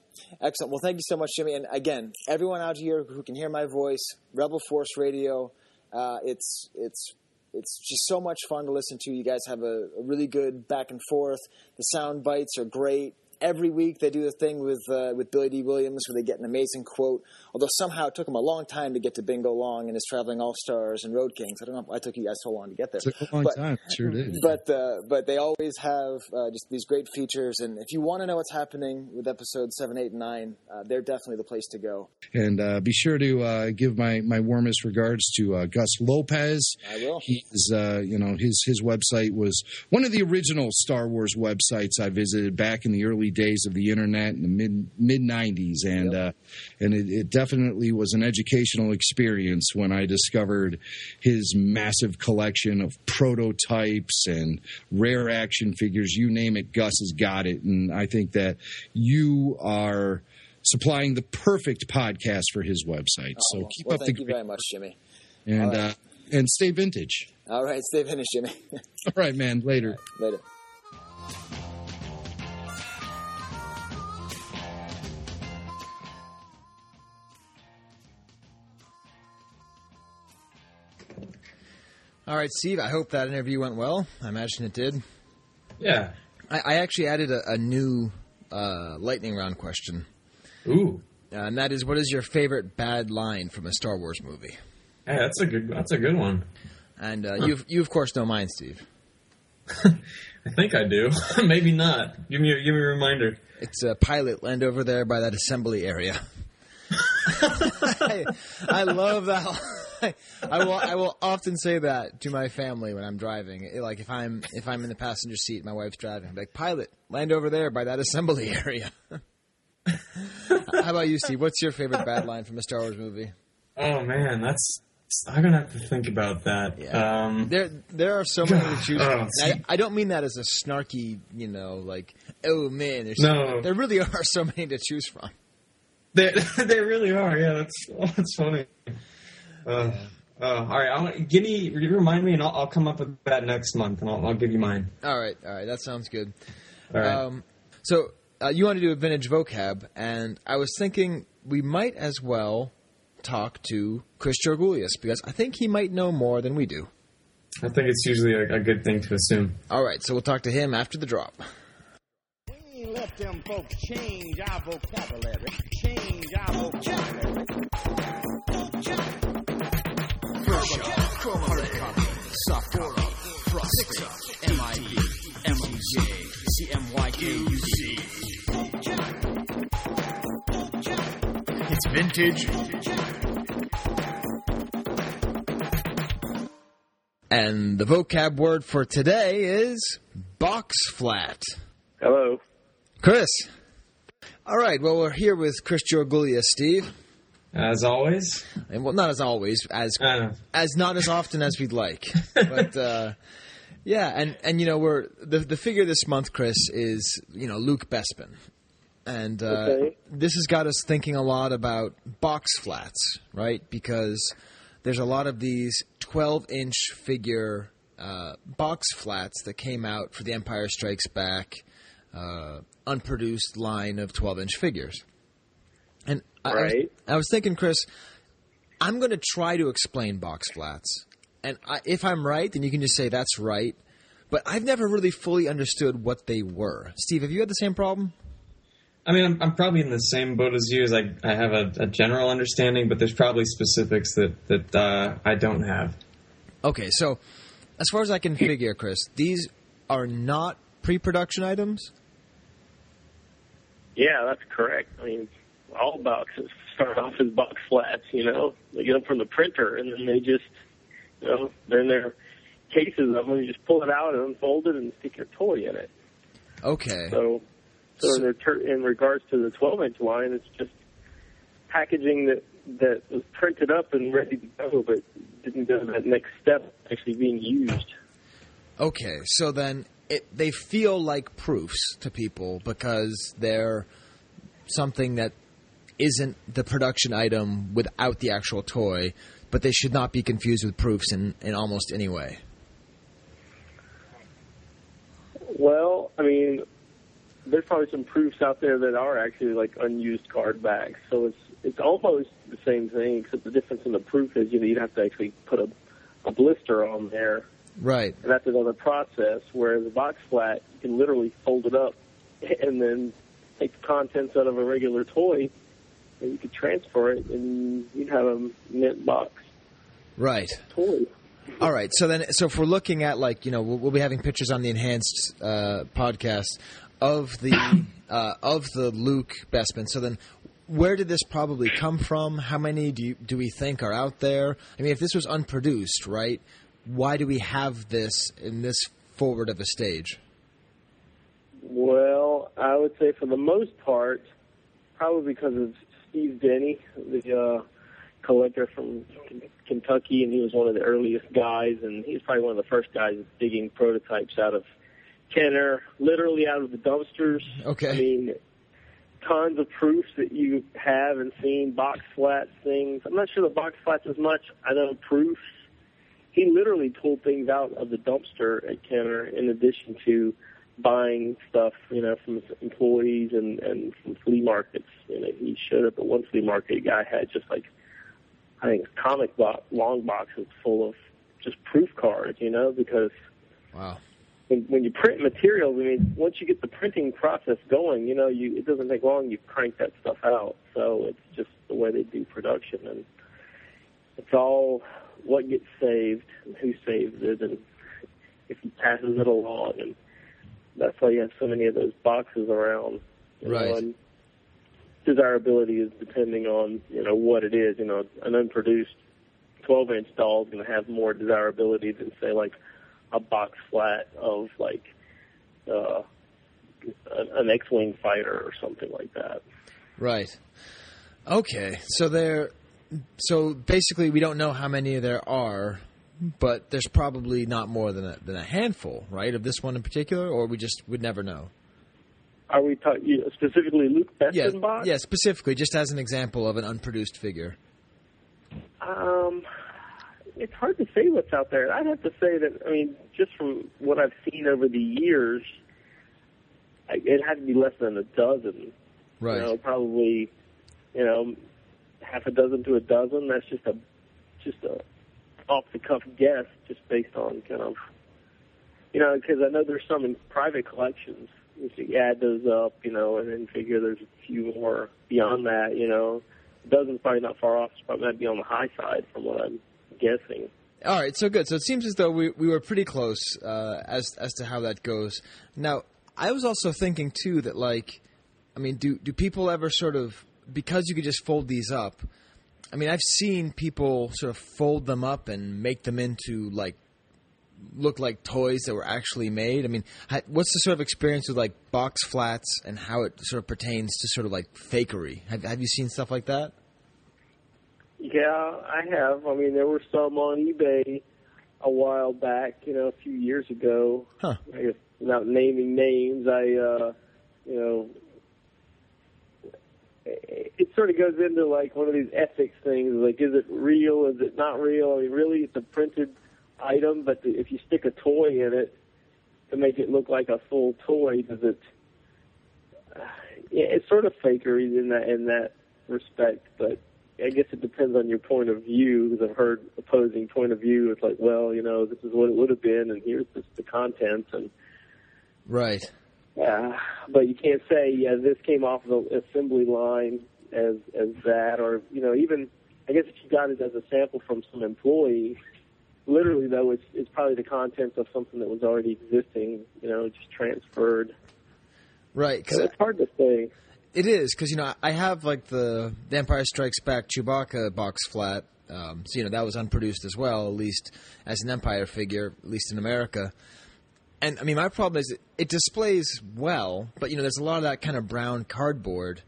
Excellent. Well, thank you so much, Jimmy. And again, everyone out here who can hear my voice, Rebel Force Radio, uh, it's it's it's just so much fun to listen to. You guys have a, a really good back and forth. The sound bites are great. Every week they do the thing with uh, with Billy Dee Williams where they get an amazing quote. Although somehow it took them a long time to get to Bingo Long and his Traveling All Stars and Road Kings. I don't know why it took you guys so long to get there. It Took a long But- time. Sure did. but uh, but they always have uh, just these great features, and if you want to know what's happening with episodes seven, eight, and nine, uh, they're definitely the place to go. And uh, be sure to uh, give my, my warmest regards to uh, Gus Lopez. I will. He is, uh, you know, his his website was one of the original Star Wars websites I visited back in the early days of the internet in the mid mid '90s, and uh, and it, it definitely was an educational experience when I discovered his massive collection of prototypes and rare action figures. You name it, Gus has got it, and I think that you are supplying the perfect podcast for his website. so well, keep well, up the thank you great very much, Jimmy. and right. uh, and stay vintage. All right, stay finished, Jimmy. All right, man. Later. Later. All right, Steve. I hope that interview went well. I imagine it did. Yeah. I, I actually added a, a new uh, lightning round question, Ooh. uh, and that is, what is your favorite bad line from a Star Wars movie? Hey, that's a good. That's a good one. And uh, you, you of course know mine, Steve. I think I do. Maybe not. Give me. A, give me a reminder. It's a pilot land over there by that assembly area. I, I love that. I will. I will often say that to my family when I'm driving. Like if I'm if I'm in the passenger seat, my wife's driving. I'm like, pilot, land over there by that assembly area. How about you, Steve? What's your favorite bad line from a Star Wars movie? Oh man, that's. I'm gonna have to think about that. Um, There, there are so many to choose Oh, from. I, I don't mean that as a snarky, you know, like, oh man, there's No. there really are so many to choose from. They they really are. Yeah, that's that's funny. Uh, uh, all right, I'll, give me remind me, and I'll, I'll come up with that next month, and I'll, I'll give you mine. All right, all right, that sounds good. All right. Um, so uh, you want to do a vintage vocab, and I was thinking we might as well talk to Chris Georgoulias because I think he might know more than we do. I think it's usually a, a good thing to assume. All right, so we'll talk to him after the drop. We let them folks change our vocabulary. Change our vocabulary. It's vintage. And the vocab word for today is box flat. Hello. Chris. All right. Well, we're here with Chris Georgoulias, Steve. As always. And well, not as always, as I as not as often as we'd like. But uh, yeah, and and you know we're the the figure this month, Chris, is you know Luke Bespin, and uh, Okay. this has got us thinking a lot about box flats, right? Because there's a lot of these 12 inch figure uh, box flats that came out for the Empire Strikes Back uh, unproduced line of 12 inch figures. And I, I was- I was thinking, Chris, I'm going to try to explain box flats. And I, if I'm right, then you can just say that's right. But I've never really fully understood what they were. Steve, have you had the same problem? I mean, I'm, I'm probably in the same boat as you. As I, I have a, a general understanding, but there's probably specifics that that uh, I don't have. Okay, so as far as I can figure, Chris, these are not pre-production items. Yeah, that's correct. I mean, all boxes start off as box flats. You know, they get them from the printer, and then they just, you know, they're their cases of them. You just pull it out and unfold it and stick your toy in it. Okay. So, so in, retur- in regards to the 12 inch line, it's just packaging that that was printed up and ready to go, but didn't go to that next step actually being used. Okay, so then it, they feel like proofs to people because they're something that isn't the production item without the actual toy, but they should not be confused with proofs in, in almost any way. Well, I mean, there's probably some proofs out there that are actually like unused card backs. So it's it's almost the same thing, except the difference in the proof is you know you'd have to actually put a a blister on there, Right. and that's another process. Whereas the box flat, you can literally fold it up and then take the contents out of a regular toy, and you could transfer it, and you'd have a mint box Right. toy. All right. So then, so if we're looking at like you know, we'll, we'll be having pictures on the enhanced uh, podcast of the uh, of the Luke Bespin. So then, where did this probably come from? How many do you, do we think are out there? I mean, if this was unproduced, right? Why do we have this in this forward of a stage? Well, I would say for the most part, probably because of Steve Denny, the uh, collector from K- Kentucky, and he was one of the earliest guys, and he's probably one of the first guys digging prototypes out of Kenner, literally out of the dumpsters. Okay. I mean, tons of proofs that you have and seen, box flats, things. I'm not sure the box flats as much. I know proofs. He literally pulled things out of the dumpster at Kenner in addition to buying stuff, you know, from his employees and, and from flea markets. You know, he showed up at one flea market, a guy had just like, I think comic box, long boxes full of just proof cards, you know, because Wow. when, when you print materials, I mean, once you get the printing process going, you know, you it doesn't take long. You crank that stuff out. So it's just the way they do production, and it's all what gets saved and who saves it, and if he passes it along, and that's why you have so many of those boxes around. Right. Know, and desirability is depending on you know what it is. You know, an unproduced 12 inch doll is going to have more desirability than say like a box flat of like uh, an an X-wing fighter or something like that. Right. Okay. So there. So basically, we don't know how many there are, but there's probably not more than a, than a handful, right, of this one in particular, or we just would never know. Are we talking specifically Luke Bespin Yeah, yeah. Specifically, just as an example of an unproduced figure. Um, it's hard to say what's out there. I'd have to say that I mean, just from what I've seen over the years, I, it had to be less than a dozen. Right. You know, probably, you know, half a dozen to a dozen. That's just a just a off the cuff guess, just based on kind of, you know, because I know there's some in private collections. If you add those up, you know, and then figure there's a few more beyond that, you know, a dozen's probably not far off. It's probably might be on the high side from what I'm guessing. All right, so good. So it seems as though we, we were pretty close uh, as as to how that goes. Now, I was also thinking too that like, I mean, do do people ever sort of because you could just fold these up? I mean, I've seen people sort of fold them up and make them into like look like toys that were actually made. I mean, what's the sort of experience with like box flats and how it sort of pertains to sort of like fakery? Have, have you seen stuff like that? Yeah, I have. I mean, there were some on eBay a while back, you know, a few years ago. Huh. I guess without naming names, I, uh, you know, it, sort of goes into like one of these ethics things. Like, is it real? Is it not real? I mean, really, it's a printed item, but the, if you stick a toy in it to make it look like a full toy, does it? Yeah, it's sort of fakery in that in that respect, but I guess it depends on your point of view. Because I've heard opposing point of view. It's like, well, you know, this is what it would have been, and here's just the contents, and Right. Yeah, but you can't say, yeah, this came off the assembly line as as that, or you know, even I guess if you got it as a sample from some employee, literally though, it's it's probably the contents of something that was already existing, you know, just transferred. Right. So it's hard to say. It is because you know I have like the The Empire Strikes Back Chewbacca box flat. Um, so you know that was unproduced as well, at least as an Empire figure, at least in America. And I mean, my problem is it, displays well, but you know, there's a lot of that kind of brown cardboard,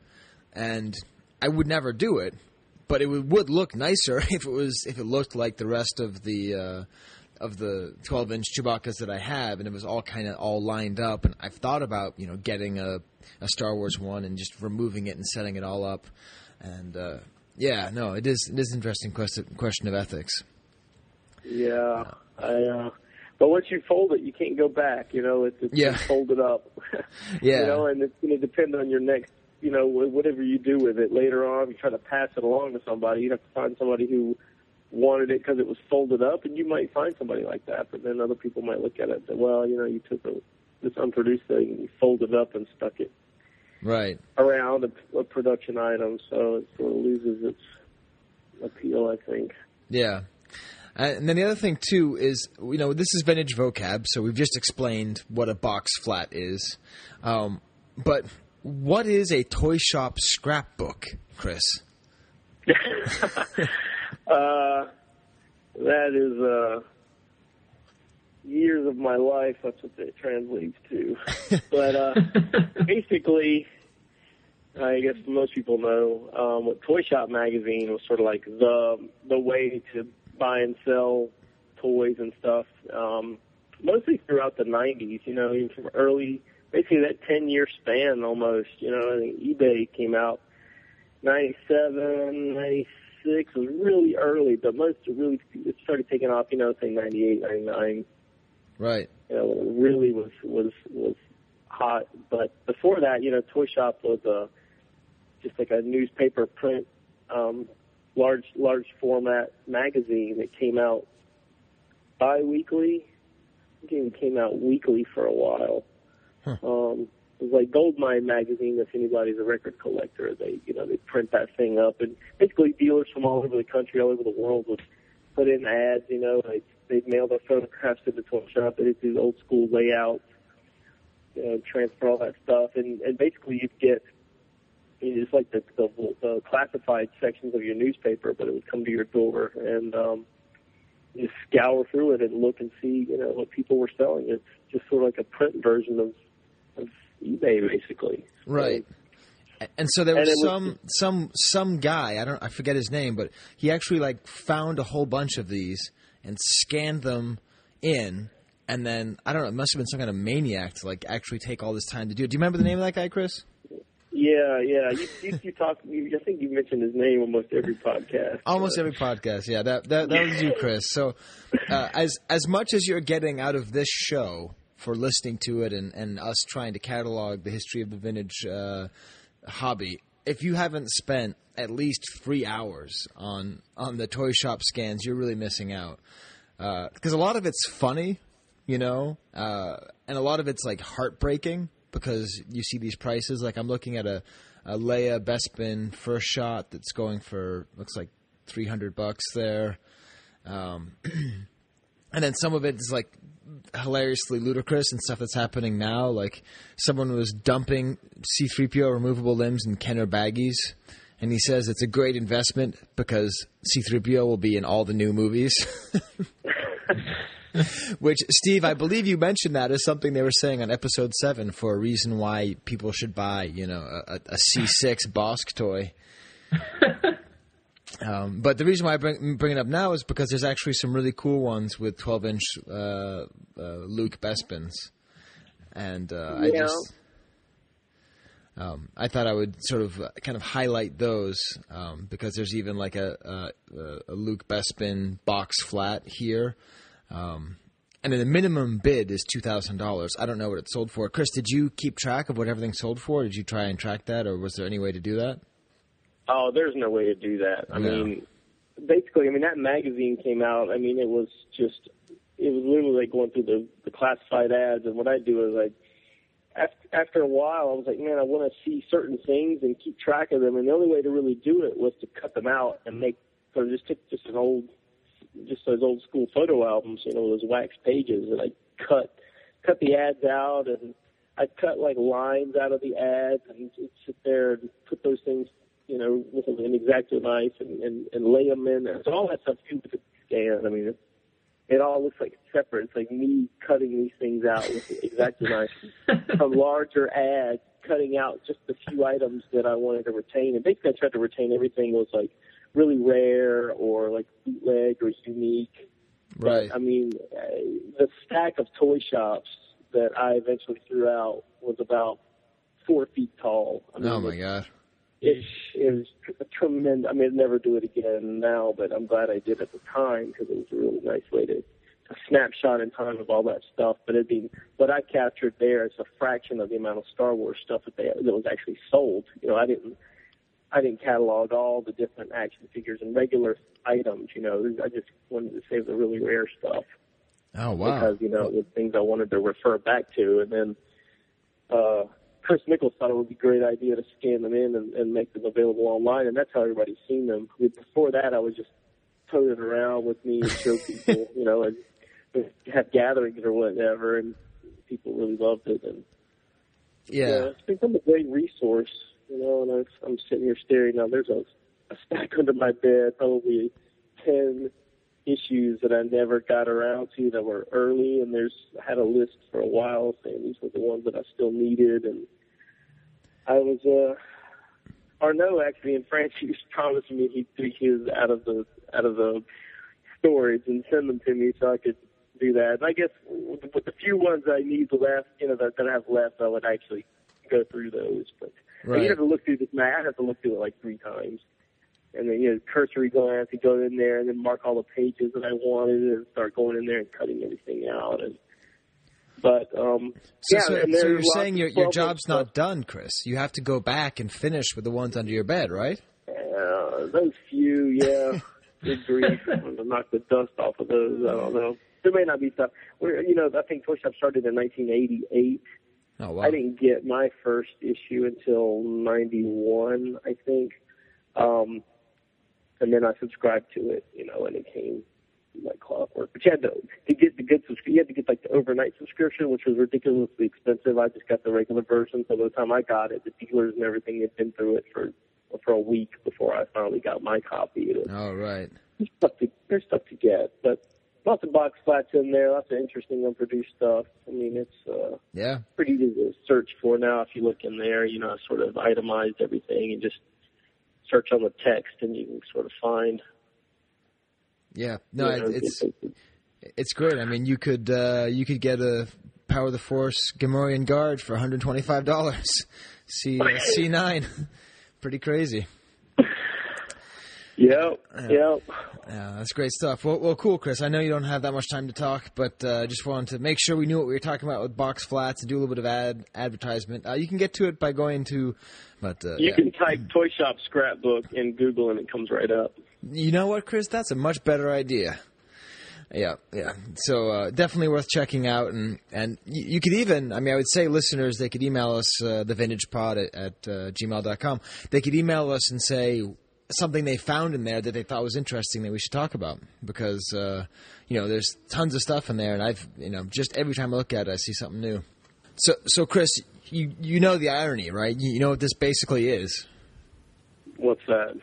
and I would never do it. But it would, would look nicer if it was if it looked like the rest of the uh, of the 12 inch Chewbacca's that I have, and it was all kind of all lined up. And I've thought about you know getting a a Star Wars one and just removing it and setting it all up. And uh, yeah, no, it is it is an interesting question question of ethics. Yeah, I. Uh, but once you fold it, you can't go back. You know, it's, it's Yeah. folded up. Yeah. You know, and it's going to depend on your next. You know, wh- whatever you do with it later on, you try to pass it along to somebody. You have to find somebody who wanted it because it was folded up, and you might find somebody like that. But then other people might look at it and say, "Well, you know, you took a, this unproduced thing and you folded it up and stuck it Right. around a, a production item, so it sort of loses its appeal." I think. Yeah. Uh, And then the other thing too is, you know, this is vintage vocab, so we've just explained what a box flat is. Um, but what is a toy shop scrapbook, Chris? Uh, that is uh, years of my life. That's what it translates to. but uh, basically, I guess most people know um, what Toy Shop magazine was sort of like the the way to buy and sell toys and stuff. Um, mostly throughout the '90s, you know, even from early, basically that 10 year span almost. You know, I think eBay came out 97, 96 was really early, but most really it started taking off, you know, say 98, 99 Right. you know, it really was was was hot. But before that, you know, Toy Shop was a just like a newspaper print, um, large large format magazine that came out bi-weekly. I think it even came out weekly for a while. Um, it was like Goldmine magazine. If anybody's a record collector, they you know they print that thing up, and basically dealers from all over the country, all over the world would put in ads. You know, they they'd mail their photographs to the toy shop. They'd do old school layouts, you know, transfer all that stuff, and and basically you'd get just like the, the the classified sections of your newspaper, but it would come to your door and um, just scour through it and look and see you know what people were selling. It's just sort of like a print version of of eBay, basically. Right. And so there was was- some some some guy I don't I forget his name, but he actually like found a whole bunch of these and scanned them in, and then I don't know, it must have been some kind of maniac to like actually take all this time to do it. Do you remember the name of that guy, Chris? Yeah, yeah. You, you, you talk. You, I think you mentioned his name almost every podcast. Almost every podcast, yeah. That that, that was you, Chris. So, uh, as as much as you're getting out of this show for listening to it and, and us trying to catalog the history of the vintage uh, hobby, if you haven't spent at least three hours on on the toy shop scans, you're really missing out. Because a lot of it's funny, you know, uh, and a lot of it's like heartbreaking because you see these prices. Like I'm looking at a, a Leia Bespin first shot that's going for looks like 300 bucks there, um, and then some of it is like hilariously ludicrous and stuff that's happening now. Like someone was dumping C3PO removable limbs in Kenner baggies. And he says it's a great investment because C3PO will be in all the new movies. Which, Steve, I believe you mentioned that as something they were saying on episode seven for a reason why people should buy, you know, a, a C6 Bossk toy. Um, but the reason why I bring, bring it up now is because there's actually some really cool ones with 12 inch uh, uh, Luke Bespins, and uh, I just um, I thought I would sort of uh, kind of highlight those um, because there's even like a, a, a Luke Bespin box flat here. Um, and then the minimum bid is two thousand dollars. I don't know what it sold for. Chris, did you keep track of what everything sold for? Did you try and track that, or was there any way to do that? Oh, there's no way to do that. I mean, basically, I mean that magazine came out. I mean, it was just, it was literally like going through the the classified ads. And what I do is like, after, after a while, I was like, man, I want to see certain things and keep track of them. And the only way to really do it was to cut them out and make. So just took just an old, just those old school photo albums, you know, those wax pages, and I cut cut the ads out and I'd cut like lines out of the ads and just sit there and put those things, you know, with an exacto knife and, and, and lay them in there. So all that stuff with the scan. I mean, it, it all looks like it's separate. It's like me cutting these things out with the exacto knife from larger ads, cutting out just the few items that I wanted to retain. And basically, I tried to retain everything that was like really rare or like bootleg or unique. Right. But, I mean, the stack of toy shops that I eventually threw out was about four feet tall. I mean, Oh my god. it, it was a tremendous. I mean, I'd never do it again now, but I'm glad I did at the time because it was a really nice way to a snapshot in time of all that stuff. But it'd be what I captured there is a fraction of the amount of Star Wars stuff that they that was actually sold. You know, I didn't. I didn't catalog all the different action figures and regular items. You know, I just wanted to save the really rare stuff Oh wow. because you know it was things I wanted to refer back to, and then uh, Chris Nichols thought it would be a great idea to scan them in and, and make them available online, and that's how everybody's seen them. I mean, Before that, I was just toting around with me and show people, you know, and have gatherings or whatever, and people really loved it, and Yeah. uh, it's become a great resource, you know. And I've, I'm sitting here staring now. There's a, a stack under my bed, probably ten issues that I never got around to that were early, and there's I had a list for a while saying these were the ones that I still needed, and I was uh. Arnaud actually in France, he was promising me he'd take his out of the out of the storage and send them to me so I could do that. And I guess with the few ones I need left, you know, that, that I have left, I would actually go through those. But Right. you have to look through this. Man, I have to look through it like three times, and then you know, cursory glance, you go in there and then mark all the pages that I wanted, and start going in there and cutting everything out. And but um, So, yeah, so, and so you're saying your your 12 job's stuff. not done, Chris. You have to go back and finish with the ones under your bed, right? Uh, those few, yeah. Good grief. I'm gonna knock the dust off of those. I don't know. There may not be stuff. We're, you know, I think Toy Shop started in 1988. Oh wow. I didn't get my first issue until 91, I think. Um, and then I subscribed to it, you know, and it came like clockwork. But you had to, to get the good subscription, you had to get like the overnight subscription, which was ridiculously expensive. I just got the regular version. So by the time I got it, the dealers and everything had been through it for for a week before I finally got my copy. It was Oh right. there's stuff to there's stuff to get, but lots of box flats in there, lots of interesting unproduced stuff. I mean, it's uh, Yeah. pretty easy to search for now. If you look in there, you know, I sort of itemized everything and just search on the text, and you can sort of find. Yeah. No, you know, it's it's great. I mean, you could uh, you could get a Power of the Force Gamorrean Guard for 125 dollars. C C nine. Pretty crazy. Yep, Yeah. yep. Yeah, that's great stuff. Well, well, cool, Chris. I know you don't have that much time to talk, but uh, just wanted to make sure we knew what we were talking about with box flats and do a little bit of ad advertisement. Uh, you can get to it by going to, but uh, You yeah. can type toy shop scrapbook in Google, and it comes right up. You know what, Chris? That's a much better idea. Yeah, yeah. So uh, definitely worth checking out, and and you, you could even, I mean, I would say listeners, they could email us uh, the vintage pod at, at uh, gmail.com. They could email us and say something they found in there that they thought was interesting that we should talk about because uh, you know there's tons of stuff in there, and I've you know just every time I look at it, I see something new. So so Chris, you you know the irony, right? You, you know what this basically is. What's that?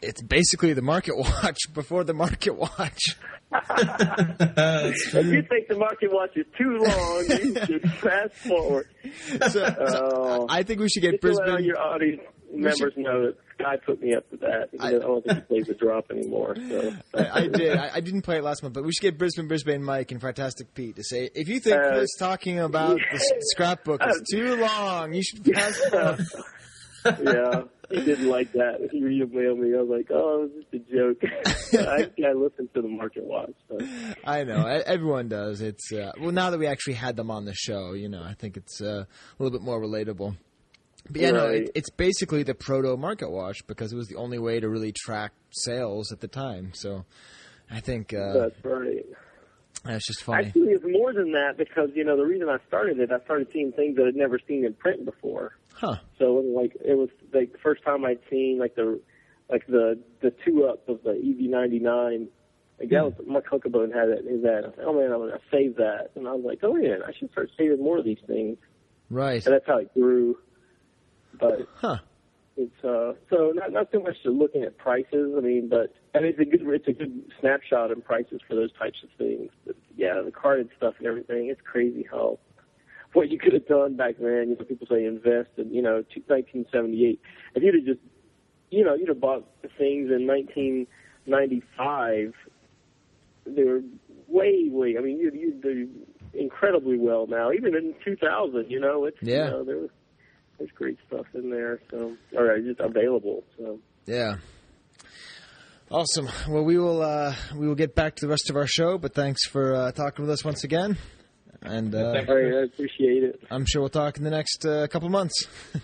it's basically the market watch before the market watch. if you think the market watch is too long, you should fast forward. So, so I think we should get Just to let all Brisbane. your audience members know that Skye put me up to that. I, don't think he plays the drop anymore. So I, I did. I, I didn't play it last month, but we should get Brisbane, Brisbane Mike and Fantastic Pete to say if you think Uh, Chris talking about the scrapbook is too long, you should pass forward. yeah, he didn't like that. He emailed me. I was like, oh, it was just a joke. I, I listened to the market watch. I know everyone does. It's uh, well now that we actually had them on the show, you know, I think it's uh, a little bit more relatable. But yeah, no, it, it's basically the proto market watch because it was the only way to really track sales at the time. So I think uh, That's right. that's just funny. Actually, it's more than that because you know the reason I started it, I started seeing things that I'd never seen in print before. Huh. So it was like it was like the first time I'd seen like the like the the two up of the EV ninety nine. Like that was Mark Huckabone had it in his ad. I like, oh man, I'm gonna save that, and I was like, oh yeah, I should start saving more of these things. Right. And that's how it grew. But Huh. it's uh so not not so much to looking at prices. I mean, but mean it's a good it's a good snapshot in prices for those types of things. But yeah, the carded stuff and everything. It's crazy how what you could have done back then. You know, people say invest in you know two- 1978. If you'd have just you know you'd have bought things in 1995, they were way way. I mean, you you do incredibly well now. Even in 2000, you know, it's Yeah. you know there was there's great stuff in there. So or just available. So. Yeah. Awesome. Well, we will uh, we will get back to the rest of our show, but thanks for uh, talking with us once again. And uh, All right, I appreciate it. I'm sure we'll talk in the next uh, couple of months.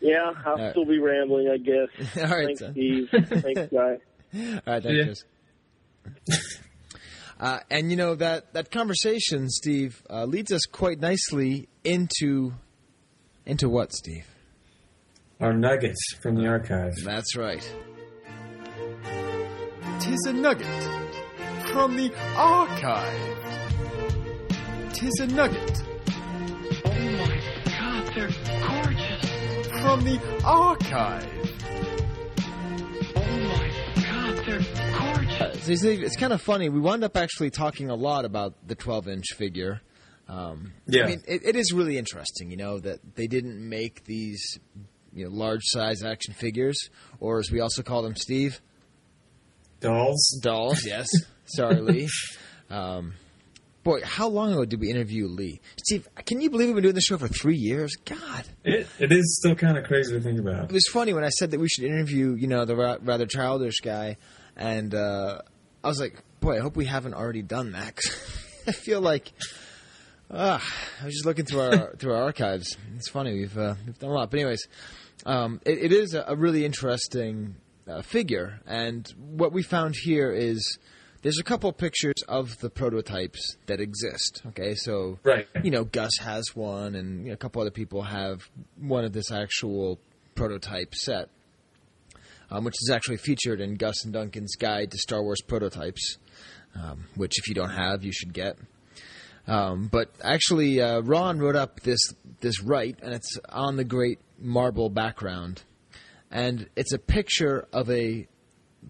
Yeah, I'll right. still be rambling, I guess. All right, Thanks, son. Steve. Thanks, guy. All right, thanks, Yeah. Uh, and you know that that conversation, Steve, uh, leads us quite nicely into into what, Steve? Our nuggets from the archive. That's right. Tis a nugget from the archive. Tis a nugget. Oh my god, they're gorgeous. From the archive. Oh my god, they're gorgeous. Uh, so see, it's kind of funny. We wound up actually talking a lot about the 12 inch figure. Um, Yeah. I mean, it, it is really interesting, you know, that they didn't make these you know, large size action figures, or as we also call them, Steve, Dolls. dolls. Yes, sorry, Lee. Um, boy, how long ago did we interview Lee? Steve, can you believe we've been doing this show for three years? God. It, it is still kind of crazy to think about. It was funny when I said that we should interview, you know, the ra- rather childish guy, and uh, I was like, boy, I hope we haven't already done that. 'cause I feel like, ah, I was just looking through our through our archives. It's funny we've uh, we've done a lot, but anyways, um, it, it is a, a really interesting uh, figure, and what we found here is. There's a couple pictures of the prototypes that exist. Okay, so Right. you know, Gus has one, and you know, a couple other people have one of this actual prototype set, um, which is actually featured in Gus and Duncan's Guide to Star Wars Prototypes, um, which if you don't have, you should get. Um, but actually, uh, Ron wrote up this this right, and it's on the great marble background, and it's a picture of a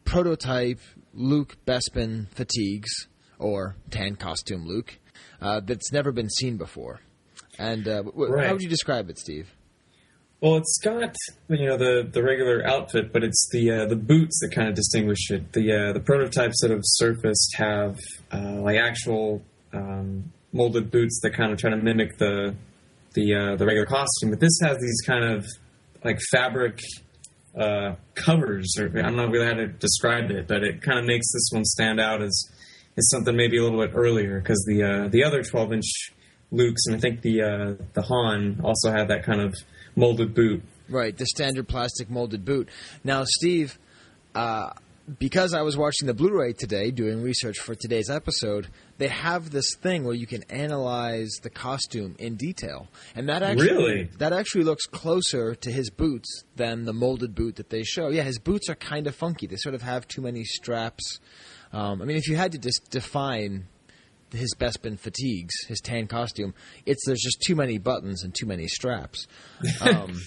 prototype Luke Bespin fatigues or tan costume Luke uh, that's never been seen before. And uh, w- Right. how would you describe it, Steve? Well, it's got you know the the regular outfit, but it's the uh, the boots that kind of distinguish it. The uh, the prototypes that have surfaced have uh, like actual um, molded boots that kind of try to mimic the the uh, the regular costume, but this has these kind of like fabric uh, covers, or I don't know really how to describe it, but it kind of makes this one stand out as as something maybe a little bit earlier because the uh, the other 12 inch Lukes and I think the uh, the Han also had that kind of molded boot. Right, the standard plastic molded boot. Now, Steve, uh, because I was watching the Blu-ray today, doing research for today's episode, they have this thing where you can analyze the costume in detail, and that actually Really? that actually looks closer to his boots than the molded boot that they show. Yeah, his boots are kind of funky. They sort of have too many straps. Um, I mean, if you had to just define his Bespin fatigues, his tan costume, it's there's just too many buttons and too many straps. Um,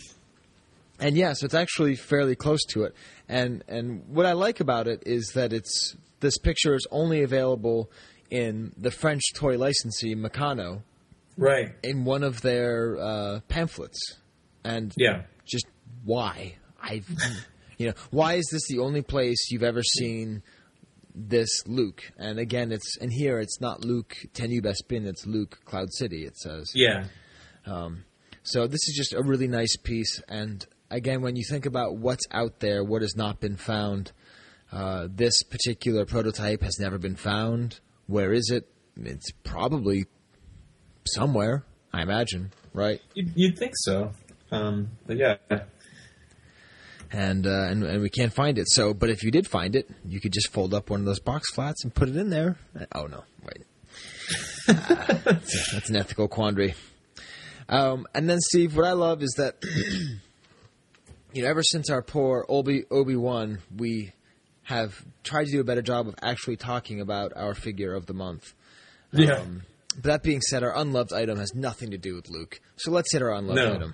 and yeah, so it's actually fairly close to it. And and what I like about it is that it's this picture is only available in the French toy licensee Meccano, Right. in one of their uh, pamphlets. And Yeah. just why I, you know, why is this the only place you've ever seen this Luke? And again, it's and here it's not Luke Tenu Bespin, it's Luke Cloud City. It says. Yeah. Um, so this is just a really nice piece, and again, when you think about what's out there, what has not been found, uh, this particular prototype has never been found. Where is it? It's probably somewhere, I imagine, right? You'd, you'd think so. Um, but yeah. And, uh, and and we can't find it. So, but if you did find it, you could just fold up one of those box flats and put it in there. Oh no, wait, that's, that's an ethical quandary. Um, and then, Steve, what I love is that you know, ever since our poor Obi Obi Wan, we have tried to do a better job of actually talking about our figure of the month. Yeah. Um, but that being said, our unloved item has nothing to do with Luke. So let's hit our unloved No. item.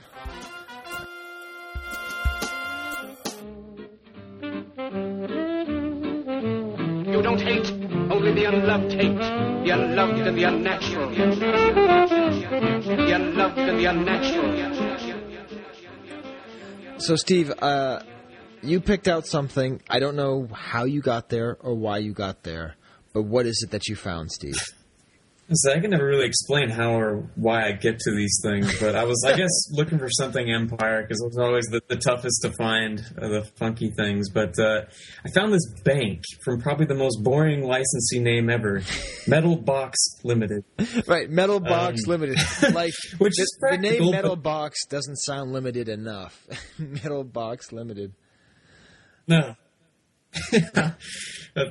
You don't hate, only the unloved hate. The unloved and the unnatural. The unloved and the unnatural. So, Steve, uh, you picked out something. I don't know how you got there or why you got there, but what is it that you found, Steve? So I can never really explain how or why I get to these things, but I was, I guess, looking for something Empire because it was always the, the toughest to find uh, the funky things. But uh, I found this bank from probably the most boring licensee name ever, Metal Box Limited. Right, Metal Box Um, Limited. Like, which the, is the name Metal but- Box doesn't sound limited enough. Metal Box Limited. No. but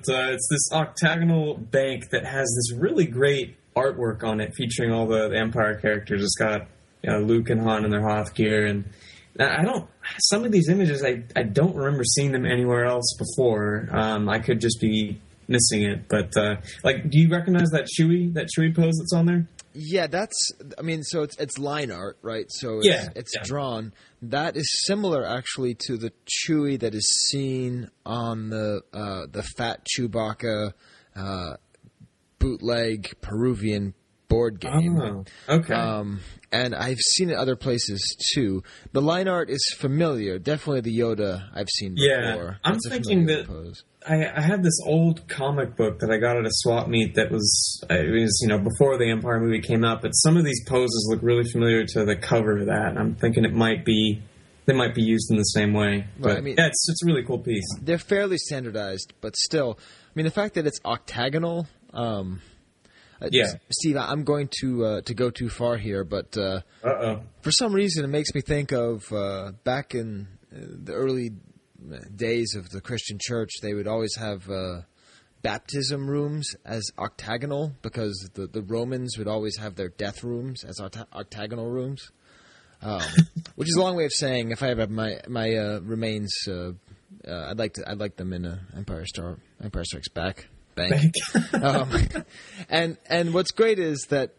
uh, it's this octagonal bank that has this really great artwork on it featuring all the, the Empire characters. It's got you know, Luke and Han in their Hoth gear, and I don't. Some of these images, I I don't remember seeing them anywhere else before. Um, I could just be missing it, but uh, like, do you recognize that Chewie that Chewie pose that's on there? Yeah, that's. I mean, so it's it's line art, right? So it's, Yeah, it's yeah. drawn. That is similar, actually, to the Chewie that is seen on the uh, the Fat Chewbacca uh, bootleg Peruvian board game. Oh, okay. Um, and I've seen it other places too. The line art is familiar. Definitely the Yoda I've seen Yeah, before. I'm That's thinking that pose. I, I had this old comic book that I got at a swap meet that was uh, it was you know before the Empire movie came out, but some of these poses look really familiar to the cover of that. I'm thinking it might be they might be used in the same way. But Right, I mean- yeah, it's it's a really cool piece. They're fairly standardized, but still, I mean, the fact that it's octagonal. Um, uh, Yeah. Steve, I'm going to uh, to go too far here, but uh, for some reason, it makes me think of uh, back in uh, the early uh, days of the Christian Church. They would always have uh, baptism rooms as octagonal because the, the Romans would always have their death rooms as octa- octagonal rooms. Um, which is a long way of saying if I have my my uh, remains, uh, uh, I'd like to I'd like them in a Empire Star Empire Strikes Back bank. um, and and what's great is that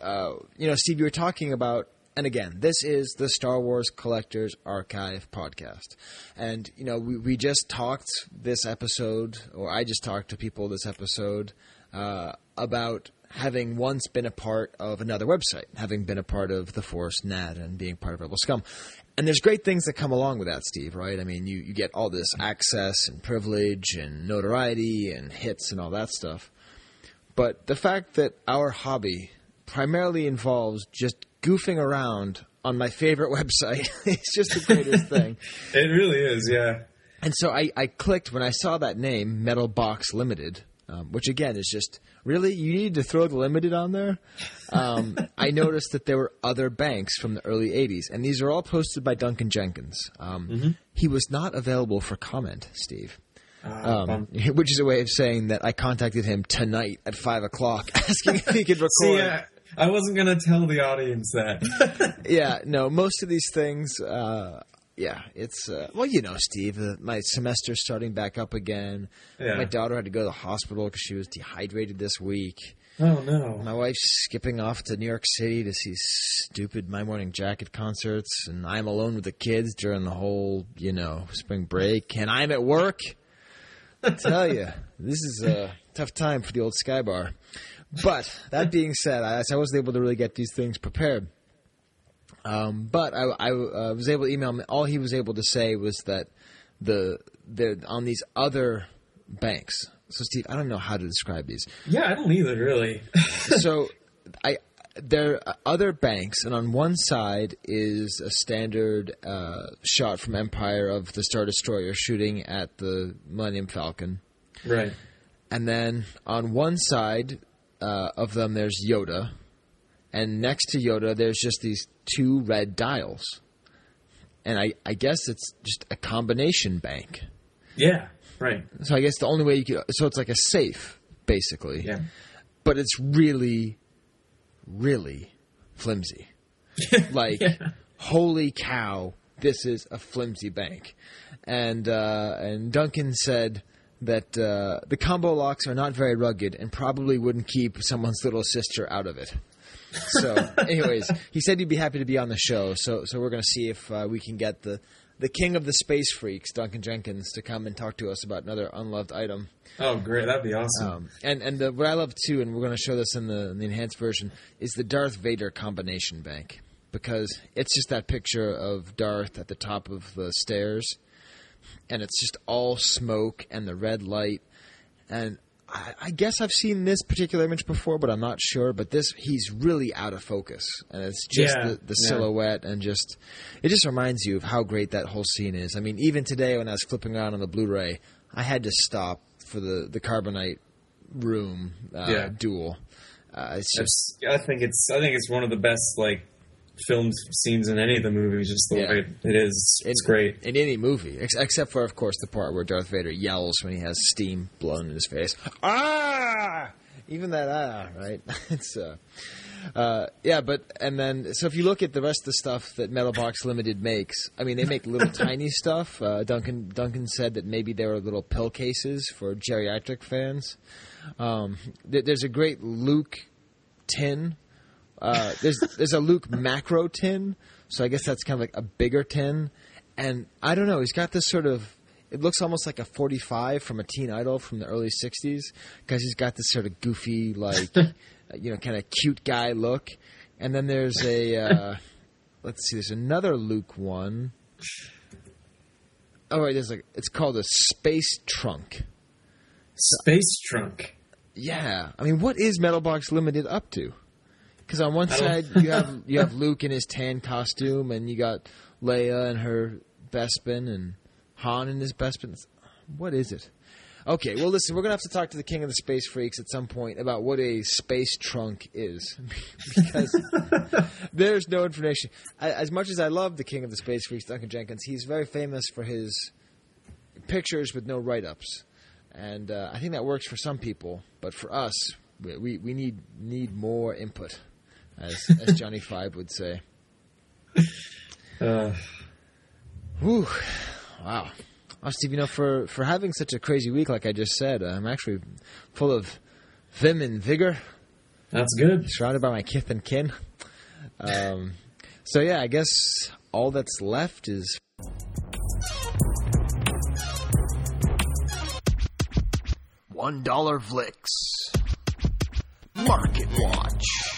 uh, you know, Steve, you were talking about, and again, this is the Star Wars Collectors Archive podcast. And, you know, we, we just talked this episode, or I just talked to people this episode, uh, about having once been a part of another website, having been a part of the Force Net and being part of Rebel Scum. And there's great things that come along with that, Steve, right? I mean, you, you get all this access and privilege and notoriety and hits and all that stuff. But the fact that our hobby primarily involves just goofing around on my favorite website is just the greatest thing. It really is, yeah. And so I, I clicked when I saw that name, Metal Box Limited, um, which again is just really you need to throw the limited on there. Um, I noticed that there were other banks from the early '80s, and these are all posted by Duncan Jenkins. Um, He was not available for comment, Steve. Ah, Um, which is a way of saying that I contacted him tonight at five o'clock, asking if he could record. See, I, I wasn't gonna tell the audience that. yeah, no, most of these things, uh, yeah, it's uh, well, you know, Steve, uh, my semester's starting back up again. Yeah. My daughter had to go to the hospital because she was dehydrated this week. Oh no! My wife's skipping off to New York City to see stupid My Morning Jacket concerts, and I'm alone with the kids during the whole, you know, spring break, and I'm at work. I tell you, this is a tough time for the old Sky Bar. But that being said, I, I wasn't able to really get these things prepared. Um, but I, I uh, was able to email him. All he was able to say was that the the on these other banks. So Steve, I don't know how to describe these. Yeah, I don't either, really. so I there are other banks, and on one side is a standard uh, shot from Empire of the Star Destroyer shooting at the Millennium Falcon. Right. And then on one side uh, of them, there's Yoda, and next to Yoda, there's just these two red dials. And I, I guess it's just a combination bank. Yeah, right. So I guess the only way you could, so it's like a safe, basically. Yeah. But it's really, really flimsy. like, Yeah. holy cow, this is a flimsy bank. And uh, and Duncan said that uh, the combo locks are not very rugged and probably wouldn't keep someone's little sister out of it. So, anyways, he said he'd be happy to be on the show. So, so we're going to see if uh, we can get the the king of the space freaks, Duncan Jenkins, to come and talk to us about another unloved item. Oh, great! That'd be awesome. Um, and and the, what I love too, and we're going to show this in the, in the enhanced version, is the Darth Vader combination bank because it's just that picture of Darth at the top of the stairs, and it's just all smoke and the red light, and I, I guess I've seen this particular image before, but I'm not sure. But this, he's really out of focus, and it's just Yeah, the, the yeah. silhouette, and just it just reminds you of how great that whole scene is. I mean, even today when I was flipping around on the Blu-ray, I had to stop for the the carbonite room uh, Yeah. duel. Uh, it's just, I think it's I think it's one of the best like filmed scenes in any of the movies. Just the Yeah. way it is, it's great. in any movie, ex- except for, of course, the part where Darth Vader yells when he has steam blown in his face. Ah! Even that ah, right? it's uh, uh, yeah, but and then so if you look at the rest of the stuff that Metal Box Limited makes, I mean, they make little tiny stuff. Uh, Duncan Duncan said that maybe there are little pill cases for geriatric fans. Um, th- there's a great Luke tin. Uh, there's there's a Luke macro tin, so I guess that's kind of like a bigger tin. And I don't know, he's got this sort of. It looks almost like a 45 from a teen idol from the early 60s because he's got this sort of goofy, like, you know, kind of cute guy look. And then there's a, uh, let's see, there's another Luke one. Oh, wait, there's like, it's called a space trunk. Space trunk. Yeah, I mean, what is Metal Box Limited up to? Because on one side you have you have Luke in his tan costume, and you got Leia and her Bespin, and Han in his Bespin. What is it? Okay, well, listen, we're gonna have to talk to the King of the Space Freaks at some point about what a space trunk is, because there's no information. I, as much as I love the King of the Space Freaks, Duncan Jenkins, he's very famous for his pictures with no write-ups, and uh, I think that works for some people, but for us, we we, we need need more input, as as Johnny Five would say. Uh, Whew. Wow. Oh, Steve, you know, for, for having such a crazy week, like I just said, I'm actually full of vim and vigor. That's good. Surrounded by my kith and kin. Um, so, yeah, I guess all that's left is. One dollar flicks. Market Watch.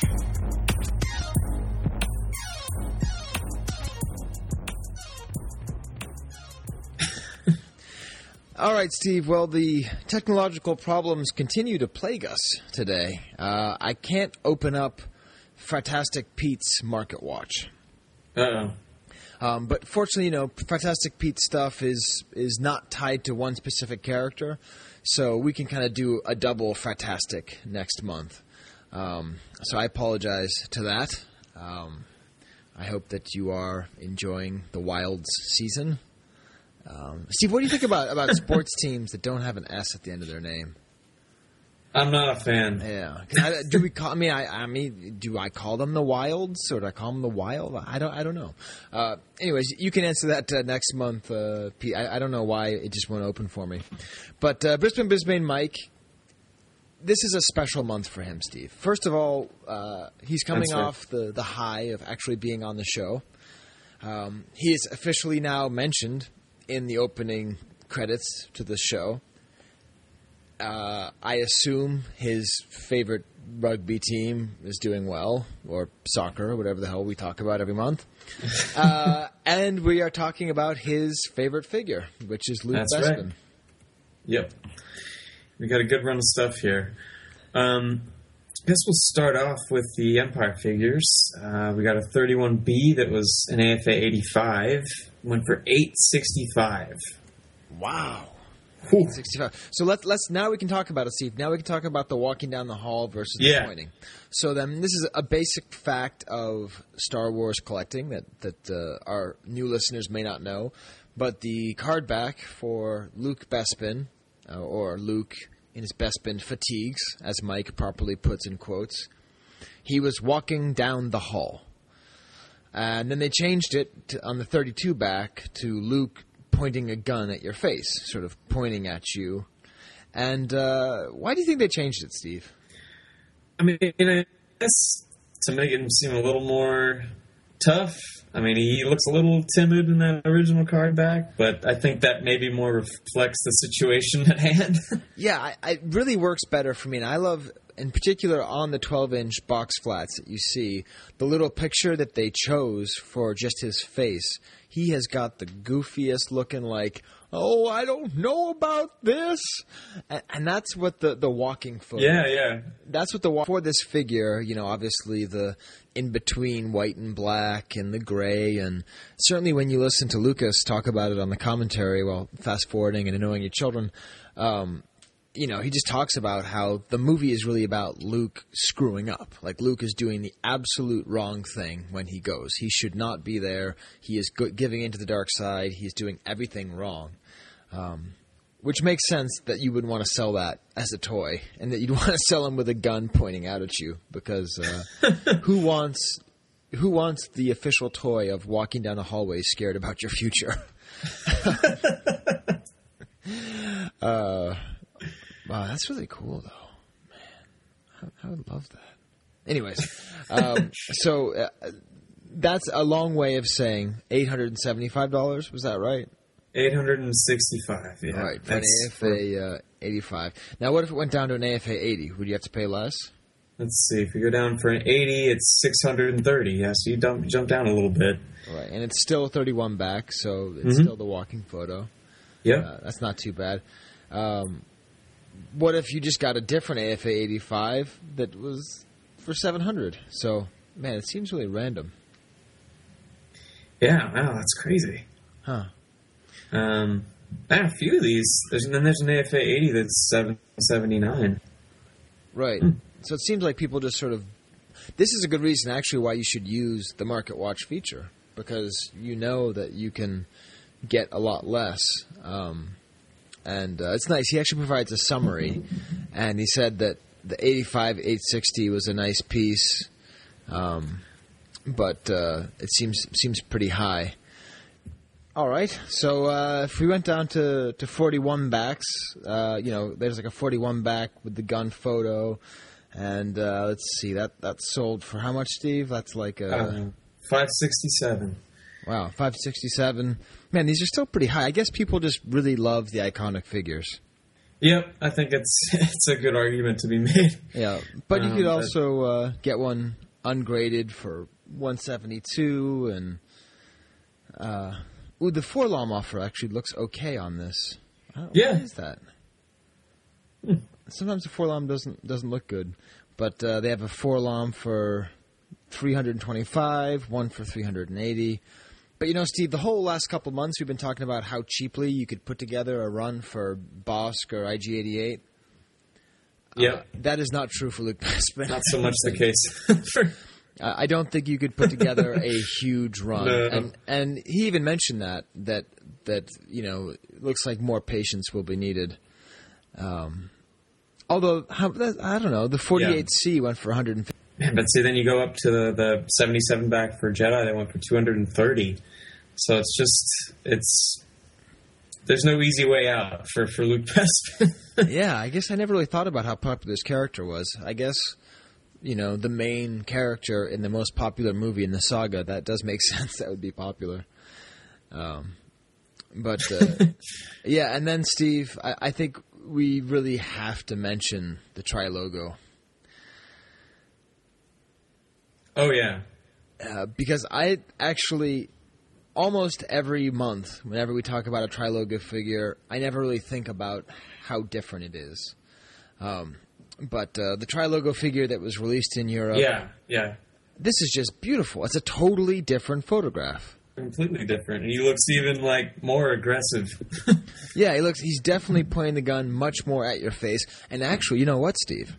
All right, Steve. Well, the technological problems continue to plague us today. Uh, I can't open up Fantastic Pete's Market Watch. Uh oh. Um, but fortunately, you know, Fantastic Pete stuff is is not tied to one specific character, so we can kind of do a double Fantastic next month. Um, so I apologize to that. Um, I hope that you are enjoying the Wilds season. Um, Steve, what do you think about about sports teams that don't have an S at the end of their name? I'm not a fan. Yeah. I, do we call? I mean, I, I mean, do I call them the Wilds or do I call them the Wild? I don't. I don't know. Uh, anyways, you can answer that uh, next month, uh, Pete. I, I don't know why it just won't open for me. But uh, Brisbane, Brisbane, Mike. this is a special month for him, Steve. First of all, uh, he's coming That's right. off the, the high of actually being on the show. Um, he is officially now mentioned in the opening credits to the show. Uh, I assume his favorite rugby team is doing well, or soccer, or whatever the hell we talk about every month. uh, and we are talking about his favorite figure, which is Luke That's Bespin. right. Yep. We got a good run of stuff here. Um, I guess we'll start off with the Empire figures. Uh, we got a 31B that was an AFA 85. Went for 865. Wow. 65. So let's let's now we can talk about it, Steve. Now we can talk about the walking down the hall versus Yeah. the pointing. So then this is a basic fact of Star Wars collecting that that uh, our new listeners may not know, but the card back for Luke Bespin uh, or Luke in his Bespin fatigues, as Mike properly puts in quotes, he was walking down the hall. And then they changed it to, on the 32 back to Luke pointing a gun at your face, sort of pointing at you. And uh, why do you think they changed it, Steve? I mean, I guess to make him seem a little more tough. I mean, he looks a little timid in that original card back, but I think that maybe more reflects the situation at hand. Yeah, I, I- it really works better for me. And I love, in particular, on the 12 inch box flats that you see, the little picture that they chose for just his face. He has got the goofiest looking, like, oh, I don't know about this. And, and that's what the, the walking photo. yeah, yeah. that's what the wa- for this figure. You know, obviously the in between white and black and the gray, and certainly when you listen to Lucas talk about it on the commentary while fast forwarding and annoying your children, um, you know, he just talks about how the movie is really about Luke screwing up. Like Luke is doing the absolute wrong thing when he goes. He should not be there. He is go- giving into the dark side. He's doing everything wrong. Um, which makes sense that you would want to sell that as a toy, and that you'd want to sell him with a gun pointing out at you, because uh, who wants who wants the official toy of walking down a hallway scared about your future? uh, wow, that's really cool, though. Man, I, I would love that. Anyways, um, so uh, that's a long way of saying eight hundred and seventy-five dollars. Was that right? 865, yeah. Right, for an That's- AFA uh, 85. Now, what if it went down to an AFA 80? Would you have to pay less? Let's see. If we go down for an 80, it's 630. Yeah, so you dump, jump down a little bit. Right, and it's still 31 back, so it's Mhm. still the walking photo. Yeah, Uh, that's not too bad. Um, what if you just got a different AFA 85 that was for 700? So, man, it seems really random. Yeah, wow, that's crazy. Huh. Um, I have a few of these. There's, and then there's an AFA 80 that's 779. Right. So it seems like people just sort of. This is a good reason, actually, why you should use the Market Watch feature because you know that you can get a lot less. Um, and uh, it's nice. He actually provides a summary, and he said that the 85 860 was a nice piece, um, but uh, it seems seems pretty high. All right. So uh, if we went down to, to 41 backs, uh, you know, there's like a 41 back with the gun photo. And uh, let's see, that that's sold for how much, Steve? That's like a. Uh, 567. Wow, 567. Man, these are still pretty high. I guess people just really love the iconic figures. Yep, I think it's it's a good argument to be made. Yeah, but you Um, could but- also uh, get one ungraded for 172 and uh ooh the Forlom offer actually looks okay on this. I Yeah. Why is that? Sometimes the Forlom doesn't doesn't look good, but uh, they have a Forlom for 325, one for 380. But you know, Steve, the whole last couple months we've been talking about how cheaply you could put together a run for Bossk or IG88. Yep. That is not true for Luke Bespin. Not so much the case. Uh, I don't think you could put together a huge run, No. and and he even mentioned that that that you know it looks like more patience will be needed. Um, although how, that, I don't know, the 48C went for 150. Man, but see, then you go up to the, the 77 back for Jedi, they went for 230. So it's just, it's there's no easy way out for for Luke Bespin. yeah, I guess I never really thought about how popular this character was. I guess you know the main character in the most popular movie in the saga. That does make sense. That would be popular. Um, but uh, yeah, and then Steve, I, I think we really have to mention the Tri logo. Oh yeah, uh, because I actually almost every month, whenever we talk about a Trilogo figure, I never really think about how different it is. Um, but uh, the Trilogo figure that was released in Europe, yeah, yeah, this is just beautiful. It's a totally different photograph. Completely different, and he looks even like more aggressive. yeah, he looks. He's definitely pointing the gun much more at your face. And actually, you know what, Steve?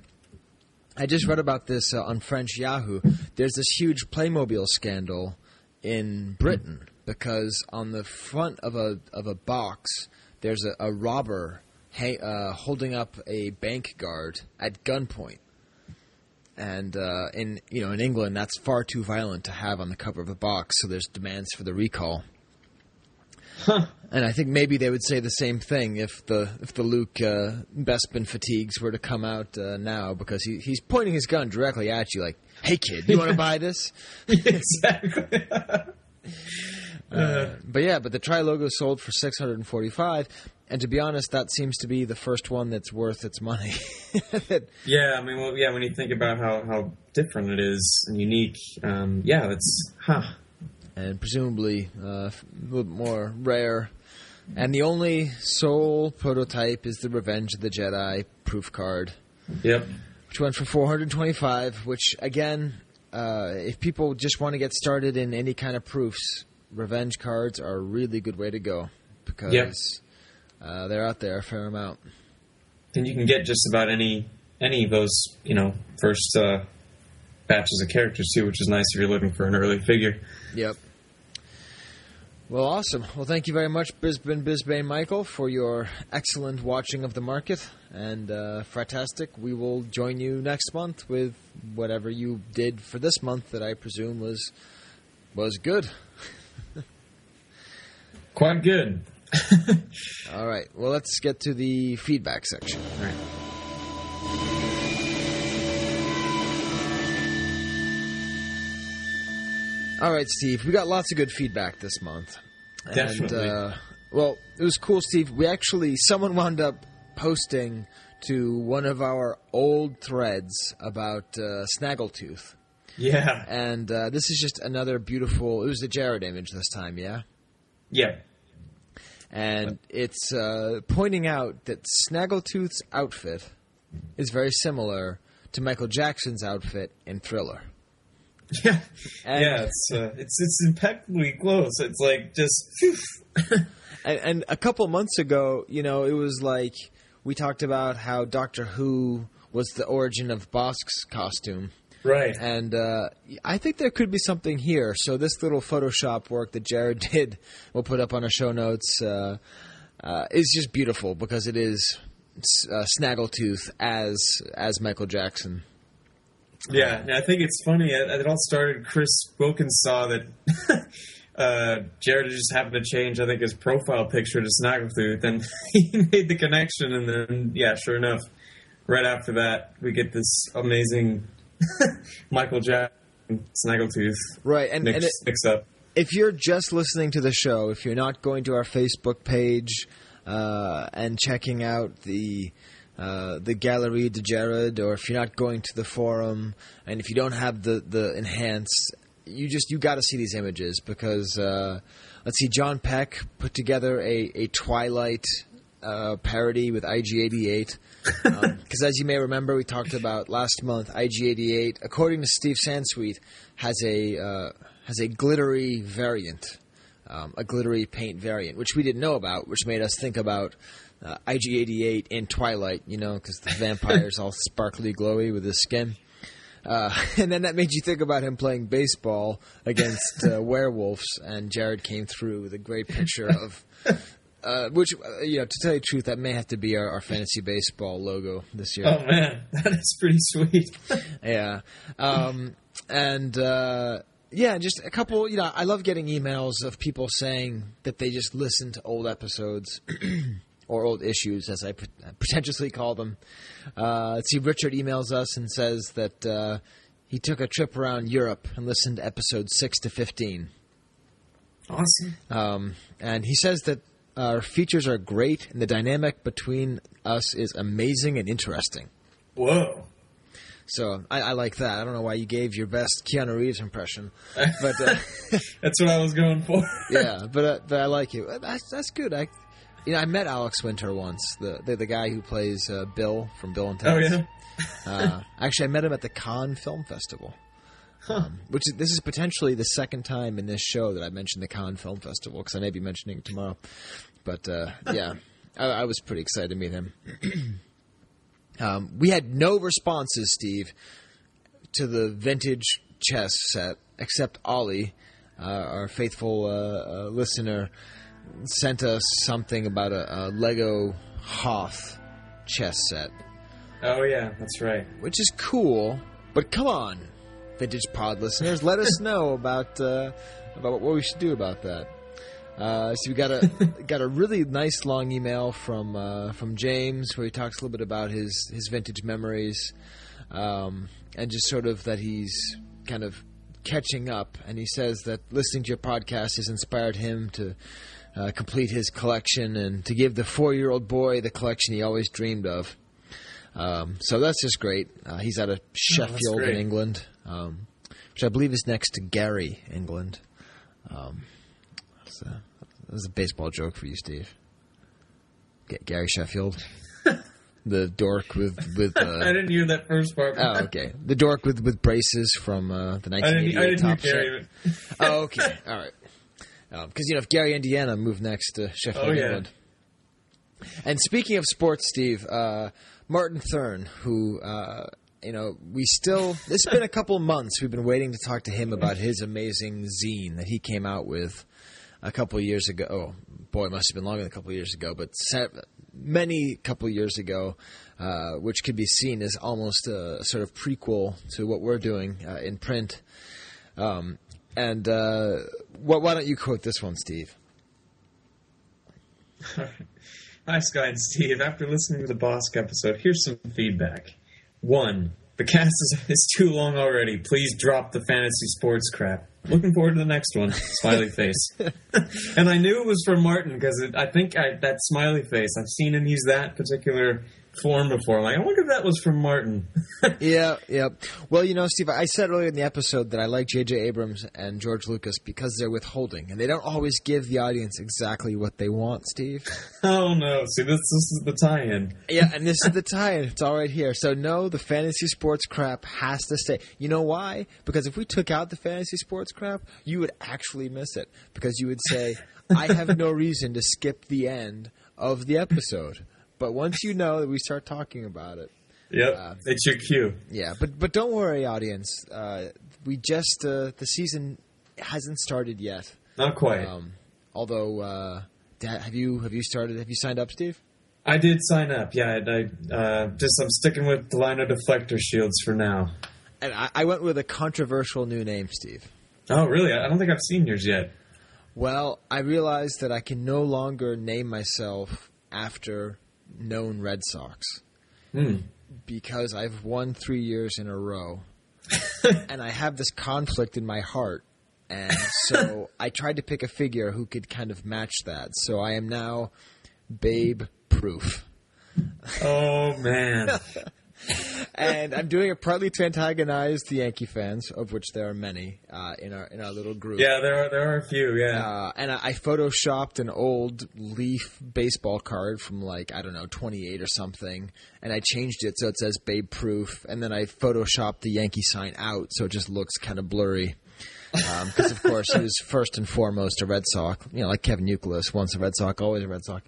I just read about this uh, on French Yahoo. There's this huge Playmobil scandal in Britain because on the front of a of a box there's a, a robber uh, holding up a bank guard at gunpoint. And uh, in you know in England, that's far too violent to have on the cover of a box. So there's demands for the recall. Huh. And I think maybe they would say the same thing if the if the Luke uh, Bespin fatigues were to come out uh, now because he, he's pointing his gun directly at you, like, "Hey kid, you want to buy this?" exactly. uh, but yeah, but the Tri logo sold for six hundred and forty-five, and to be honest, that seems to be the first one that's worth its money. yeah, I mean, well, yeah, when you think about how how different it is and unique, um, yeah, it's huh. And presumably uh, a little more rare and the only sole prototype is the Revenge of the Jedi proof card. Yep. Which went for 425, which again, uh, if people just want to get started in any kind of proofs, Revenge cards are a really good way to go because yep. uh, they're out there a fair amount. And you can get just about any any of those, you know, first uh, batches of characters too, which is nice if you're looking for an early figure. Yep. Well, awesome. Well, thank you very much, Brisbane Bisbane Michael, for your excellent watching of the market. And uh, fantastic. We will join you next month with whatever you did for this month that I presume was was good. Quite good. All right. Well, let's get to the feedback section. All right. All right, Steve. We got lots of good feedback this month. Definitely. And, uh, well, it was cool, Steve. We actually someone wound up posting to one of our old threads about uh, Snaggletooth. Yeah. And uh, this is just another beautiful. It was the Jared image this time, yeah. Yeah. And it's uh, pointing out that Snaggletooth's outfit is very similar to Michael Jackson's outfit in Thriller. Yeah, and yeah, it's uh, it's it's impeccably close. It's like just. and, and a couple months ago, you know, it was like we talked about how Doctor Who was the origin of Bossk's costume. Right. And uh, I think there could be something here. So this little Photoshop work that Jared did, we'll put up on our show notes, uh, uh, is just beautiful because it is uh, Snaggletooth as as Michael Jackson. Yeah, I think it's funny. It, all started. Chris Wilkins saw that uh, Jared just happened to change, I think, his profile picture to Snaggletooth, and he made the connection. And then, yeah, sure enough, right after that, we get this amazing Michael Jackson Snaggletooth. Right, and, mix, and it, mix up. If you're just listening to the show, if you're not going to our Facebook page uh, and checking out the uh, the Gallery de Jared, or if you're not going to the forum, and if you don't have the the enhance, you just you got to see these images because uh, let's see, John Peck put together a a Twilight uh, parody with IG88. Because um, as you may remember, we talked about last month, IG88, according to Steve Sansweet, has a uh, has a glittery variant, um, a glittery paint variant, which we didn't know about, which made us think about uh, IG88 in Twilight, you know, because the vampire's all sparkly, glowy with his skin. Uh, and then that made you think about him playing baseball against uh, werewolves, and Jared came through with a great picture of. Uh, which, uh, you know, to tell you the truth, that may have to be our, our fantasy baseball logo this year. Oh man, that is pretty sweet. yeah, um, and uh, yeah, just a couple. You know, I love getting emails of people saying that they just listen to old episodes or old issues, as I pretentiously call them. Uh, let's see, Richard emails us and says that uh, he took a trip around Europe and listened to episodes six to fifteen. Awesome. Um, and he says that our features are great, and the dynamic between us is amazing and interesting. Whoa. So I, I like that. I don't know why you gave your best Keanu Reeves impression, but uh, That's what I was going for. yeah, but uh, but I like it. That's that's good. I you know I met Alex Winter once, the the, the guy who plays uh, Bill from Bill and Ted. Oh, yeah? uh, actually, I met him at the Cannes Film Festival. Um, which is, this is potentially the second time in this show that I mentioned the Cannes Film Festival because I may be mentioning it tomorrow. But uh, yeah, I, I was pretty excited to meet him. um, we had no responses, Steve, to the vintage chess set except Ollie, uh, our faithful uh, uh, listener, sent us something about a, a Lego Hoth chess set, Oh yeah, that's right. which is cool. But come on, vintage pod listeners, let us know about uh, about what we should do about that. Uh, so we got a got a really nice long email from uh, from James where he talks a little bit about his his vintage memories, um, and just sort of that he's kind of catching up. And he says that listening to your podcast has inspired him to uh, complete his collection and to give the four year old boy the collection he always dreamed of. Um, so that's just great. Uh, he's out of Sheffield in. England, um, which I believe is next to Gary, England. Um, so that was a baseball joke for you, Steve. G- Gary Sheffield, the dork with with. I Uh, didn't hear that first part. oh, okay. The dork with with braces from uh, the I didn't, I didn't Top Chef. Oh, okay. All right. Because you know, if Gary Indiana moved next to Sheffield, Oh, yeah. England. And speaking of sports, Steve, uh, Martin Thurn, who uh, you know, we still. It's been a couple months. We've been waiting to talk to him about his amazing zine that he came out with a couple years ago. Oh, boy, it must have been longer than a couple years ago, but many couple years ago, uh, which could be seen as almost a sort of prequel to what we're doing uh, in print. Um, and wh- why don't you quote this one, Steve? Hi, Skye and Steve. After listening to the Bossk episode, here's some feedback. One, the cast is, is too long already. Please drop the fantasy sports crap. Looking forward to the next one. Smiley face. and I knew it was from Martin because I think I, that smiley face, I've seen him use that particular form before. I'm like, I wonder if that was from Martin. yeah, yeah. Well, you know, Steve, I said earlier in the episode that I like J.J. Abrams and George Lucas because they're withholding, and they don't always give the audience exactly what they want, Steve. oh no! See, this, this is the tie-in. Yeah, and this is the tie-in. It's all right here. So no, the fantasy sports crap has to stay. You know why? Because if we took out the fantasy sports crap, you would actually miss it because you would say, "I have no reason to skip the end of the episode." But once you know that we start talking about it, Yep, Uh, it's your cue. yeah, but but don't worry, audience. Uh, we just uh, the season hasn't started yet. Not quite. Um, although, uh, have you have you started? Have you signed up, Steve? I did sign up. Yeah, I, I uh, just I'm sticking with the Lino deflector shields for now. And I, I went with a controversial new name, Steve. Oh, really? I don't think I've seen yours yet. Well, I realized that I can no longer name myself after known Red Sox Hmm. because I've won three years in a row, and I have this conflict in my heart. And so I tried to pick a figure who could kind of match that. So I am now Babe Proof. Oh man. and I'm doing it partly to antagonize the Yankee fans, of which there are many uh, in our in our little group. yeah, there are there are a few. Yeah. Uh, and I, I photoshopped an old Leaf baseball card from like I don't know 28 or something, and I changed it so it says Babe Proof, and then I photoshopped the Yankee sign out so it just looks kind of blurry. Because of course he was first and foremost a Red Sox, you know, like Kevin Youkilis, once a Red Sox, always a Red Sox.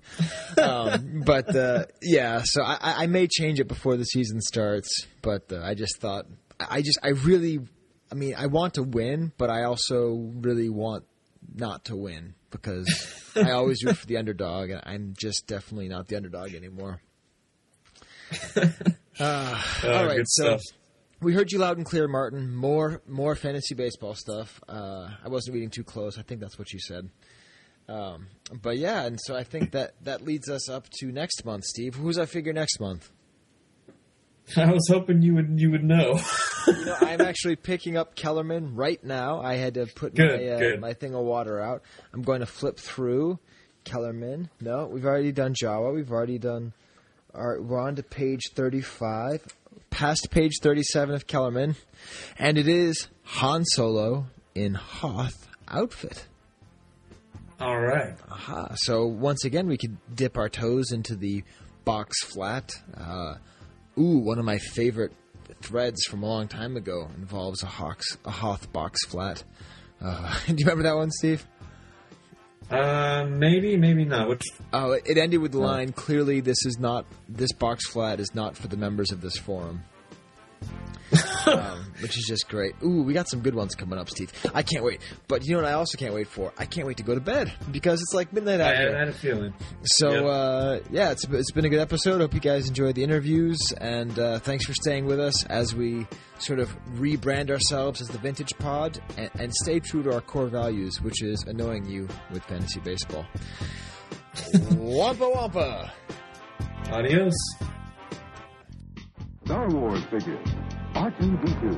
Um, but uh, yeah, so I, I may change it before the season starts. But uh, I just thought, I just, I really, I mean, I want to win, but I also really want not to win because I always root for the underdog, and I'm just definitely not the underdog anymore. Uh, Oh, all right, good so stuff. We heard you loud and clear, Martin. More more fantasy baseball stuff. Uh, I wasn't reading too close. I think that's what you said. Um, but yeah, and so I think that that leads us up to next month, Steve. Who's our figure next month? I was hoping you would you would know. you know, I'm actually picking up Kellerman right now. I had to put Good, my uh, my thing of water out. I'm going to flip through Kellerman. No, we've already done Jawa. We've already done. Our, we're on to page 35, past page 37 of Kellerman, and it is Han Solo in Hoth outfit. All right. Aha. So once again, we could dip our toes into the box flat. Uh, ooh, one of my favorite threads from a long time ago involves a Hawks, a Hoth box flat. Uh, do you remember that one, Steve? Uh, maybe, maybe not. Which Oh, it- it ended with the line. Clearly, this is not. This box flat is not for the members of this forum. Um, which is just great. Ooh, we got some good ones coming up, Steve. I can't wait. But you know what? I also can't wait for. I can't wait to go to bed because it's like midnight out I, here. I had a feeling. So Yeah. uh, yeah, it's it's been a good episode. Hope you guys enjoyed the interviews, and uh, thanks for staying with us as we sort of rebrand ourselves as the Vintage Pod and, and stay true to our core values, which is annoying you with fantasy baseball. wampa wampa. Adios. Star Wars figures. R2-D2.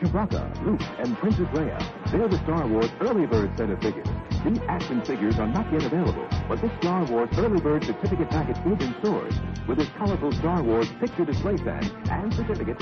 Chewbacca, Luke, and Princess Leia. They're the Star Wars Early Bird set of figures. These action figures are not yet available, but this Star Wars Early Bird certificate package is in stores with its colorful Star Wars picture display stand and certificate